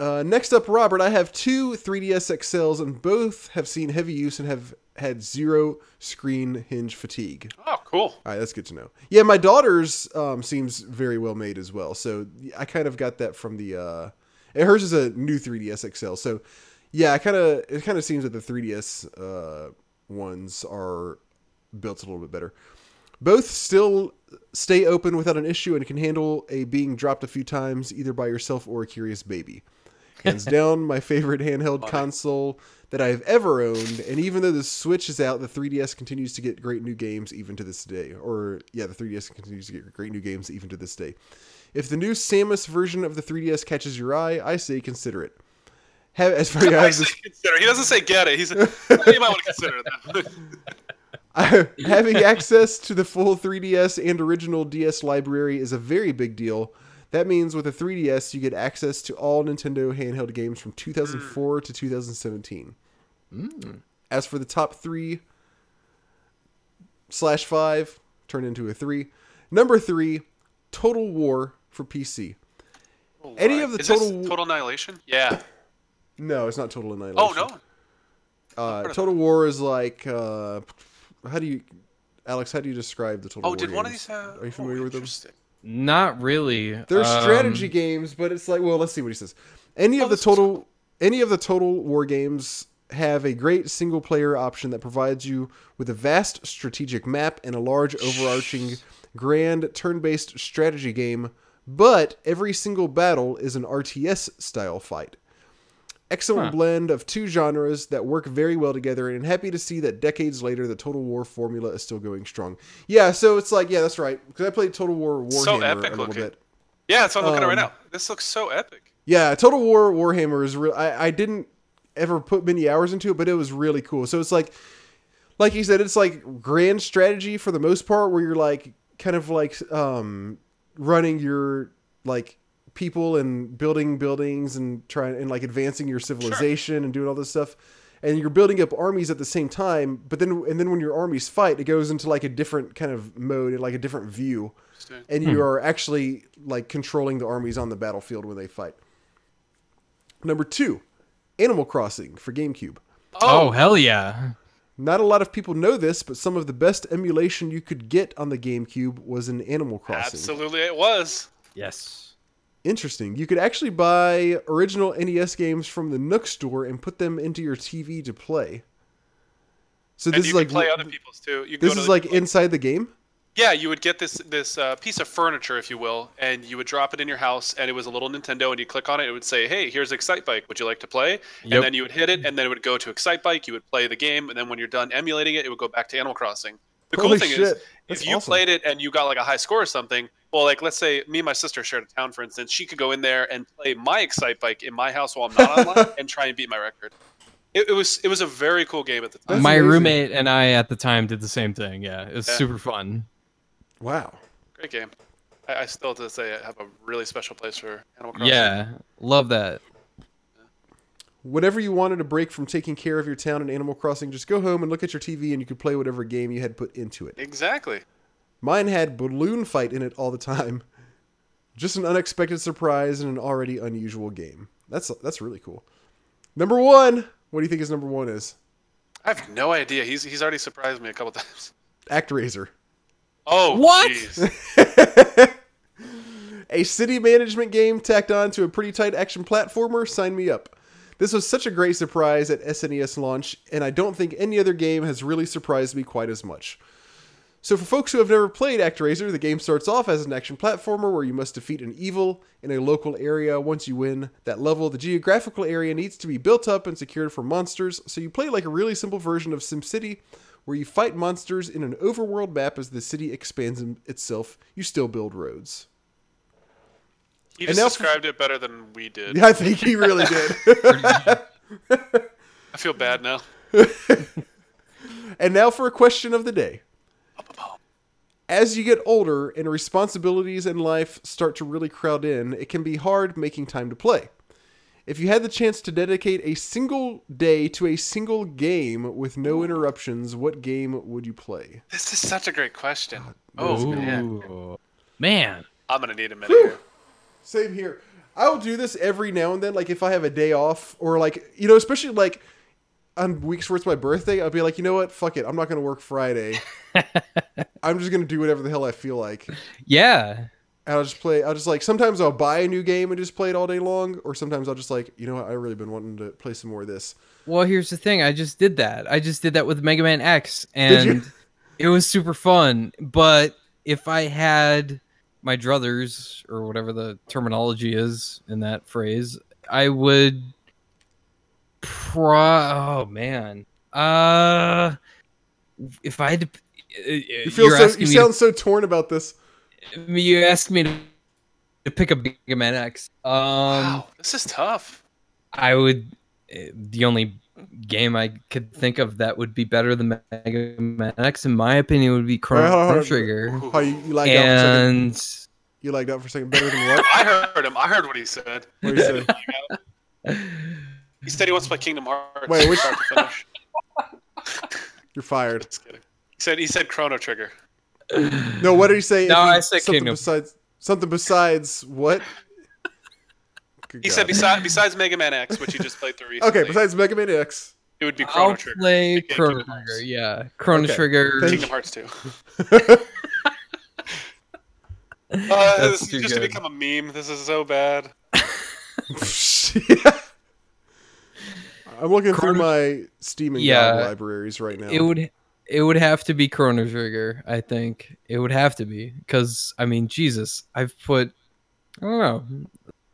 Uh, next up, Robert. I have two 3DS XLs, and both have seen heavy use and have had zero screen hinge fatigue. Oh, cool. All right, that's good to know. Yeah, my daughter's um, seems very well made as well. So I kind of got that from the. Uh, hers is a new 3DS XL. So yeah, I kind of it kind of seems that the 3DS uh, ones are built a little bit better. Both still stay open without an issue and can handle a being dropped a few times either by yourself or a curious baby. Hands down, my favorite handheld console that I've ever owned. And even though the Switch is out, the 3DS continues to get great new games even to this day. Or, yeah, the 3DS continues to get great new games even to this day. If the new Samus version of the 3DS catches your eye, I say consider it. Have, as far as I I have say this consider. He doesn't say get it. He said you might want to consider that. Having access to the full 3DS and original DS library is a very big deal. That means with a 3DS, you get access to all Nintendo handheld games from 2004 to 2017. Hmm. As for the top three slash five, turn into a three. Number three, Total War for PC. Oh Any of the Is this total- total annihilation? Yeah. No, it's not Total Annihilation. Oh no. Uh, Total War is like, uh, how do you, Alex? How do you describe the Total Oh, War? Oh, did one of these have? Are you familiar oh, with them? Not really. They're Um, strategy games, but it's like, well, let's see what he says. Any Oh, of the this is total, any of the Total War games have a great single player option that provides you with a vast strategic map and a large overarching grand turn-based strategy game. But every single battle is an RTS style fight. Excellent Huh. blend of two genres that work very well together, and happy to see that decades later the Total War formula is still going strong. Yeah, so it's like, yeah, that's right. Because I played Total War Warhammer So a little looking. bit. Yeah, that's what I'm looking at right Um, now. This looks so epic. Yeah, Total War Warhammer is real. I, I didn't ever put many hours into it, but it was really cool. So it's like, like you said, it's like grand strategy for the most part, where you're like kind of like um, running your like people and building buildings and trying and like advancing your civilization and doing all this stuff. And you're building up armies at the same time, but then and then when your armies fight, it goes into like a different kind of mode and like a different view and you hmm. are actually like controlling the armies on the battlefield when they fight. Number two, Animal Crossing for GameCube. Oh. oh hell yeah! Not a lot of people know this, but some of the best emulation you could get on the GameCube was in Animal Crossing. Absolutely, it was. Yes. Interesting. You could actually buy original NES games from the Nook store and put them into your TV to play. So And this you is like play other people's too. You this go is the- like inside the game. Yeah, you would get this this uh, piece of furniture, if you will, and you would drop it in your house, and it was a little Nintendo, and you click on it, it would say, "Hey, here's Excite Bike. Would you like to play?" Yep. And then you would hit it, and then it would go to Excite Bike. You would play the game, and then when you're done emulating it, it would go back to Animal Crossing. The cool Holy thing shit. is, That's if you awesome. played it and you got like a high score or something, well, like let's say me and my sister shared a town, for instance, she could go in there and play my Excite Bike in my house while I'm not online and try and beat my record. It, it was it was a very cool game at the time. That's My amazing. roommate and I at the time did the same thing. Yeah, it was Yeah. super fun. Wow. Great game. I, I still to say I have a really special place for Animal Crossing. Yeah, love that. Whenever you wanted a break from taking care of your town in Animal Crossing, just go home and look at your TV and you could play whatever game you had put into it. Exactly. Mine had balloon fight in it all the time. Just an unexpected surprise in an already unusual game. That's that's really cool. Number one. What do you think his number one is? I have no idea. He's he's already surprised me a couple times. ActRaiser. Oh, What? a city management game tacked on to a pretty tight action platformer. Sign me up. This was such a great surprise at SNES launch, and I don't think any other game has really surprised me quite as much. So, for folks who have never played ActRaiser, the game starts off as an action platformer where you must defeat an evil in a local area. Once you win that level, the geographical area needs to be built up and secured for monsters. So, you play like a really simple version of SimCity where you fight monsters in an overworld map as the city expands itself. You still build roads. He And just now for- described it better than we did. Yeah, I think he really did. I feel bad now. and now for a question of the day. As you get older and responsibilities in life start to really crowd in, it can be hard making time to play. If you had the chance to dedicate a single day to a single game with no interruptions, what game would you play? This is such a great question. Oh man, man. I'm gonna need a minute here. Same here. I will do this every now and then, like if I have a day off, or like you know, especially like on weeks where it's my birthday, I'll be like, you know what, fuck it, I'm not gonna work Friday. I'm just gonna do whatever the hell I feel like. Yeah. And I'll just play. I'll just like sometimes I'll buy a new game and just play it all day long, or sometimes I'll just like, you know what, I really been wanting to play some more of this. Well, here's the thing. I just did that. I just did that with Mega Man X, and it was super fun. But if I had my druthers or whatever the terminology is in that phrase, I would. Pro. Oh man. Uh, if I had to, uh, You feel you're so. You me sound so torn about this. you asked me to, to pick a Mega Man X. Um, wow, this is tough. I would. eh, The only game I could think of that would be better than Mega Man X, in my opinion, would be Wait, hold Chrono hold. Trigger. How you, you lagged out for a second? You lagged out for a second. Better than what? I heard him. I heard what he said. What do you say? He said he wants to play Kingdom Hearts. Wait, which- start to finish. You're fired. Just kidding. He said he said Chrono Trigger. No, what did he say? No, If he- I said something Kingdom. besides something besides what? Good He God. said besides besides Mega Man X, which he just played through recently. Okay, besides Mega Man X. it would be Chrono I'll Trigger. play aka Chrono Kingdom Hearts. Trigger. Yeah, Chrono Okay. Trigger. Kingdom Hearts 2. Uh, That's this is too just to good. become a meme. This is so bad. Yeah. I'm looking through Chrono- my Steam and Yeah. GOG libraries right now. It would it would have to be Chrono Trigger. I think it would have to be because I mean, Jesus, I've put I don't know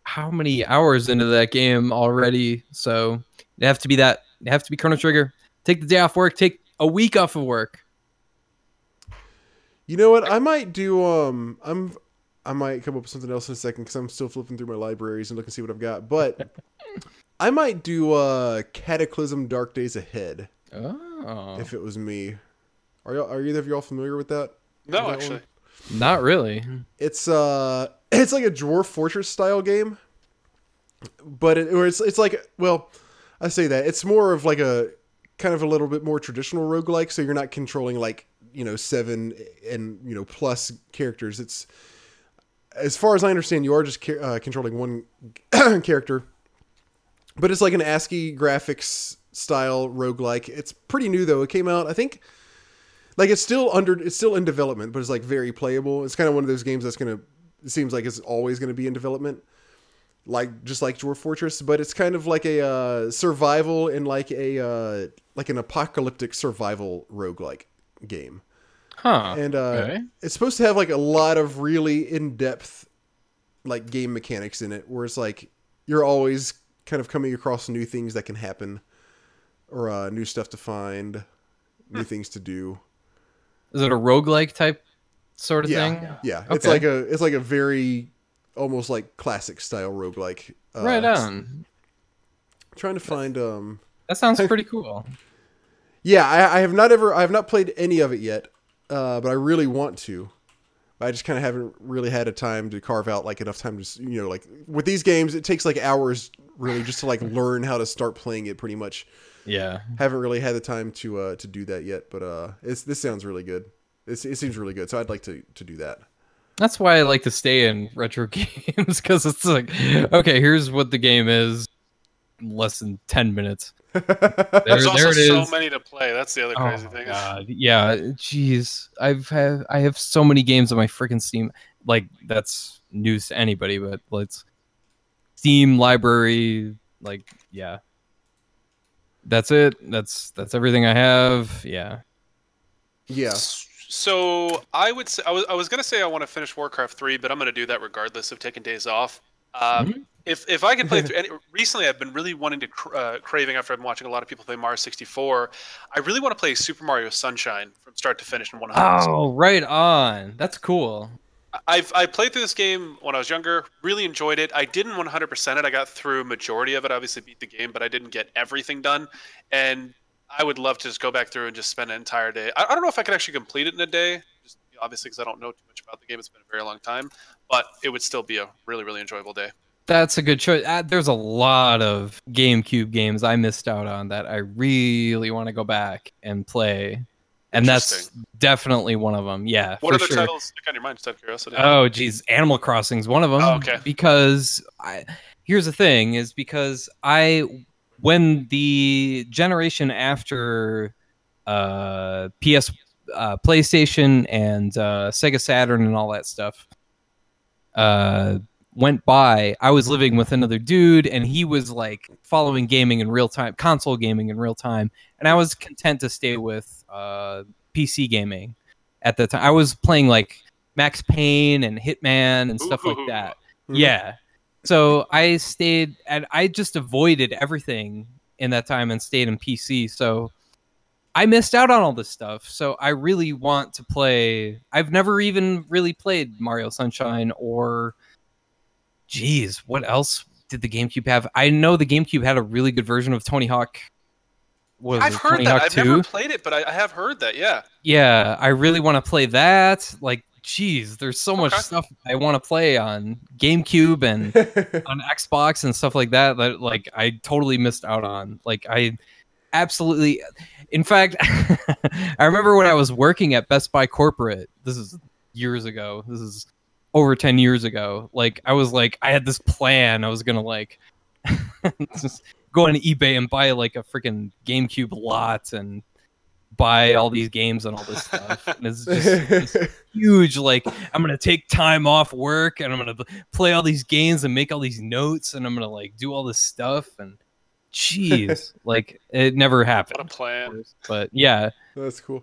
how many hours into that game already. So it have to be that. It have to be Chrono Trigger. Take the day off work. Take a week off of work. You know what? I might do. Um, I'm. I might come up with something else in a second because I'm still flipping through my libraries and looking to see what I've got. But I might do uh, Cataclysm: Dark Days Ahead Oh, if it was me. Are y'all, are either of y'all familiar with that? No, That actually. one? Not really. It's uh, it's like a Dwarf Fortress style game, but it, or it's it's like well, I say that it's more of like a kind of a little bit more traditional roguelike. So you're not controlling like you know seven and you know plus characters. It's as far as I understand, you are just uh, controlling one character, but it's like an ASCII graphics style roguelike. It's pretty new though. It came out, I think. Like it's still under, it's still in development, but it's like very playable. It's kind of one of those games that's gonna. It seems like it's always gonna be in development, like just like Dwarf Fortress. But it's kind of like a uh, survival and like a uh, like an apocalyptic survival roguelike game Huh. and uh, okay. it's supposed to have like a lot of really in-depth like game mechanics in it where it's like you're always kind of coming across new things that can happen or uh, new stuff to find new things to do Is it a roguelike type sort of yeah thing? yeah it's Okay. like a it's like a very almost like classic style roguelike uh, right on. trying to find um That sounds pretty cool. Yeah, I, I have not ever, I have not played any of it yet, uh, but I really want to. I just kind of haven't really had a time to carve out like enough time to, you know, like with these games, it takes like hours really just to like learn how to start playing it. Pretty much, Yeah. haven't really had the time to uh, to do that yet. But uh, it's this sounds really good. It's, it seems really good, so I'd like to to do that. That's why I like to stay in retro games because it's like, okay, here's what the game is. Less than ten minutes. There, There's also there so many to play. That's the other Oh crazy my thing. God. Yeah, jeez. I've have I have so many games on my freaking Steam. Like that's news to anybody, but let's Steam library. Like yeah, that's it. That's that's everything I have. Yeah. Yeah, So I would say I was, I was gonna say I want to finish Warcraft three, but I'm gonna do that regardless of taking days off. Um, Mhm. If if I could play through, any, recently I've been really wanting to cr- uh, craving after I've been watching a lot of people play Mario 64. I really want to play Super Mario Sunshine from start to finish in 100. Oh, right on. That's cool. I've I played through this game when I was younger. Really enjoyed it. I didn't 100% it. I got through majority of it. Obviously beat the game, but I didn't get everything done. And I would love to just go back through and just spend an entire day. I, I don't know if I could actually complete it in a day. Just obviously because I don't know too much about the game. It's been a very long time, but it would still be a really really enjoyable day. That's a good choice. Uh, there's a lot of GameCube games I missed out on that I really want to go back and play, and that's definitely one of them. Yeah, What other sure. titles stick on your mind? Just out of curiosity. Oh, geez, Animal Crossing's one of them. Oh, okay. Because I, here's the thing: is because I, when the generation after, uh, PS, uh, PlayStation, and uh, Sega Saturn, and all that stuff, uh, went by, I was living with another dude, and he was like following gaming in real time, console gaming in real time, and I was content to stay with uh, PC gaming at the time. I was playing like Max Payne and Hitman and stuff like that. Mhm. Yeah. so I stayed and I just avoided everything in that time and stayed in PC. So I missed out on all this stuff. So I really want to play. I've never even really played Mario Sunshine or, geez, what else did the GameCube have? I know the GameCube had a really good version of Tony Hawk. was I've it, heard Tony that. Hawk I've 2? never played it, but I, I have heard that. Yeah. Yeah, I really want to play that. Like, geez, there's so much stuff I want to play on GameCube and on Xbox and stuff like that that like I totally missed out on. Like I absolutely in fact I remember when I was working at Best Buy corporate. This is years ago. This is over 10 years ago. Like I was like I had this plan. I was going to like just go on eBay and buy like a freaking GameCube lot and buy all these games and all this stuff. And it's just this huge like i'm gonna take time off work and i'm gonna play all these games and make all these notes and i'm gonna like do all this stuff and jeez like it never What a happened plan. but yeah That's cool.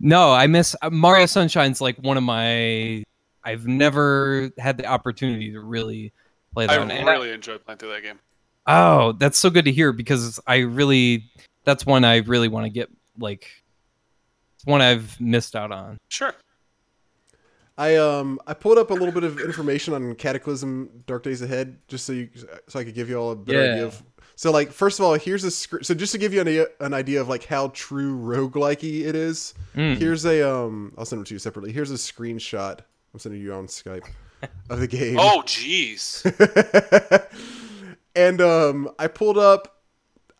No i miss uh, mario sunshine's like one of my i've never had the opportunity to really play that I one. And I- really enjoyed playing through that game. Oh, that's so good to hear because I really that's one I really want to get like it's one I've missed out on. Sure. I um I pulled up a little bit of information on Cataclysm Dark Days Ahead just so you so I could give you all a better Yeah. idea of so like first of all here's a sc- so just to give you an idea, an idea of like how true roguelikey it is Mm. here's a um I'll send it to you separately here's a screenshot I'm sending you on Skype of the game Oh, jeez. and um I pulled up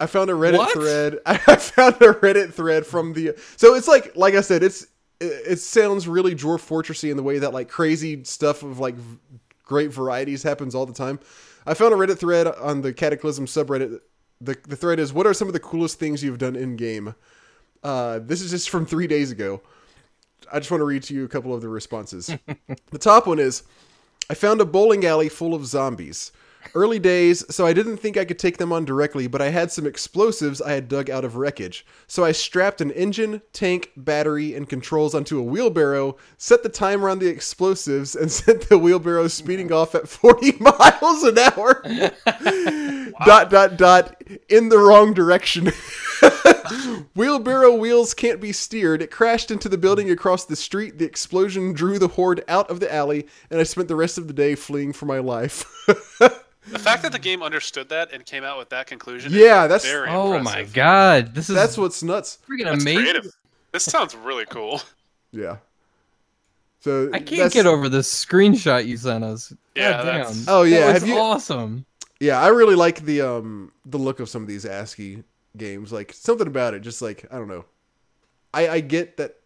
I found a Reddit What? thread. I found a Reddit thread from the so it's like like I said it's it, it sounds really dwarf fortressy in the way that like crazy stuff of like v- great varieties happens all the time. I found a Reddit thread on the Cataclysm subreddit. The the thread is what are some of the coolest things you've done in game? Uh, this is just from three days ago. I just want to read to you a couple of the responses. the top one is I found a bowling alley full of zombies. Early days, so I didn't think I could take them on directly, but I had some explosives I had dug out of wreckage. So I strapped an engine, tank, battery, and controls onto a wheelbarrow, set the timer on the explosives, and sent the wheelbarrow speeding off at 40 miles an hour. Dot, dot, dot, in the wrong direction. Wheelbarrow wheels can't be steered. It crashed into the building hmm. across the street. The explosion drew the horde out of the alley, and I spent the rest of the day fleeing for my life. The fact that the game understood that and came out with that conclusion. Yeah, is that's- very Oh impressive. my god, this is That's what's nuts. freaking That's amazing. creative. This sounds really cool. Yeah. So I can't that's- get over this screenshot you sent us. Yeah, God damn. that's- Oh, yeah, that have you- awesome. Yeah, I really like the um the look of some of these ASCII games. Like something about it, just like I don't know. I I get that.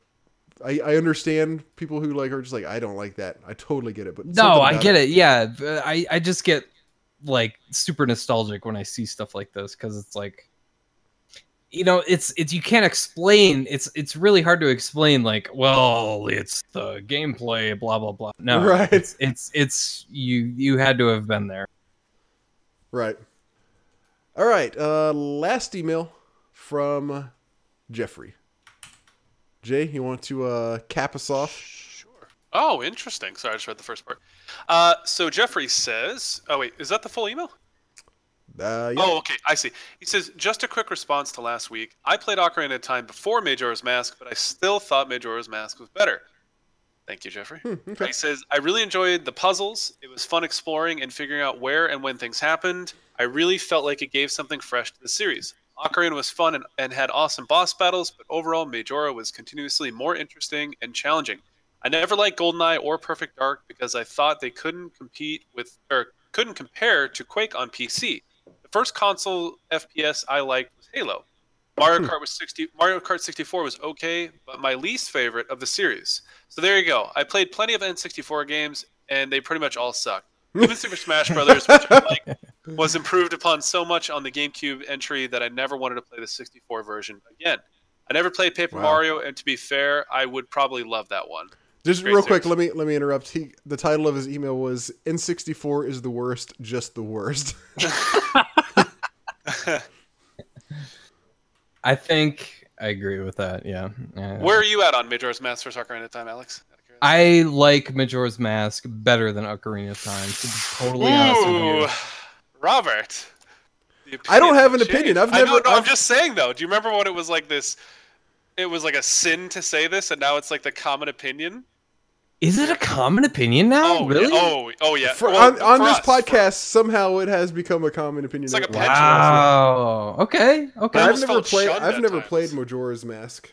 I, I understand people who like are just like I don't like that. I totally get it, but No, I get it. Yeah, I I just get like super nostalgic when I see stuff like this because it's like, you know, it's it's you can't explain. It's it's really hard to explain. Like, well, it's the gameplay, blah blah blah. No, Right. It's it's it's you you had to have been there. Right. All right. Uh, last email from Jeffrey. Jay, you want to uh, cap us off? Sure. Oh, interesting. Sorry, I just read the first part. Uh, so Jeffrey says, "Oh wait, is that the full email?" Uh, yeah. Oh, okay, I see. He says, just a quick response to last week. I played Ocarina of Time before Majora's Mask, but I still thought Majora's Mask was better. Thank you, Jeffrey. okay. He says, I really enjoyed the puzzles. It was fun exploring and figuring out where and when things happened. I really felt like it gave something fresh to the series. Ocarina was fun and, and had awesome boss battles, but overall, Majora was continuously more interesting and challenging. I never liked GoldenEye or Perfect Dark because I thought they couldn't compete with or couldn't compare to Quake on PC. The first console FPS I liked was Halo. Mario hmm. Kart was 60 Mario Kart 64 was okay, but my least favorite of the series. So there you go. I played plenty of N64 games and they pretty much all sucked. Even Super Smash Brothers, which I like, was improved upon so much on the GameCube entry that I never wanted to play the 64 version again. I never played Paper Wow. Mario, and to be fair, I would probably love that one. Just great real quick, let me let me interrupt. He the title of his email was N64 is the worst, just the worst. I think I agree with that. Yeah. Yeah. Where are you at on Majora's Mask for Ocarina of Time, Alex? I like Majora's Mask better than Ocarina of Time. To be totally honest with you. Robert. I don't have an changed. opinion. I've I know, never- no, I'm I've- just saying though. Do you remember when it was like this? It was like a sin to say this, and now it's like the common opinion. Is it a common opinion now? Oh, really? Yeah. Oh, oh yeah. For, Well, on on this us, for- podcast, somehow it has become a common opinion. It's like a that- Wow. Okay. Okay. I've never played. shunned I've never times. played Majora's Mask,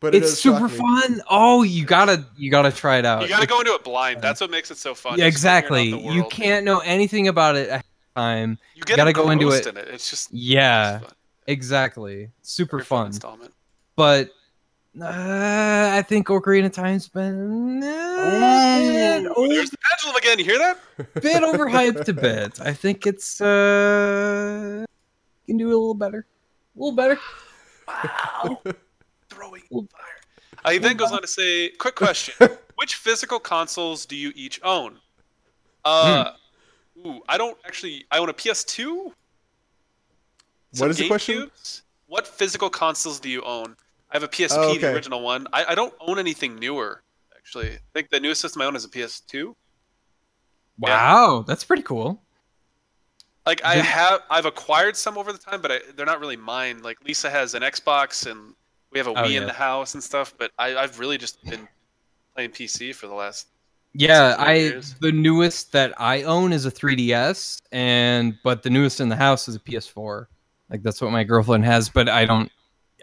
but It's does shock super fun. Oh, you gotta you gotta try it out. You gotta go into it blind. That's what makes it so fun. Yeah, just figuring out exactly. You can't know anything about it ahead of time. You get gotta go into it. In it. It's just Yeah, it's fun. exactly. Super Very fun. installment. But uh, I think Ocarina of Time's been uh, a Ooh, there's the pendulum again. You hear that? bit overhyped a bit. I think it's uh can do a little better. A little better. Wow. Throwing fire. Uh, he then goes on to say, quick question. Which physical consoles do you each own? Uh, Hmm. ooh, I don't actually. I own a PS2. What is the question? GameCubes. What physical consoles do you own? I have a PSP, Oh, the original one. I, I don't own anything newer, actually. I think the newest system I own is a PS2. Wow, that's pretty cool. Like I have, I've acquired some over the time, but I, they're not really mine. Like Lisa has an Xbox, and we have a Oh, Wii in the house and stuff. But I, I've really just been playing PC for the last. Yeah, I years. the newest that I own is a 3DS, and but the newest in the house is a PS4. Like that's what my girlfriend has, but I don't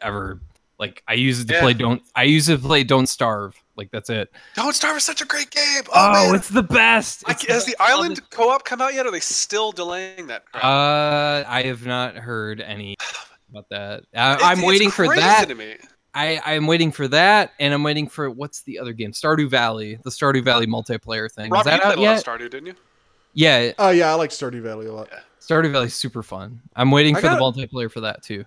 ever like I use it to Yeah. play don't I use it to play Don't Starve. Like that's it. Don't Starve is such a great game. Oh, Oh, it's the best. I, It's has the island co-op come out yet? Or are they still delaying that? Crap? Uh, I have not heard any about that. I, It's- I'm it's waiting for that. To me. I I'm waiting for that, and I'm waiting for what's the other game? Stardew Valley, the Stardew Valley multiplayer thing. Rob, is that you played out yet? Stardew, didn't you? Yeah, Oh yeah, I like Stardew Valley a lot. Stardew Valley's super fun. I'm waiting I for the got- multiplayer for that too.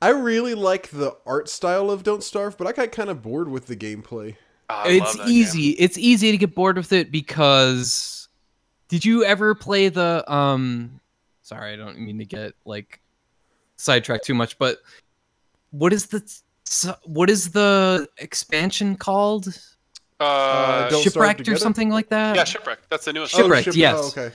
I really like the art style of Don't Starve, but I got kind of bored with the gameplay. Oh, I it's love that easy. game. It's easy to get bored with it because did you ever play the um sorry, I don't mean to get like sidetracked too much, but what is the what is the expansion called? Uh, Don't Shipwrecked or something like that? yeah, shipwreck. That's the newest. Shipwrecked, ship- yes. Oh, okay.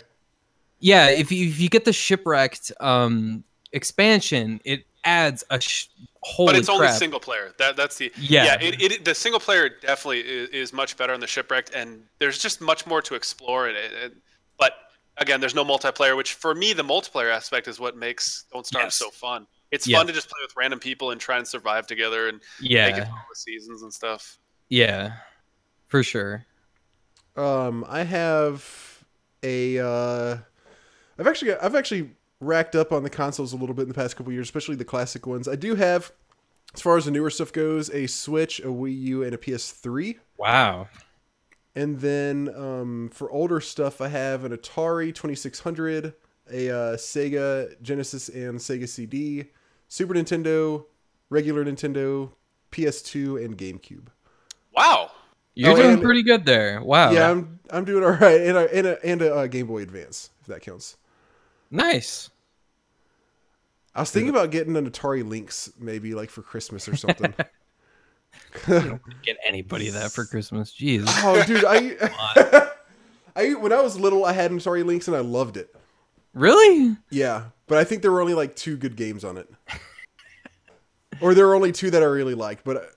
Yeah, if you if you get the shipwrecked um expansion, it adds a sh- holy but it's only single player. That that's the Yeah. yeah It, it the single player definitely is, is much better in the shipwrecked, and there's just much more to explore in it. And- but again, there's no multiplayer, which for me the multiplayer aspect is what makes Don't Starve Yes. so fun. It's Yeah. fun to just play with random people and try and survive together and make it yeah, through all the seasons and stuff. yeah, for sure. Um, I have a. Uh, I've actually I've actually racked up on the consoles a little bit in the past couple years, especially the classic ones. I do have, as far as the newer stuff goes, a Switch, a Wii U, and a PS3. Wow. And then um, for older stuff, I have an Atari 2600, a uh, Sega Genesis and Sega CD, Super Nintendo, regular Nintendo, PS2, and GameCube. Wow. You're Oh, doing and- pretty good there. Wow. Yeah, I'm I'm doing all right, and a and a, and a uh, Game Boy Advance, if that counts. Nice. I was thinking about getting an Atari Lynx, maybe like for Christmas or something. Get anybody that for Christmas. Jeez. oh, dude, I, I when I was little, I had an Atari Lynx and I loved it. Really? Yeah, but I think there were only like two good games on it, or there were only two that I really liked. But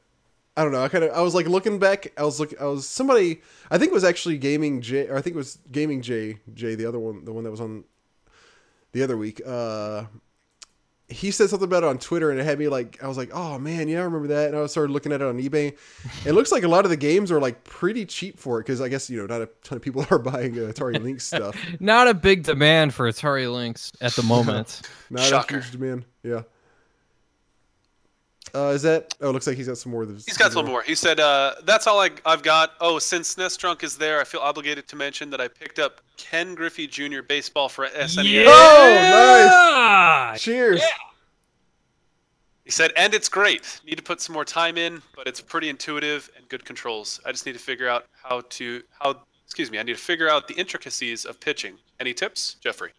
I don't know. I kind of I was like looking back. I was look. I was somebody. I think it was actually Gaming J. Or I think it was Gaming J. J. The other one, the one that was on the other week. Uh, he said something about it on Twitter, and it had me like, I was like, oh man, yeah, I remember that. And I started looking at it on eBay. It looks like a lot of the games are like pretty cheap for it because I guess you know not a ton of people are buying uh, Atari Lynx stuff. Not a big demand for Atari Lynx at the moment. Not Shocker. a huge demand. Yeah. Uh, is that? Oh, it looks like he's got some more. Of this He's got some more. He said, uh, "That's all I, I've got." Oh, since SNESdrunk is there, I feel obligated to mention that I picked up Ken Griffey Jr. baseball for SNES. Oh, nice! Cheers. He said, "And it's great. Need to put some more time in, but it's pretty intuitive and good controls. I just need to figure out how to how. Excuse me. I need to figure out the intricacies of pitching. Any tips, Jeffrey?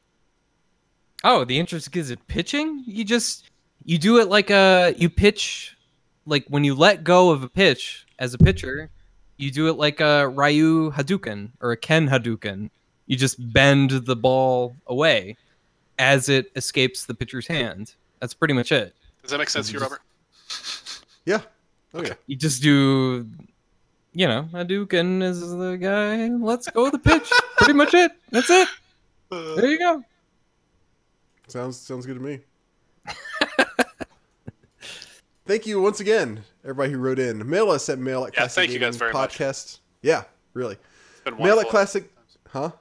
Oh, the intricacies of pitching? You just you do it like a you pitch like when you let go of a pitch as a pitcher, you do it like a Ryu Hadouken or a Ken Hadouken. You just bend the ball away as it escapes the pitcher's hand. That's pretty much it. Does that make sense to you, Just- Robert? Yeah. Oh yeah. You just do, you know, Hadouken is the guy. Let's go with the pitch. pretty much it. That's it. There you go. Sounds sounds good to me. Thank you once again, everybody who wrote in. Mail us at mail at Yeah, classic thank you guys Gaming very much. podcast. Yeah, really. It's been Mail at classic, huh?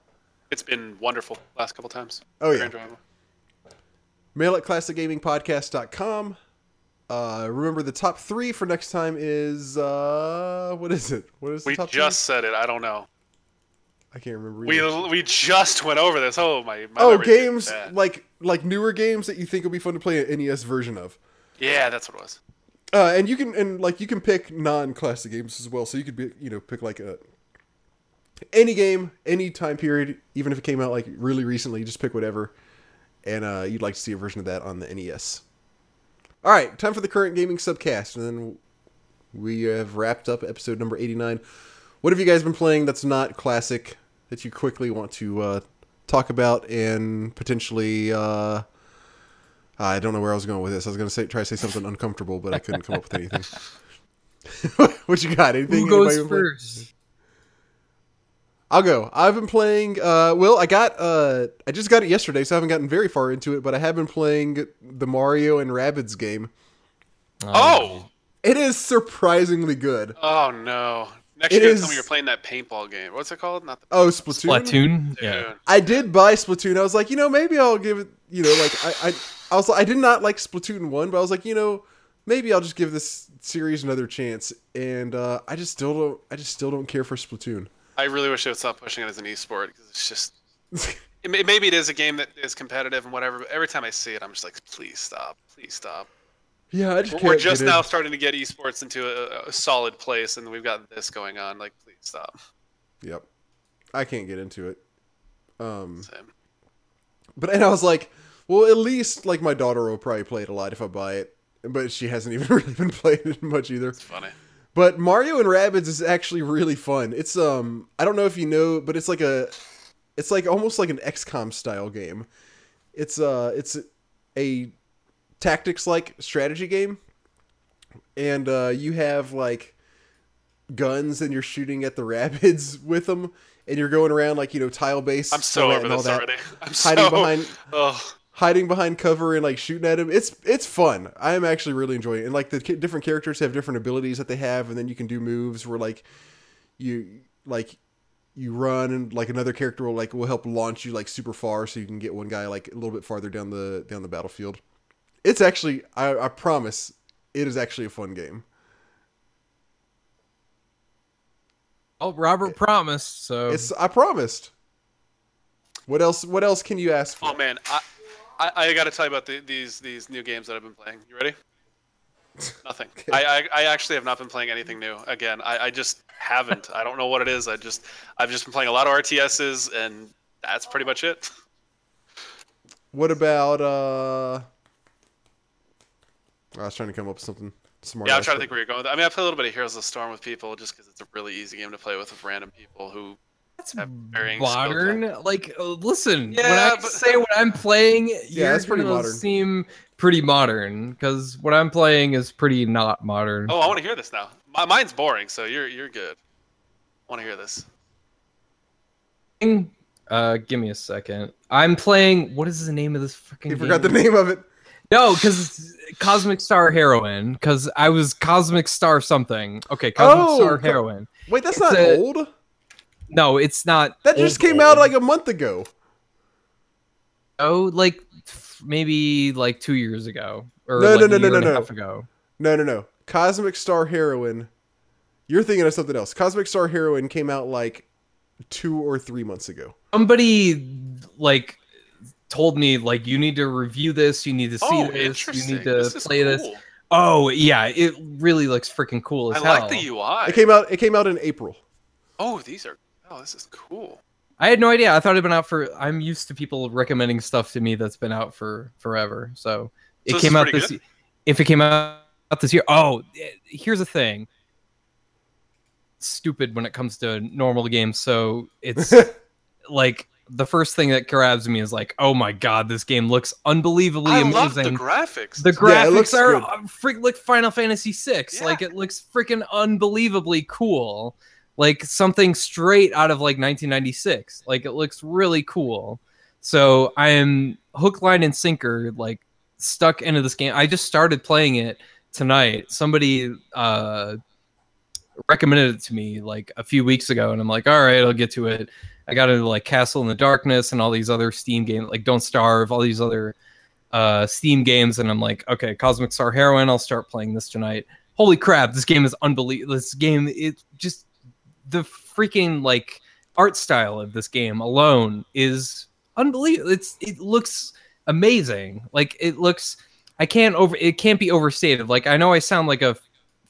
It's been wonderful last couple times. Oh Very yeah. enjoyable. Mail at classicgamingpodcast.com. Uh, remember the top three for next time is uh, what is it? What is the We just said it. I don't know. I can't remember. We we just went over this. Oh my. my oh games like like newer games that you think would be fun to play an NES version of. Yeah, that's what it was. Uh, and you can and like you can pick non-classic games as well. So you could be you know pick like a any game, any time period, even if it came out like really recently. Just pick whatever, and uh, you'd like to see a version of that on the NES. All right, time for the current gaming subcast, and then we have wrapped up episode number eighty-nine. What have you guys been playing that's not classic that you quickly want to uh, talk about and potentially? Uh, I don't know where I was going with this. I was going to say try to say something uncomfortable, but I couldn't come up with anything. what you got? Anything? Who goes Anybody been first? I'll go. I've been playing. Uh, well, I got. Uh, I just got it yesterday, so I haven't gotten very far into it. But I have been playing the Mario and Rabbids game. Oh. It is surprisingly good. Oh no. Next It year, is- tell me you're playing that paintball game. What's it called? Not the Oh, Splatoon. Splatoon. Dude. Yeah. I did buy Splatoon. I was like, you know, maybe I'll give it. You know, like I, I, I was. I did not like Splatoon one, but I was like, you know, maybe I'll just give this series another chance. And uh, I just still don't. I just still don't care for Splatoon. I really wish they would stop pushing it as an esport because it's just. It, may- maybe it is a game that is competitive and whatever, but every time I see it, I'm just like, please stop, please stop. Yeah, I just We're, just get in. now starting to get esports into a, a solid place, and we've got this going on. Like, please stop. Yep, I can't get into it. Um, Same. but and I was like, well, at least like my daughter will probably play it a lot if I buy it. But she hasn't even really been playing it much either. It's funny. But Mario and Rabbids is actually really fun. It's um I don't know if you know, but it's like a it's like almost like an XCOM style game. It's uh it's a tactics like strategy game. And uh you have like guns and you're shooting at the rabbits with them and you're going around like, you know, tile base I'm so over this already. I'm hiding so. behind Oh, hiding behind cover and like shooting at him. It's it's fun. I am actually really enjoying it. And like the different characters have different abilities that they have, and then you can do moves where like you like you run and like another character will like will help launch you like super far, so you can get one guy like a little bit farther down the down the battlefield. It's actually I, I promise it is actually a fun game. Oh, Robert promised. So It's I promised. What else? What else can you ask for? oh man, I, I, I got to tell you about the, these these new games that I've been playing. You ready? Nothing. I, I I actually have not been playing anything new. Again, I, I just haven't. I don't know what it is. I just I've just been playing a lot of RTSs, and that's pretty much it. What about uh? I was trying to come up with something smart. Yeah, I'm trying to think where you're going. With that. I mean, I play a little bit of Heroes of the Storm with people just because it's a really easy game to play with with random people who. that's have varying modern. Like, uh, listen, when I but- say what I'm playing, Yeah, you're it's pretty gonna modern. Seem pretty modern because what I'm playing is pretty not modern. Oh, I want to hear this now. My, mine's boring, so you're you're good. I want to hear this. Uh, give me a second. I'm playing. What is the name of this freaking? You forgot the name of it. No, because Cosmic Star Heroine. Because I was Cosmic Star something. Okay, Cosmic Oh, Star Heroine. Wait, that's It's not a- old. No, it's not. That just old, came out like a month ago. oh, like maybe like two years ago or No, like no, a no, no, no, no. No, no, no. Cosmic Star Heroine. You're thinking of something else. Cosmic Star Heroine came out like two or three months ago. Somebody like told me like you need to review this. You need to see oh, this. You need to this is play this. Oh yeah, it really looks freaking cool as I hell. like the UI. It came out. It came out in April. Oh, these are. Oh, this is cool. I had no idea. I thought it'd been out for. I'm used to people recommending stuff to me that's been out for forever. So it So this came out this. good? If it came out this year, oh, eh, here's the thing. stupid when it comes to normal games. So it's like the first thing that grabs me is like, oh my god, this game looks unbelievably I love the graphics. The graphics looks are good. uh, freak like Final Fantasy VI. Yeah. Like it looks freaking unbelievably cool. Like something straight out of like 1996. Like it looks really cool. So I am hook, line, and sinker like stuck into this game. I just started playing it tonight. Somebody uh recommended it to me like a few weeks ago, and I'm like, all right, I'll get to it. I got into like Castle in the Darkness and all these other Steam games, like Don't Starve, all these other uh, Steam games, and I'm like, okay, Cosmic Star Heroine, I'll start playing this tonight. Holy crap, this game is unbelievable. This game, it just the freaking like art style of this game alone is unbelievable. It's it looks amazing. Like it looks, I can't over, it can't be overstated. Like I know I sound like a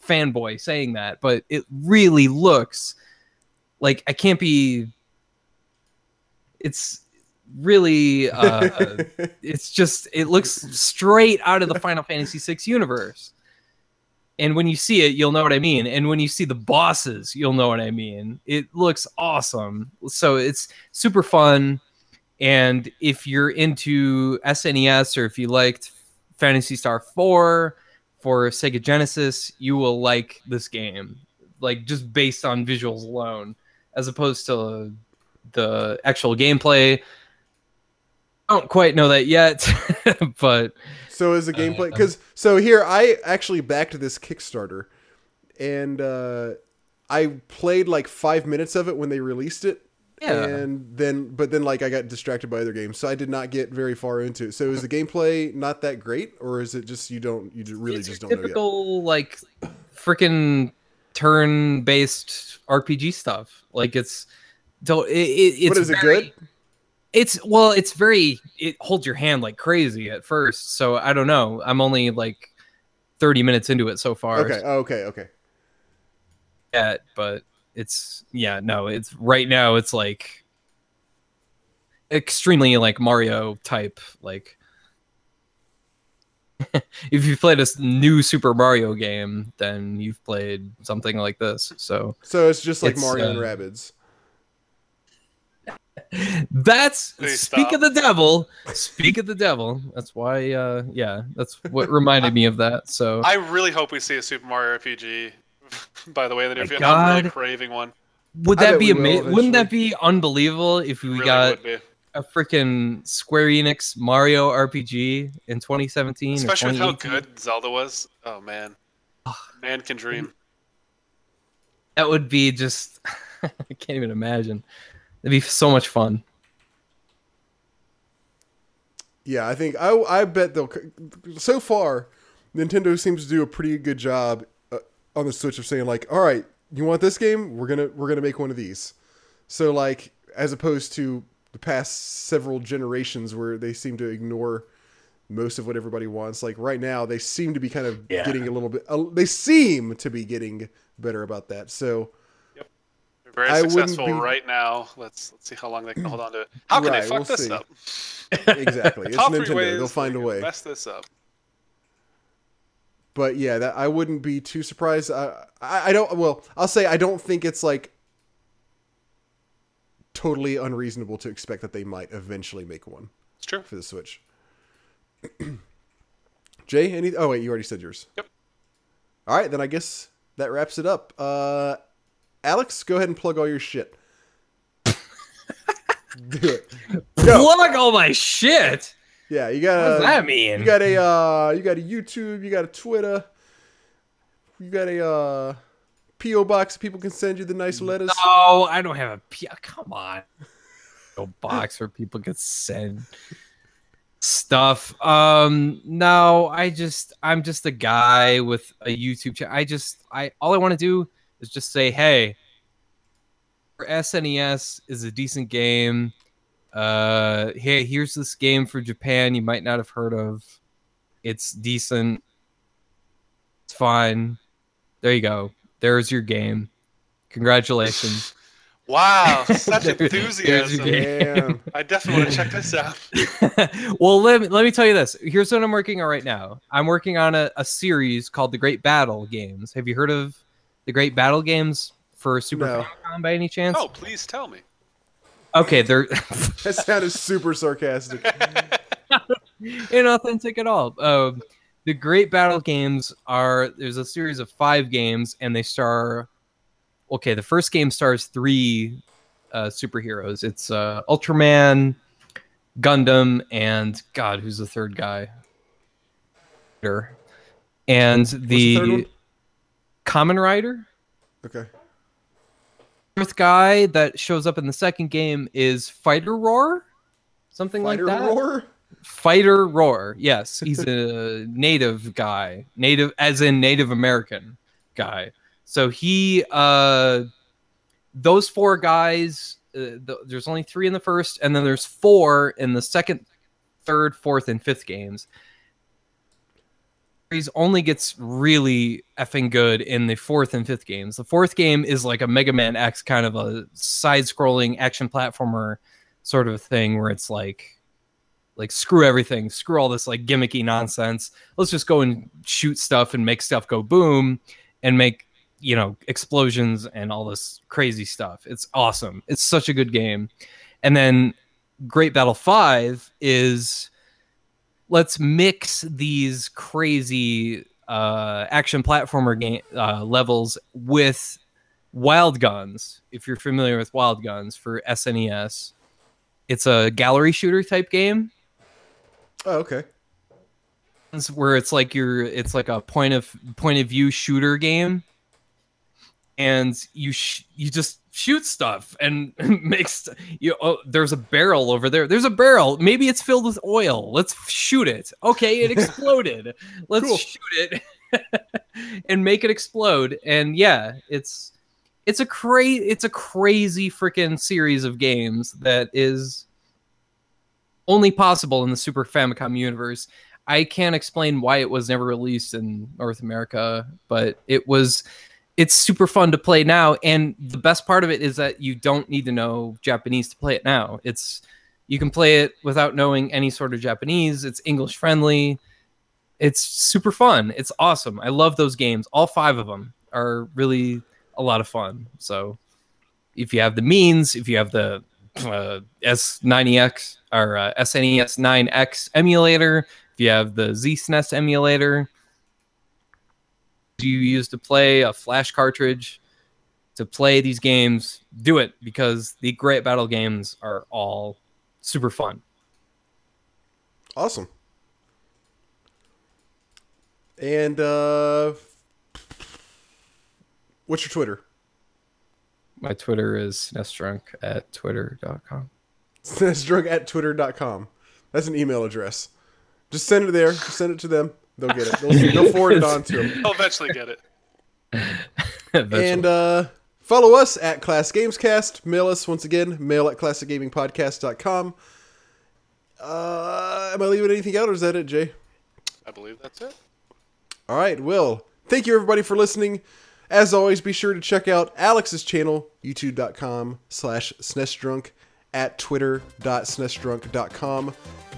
fanboy saying that, but it really looks like I can't be. It's really uh, it's just it looks straight out of the Final Fantasy VI universe. And when you see it, you'll know what I mean. And when you see the bosses, you'll know what I mean. It looks awesome. So it's super fun. And if you're into SNES or if you liked Phantasy Star 4 for Sega Genesis, you will like this game. Like just based on visuals alone, as opposed to the actual gameplay. I don't quite know that yet, but So is the gameplay because so here I actually backed this Kickstarter, and uh, I played like five minutes of it when they released it, yeah, and then but then like I got distracted by other games, so I did not get very far into it. So is the gameplay not that great, or is it just you don't you really it's just don't know typical like freaking turn-based RPG stuff. Like it's don't it, it, it's What is it good? It's well, it's very it holds your hand like crazy at first. So I don't know. I'm only like 30 minutes into it so far. Okay, oh, okay, okay. yet, but it's yeah, no, it's right now it's like extremely like Mario type like if you've played a new Super Mario game, then you've played something like this. So So it's just like It's, Mario and uh, Rabbids. That's Please speak stop. of the devil. Speak of the devil. That's why uh yeah, that's what reminded me of that. So I really hope we see a Super Mario RPG. By the way, in the near My future, I'm really God. craving one. Would that be amazing? Wouldn't that be unbelievable if we really got a freaking Square Enix Mario RPG in 2017 Especially with how good Zelda was. Oh man, man can dream. That would be just I can't even imagine. It'd be so much fun. Yeah, I think I I bet they'll. So far, Nintendo seems to do a pretty good job uh, on the Switch of saying like, "All right, you want this game? We're gonna we're gonna make one of these." So like, as opposed to the past several generations where they seem to ignore most of what everybody wants. Like right now, they seem to be kind of Yeah. getting a little bit. Uh, they seem to be getting better about that. So They're very I successful be- right now. Let's let's see how long they can hold on to it. How can Right, they fuck we'll this see. up? exactly, it's Nintendo. They'll find they a way. Mess this up. but yeah, that I wouldn't be too surprised. I, I I don't. Well, I'll say I don't think it's like totally unreasonable to expect that they might eventually make one It's true. for the Switch. Jay, any? Oh wait, you already said yours. Yep. All right, then I guess that wraps it up. Uh, Alex, go ahead and plug all your shit. Do it. Go. Plug all my shit. Yeah, you What got. does that mean? You got a uh, you got a YouTube, you got a Twitter, you got a uh, PO box. People can send you the nice letters. No, I don't have a P. Come on. Box where people can send stuff. Um, no, I just I'm just a guy with a YouTube channel. I just I all I want to do is just say, hey, for SNES is a decent game. Uh, hey, here's this game for Japan you might not have heard of. It's decent. It's fine. There you go. There's your game. Congratulations. Wow, such There- there's your enthusiasm. Damn. I definitely want to check this out. well, let me, let me tell you this. Here's what I'm working on right now. I'm working on a, a series called The Great Battle Games. Have you heard of The Great Battle Games for Super No. Famicom by any chance? Oh, please tell me. Okay, they're That sounded super sarcastic. inauthentic at all. Um, the Great Battle games are there's a series of five games, and they star. Okay, the first game stars three uh, superheroes. It's uh, Ultraman, Gundam, and God, who's the third guy? And the the, third one? Kamen Rider. Okay. Fourth guy that shows up in the second game is Fighter Roar, something Fighter like that. roar. Fighter Roar. Yes, he's a native guy, native as in Native American guy. So he, uh, those four guys. Uh, th- there's only three in the first, and then there's four in the second, third, fourth, and fifth games. Series only gets really effing good in the fourth and fifth games. The fourth game is like a Mega Man X kind of a side-scrolling action platformer sort of thing, where it's like like screw everything screw all this like gimmicky nonsense. Let's just go and shoot stuff and make stuff go boom and make you know explosions and all this crazy stuff. It's awesome. It's such a good game. And then great battle 5 is let's mix these crazy uh action platformer game uh, levels with wild guns if you're familiar with wild guns for snes it's a gallery shooter type game. Oh, okay. where it's like you're it's like a point of point of view shooter game. And you sh- you just shoot stuff and makes you oh there's a barrel over there. There's a barrel. Maybe it's filled with oil. Let's shoot it. Okay it exploded. Let's Cool. shoot it and make it explode. And yeah it's it's a cra- it's a crazy freaking series of games that is only possible in the Super Famicom universe. I can't explain why it was never released in North America, but it was it's super fun to play now and the best part of it is that you don't need to know Japanese to play it now. It's you can play it without knowing any sort of Japanese. It's English friendly. It's super fun. It's awesome. I love those games. All 5 of them are really a lot of fun. So if you have the means, if you have the uh, S90X or uh, SNES 9X emulator, if you have the ZSNES emulator, do you use to play a flash cartridge to play these games? Do it because the Great Battle games are all super fun. Awesome. And uh what's your Twitter? My Twitter is SNESDrunk at twitter.com. It's drunk at twitter.com. That's an email address. Just send it there. Just send it to them. They'll get it. They'll, they'll forward it on to them. They'll eventually get it. And uh, follow us at Class Gamescast. Mail us once again, mail at classicgamingpodcast.com. Uh, am I leaving anything out or is that it, Jay? I believe that's it. All right, Will. Thank you everybody for listening. As always, be sure to check out Alex's channel, youtube.com slash snesdrunk, at twitter.snesdrunk.com.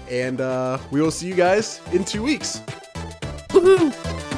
And uh, we will see you guys in two weeks. Woohoo!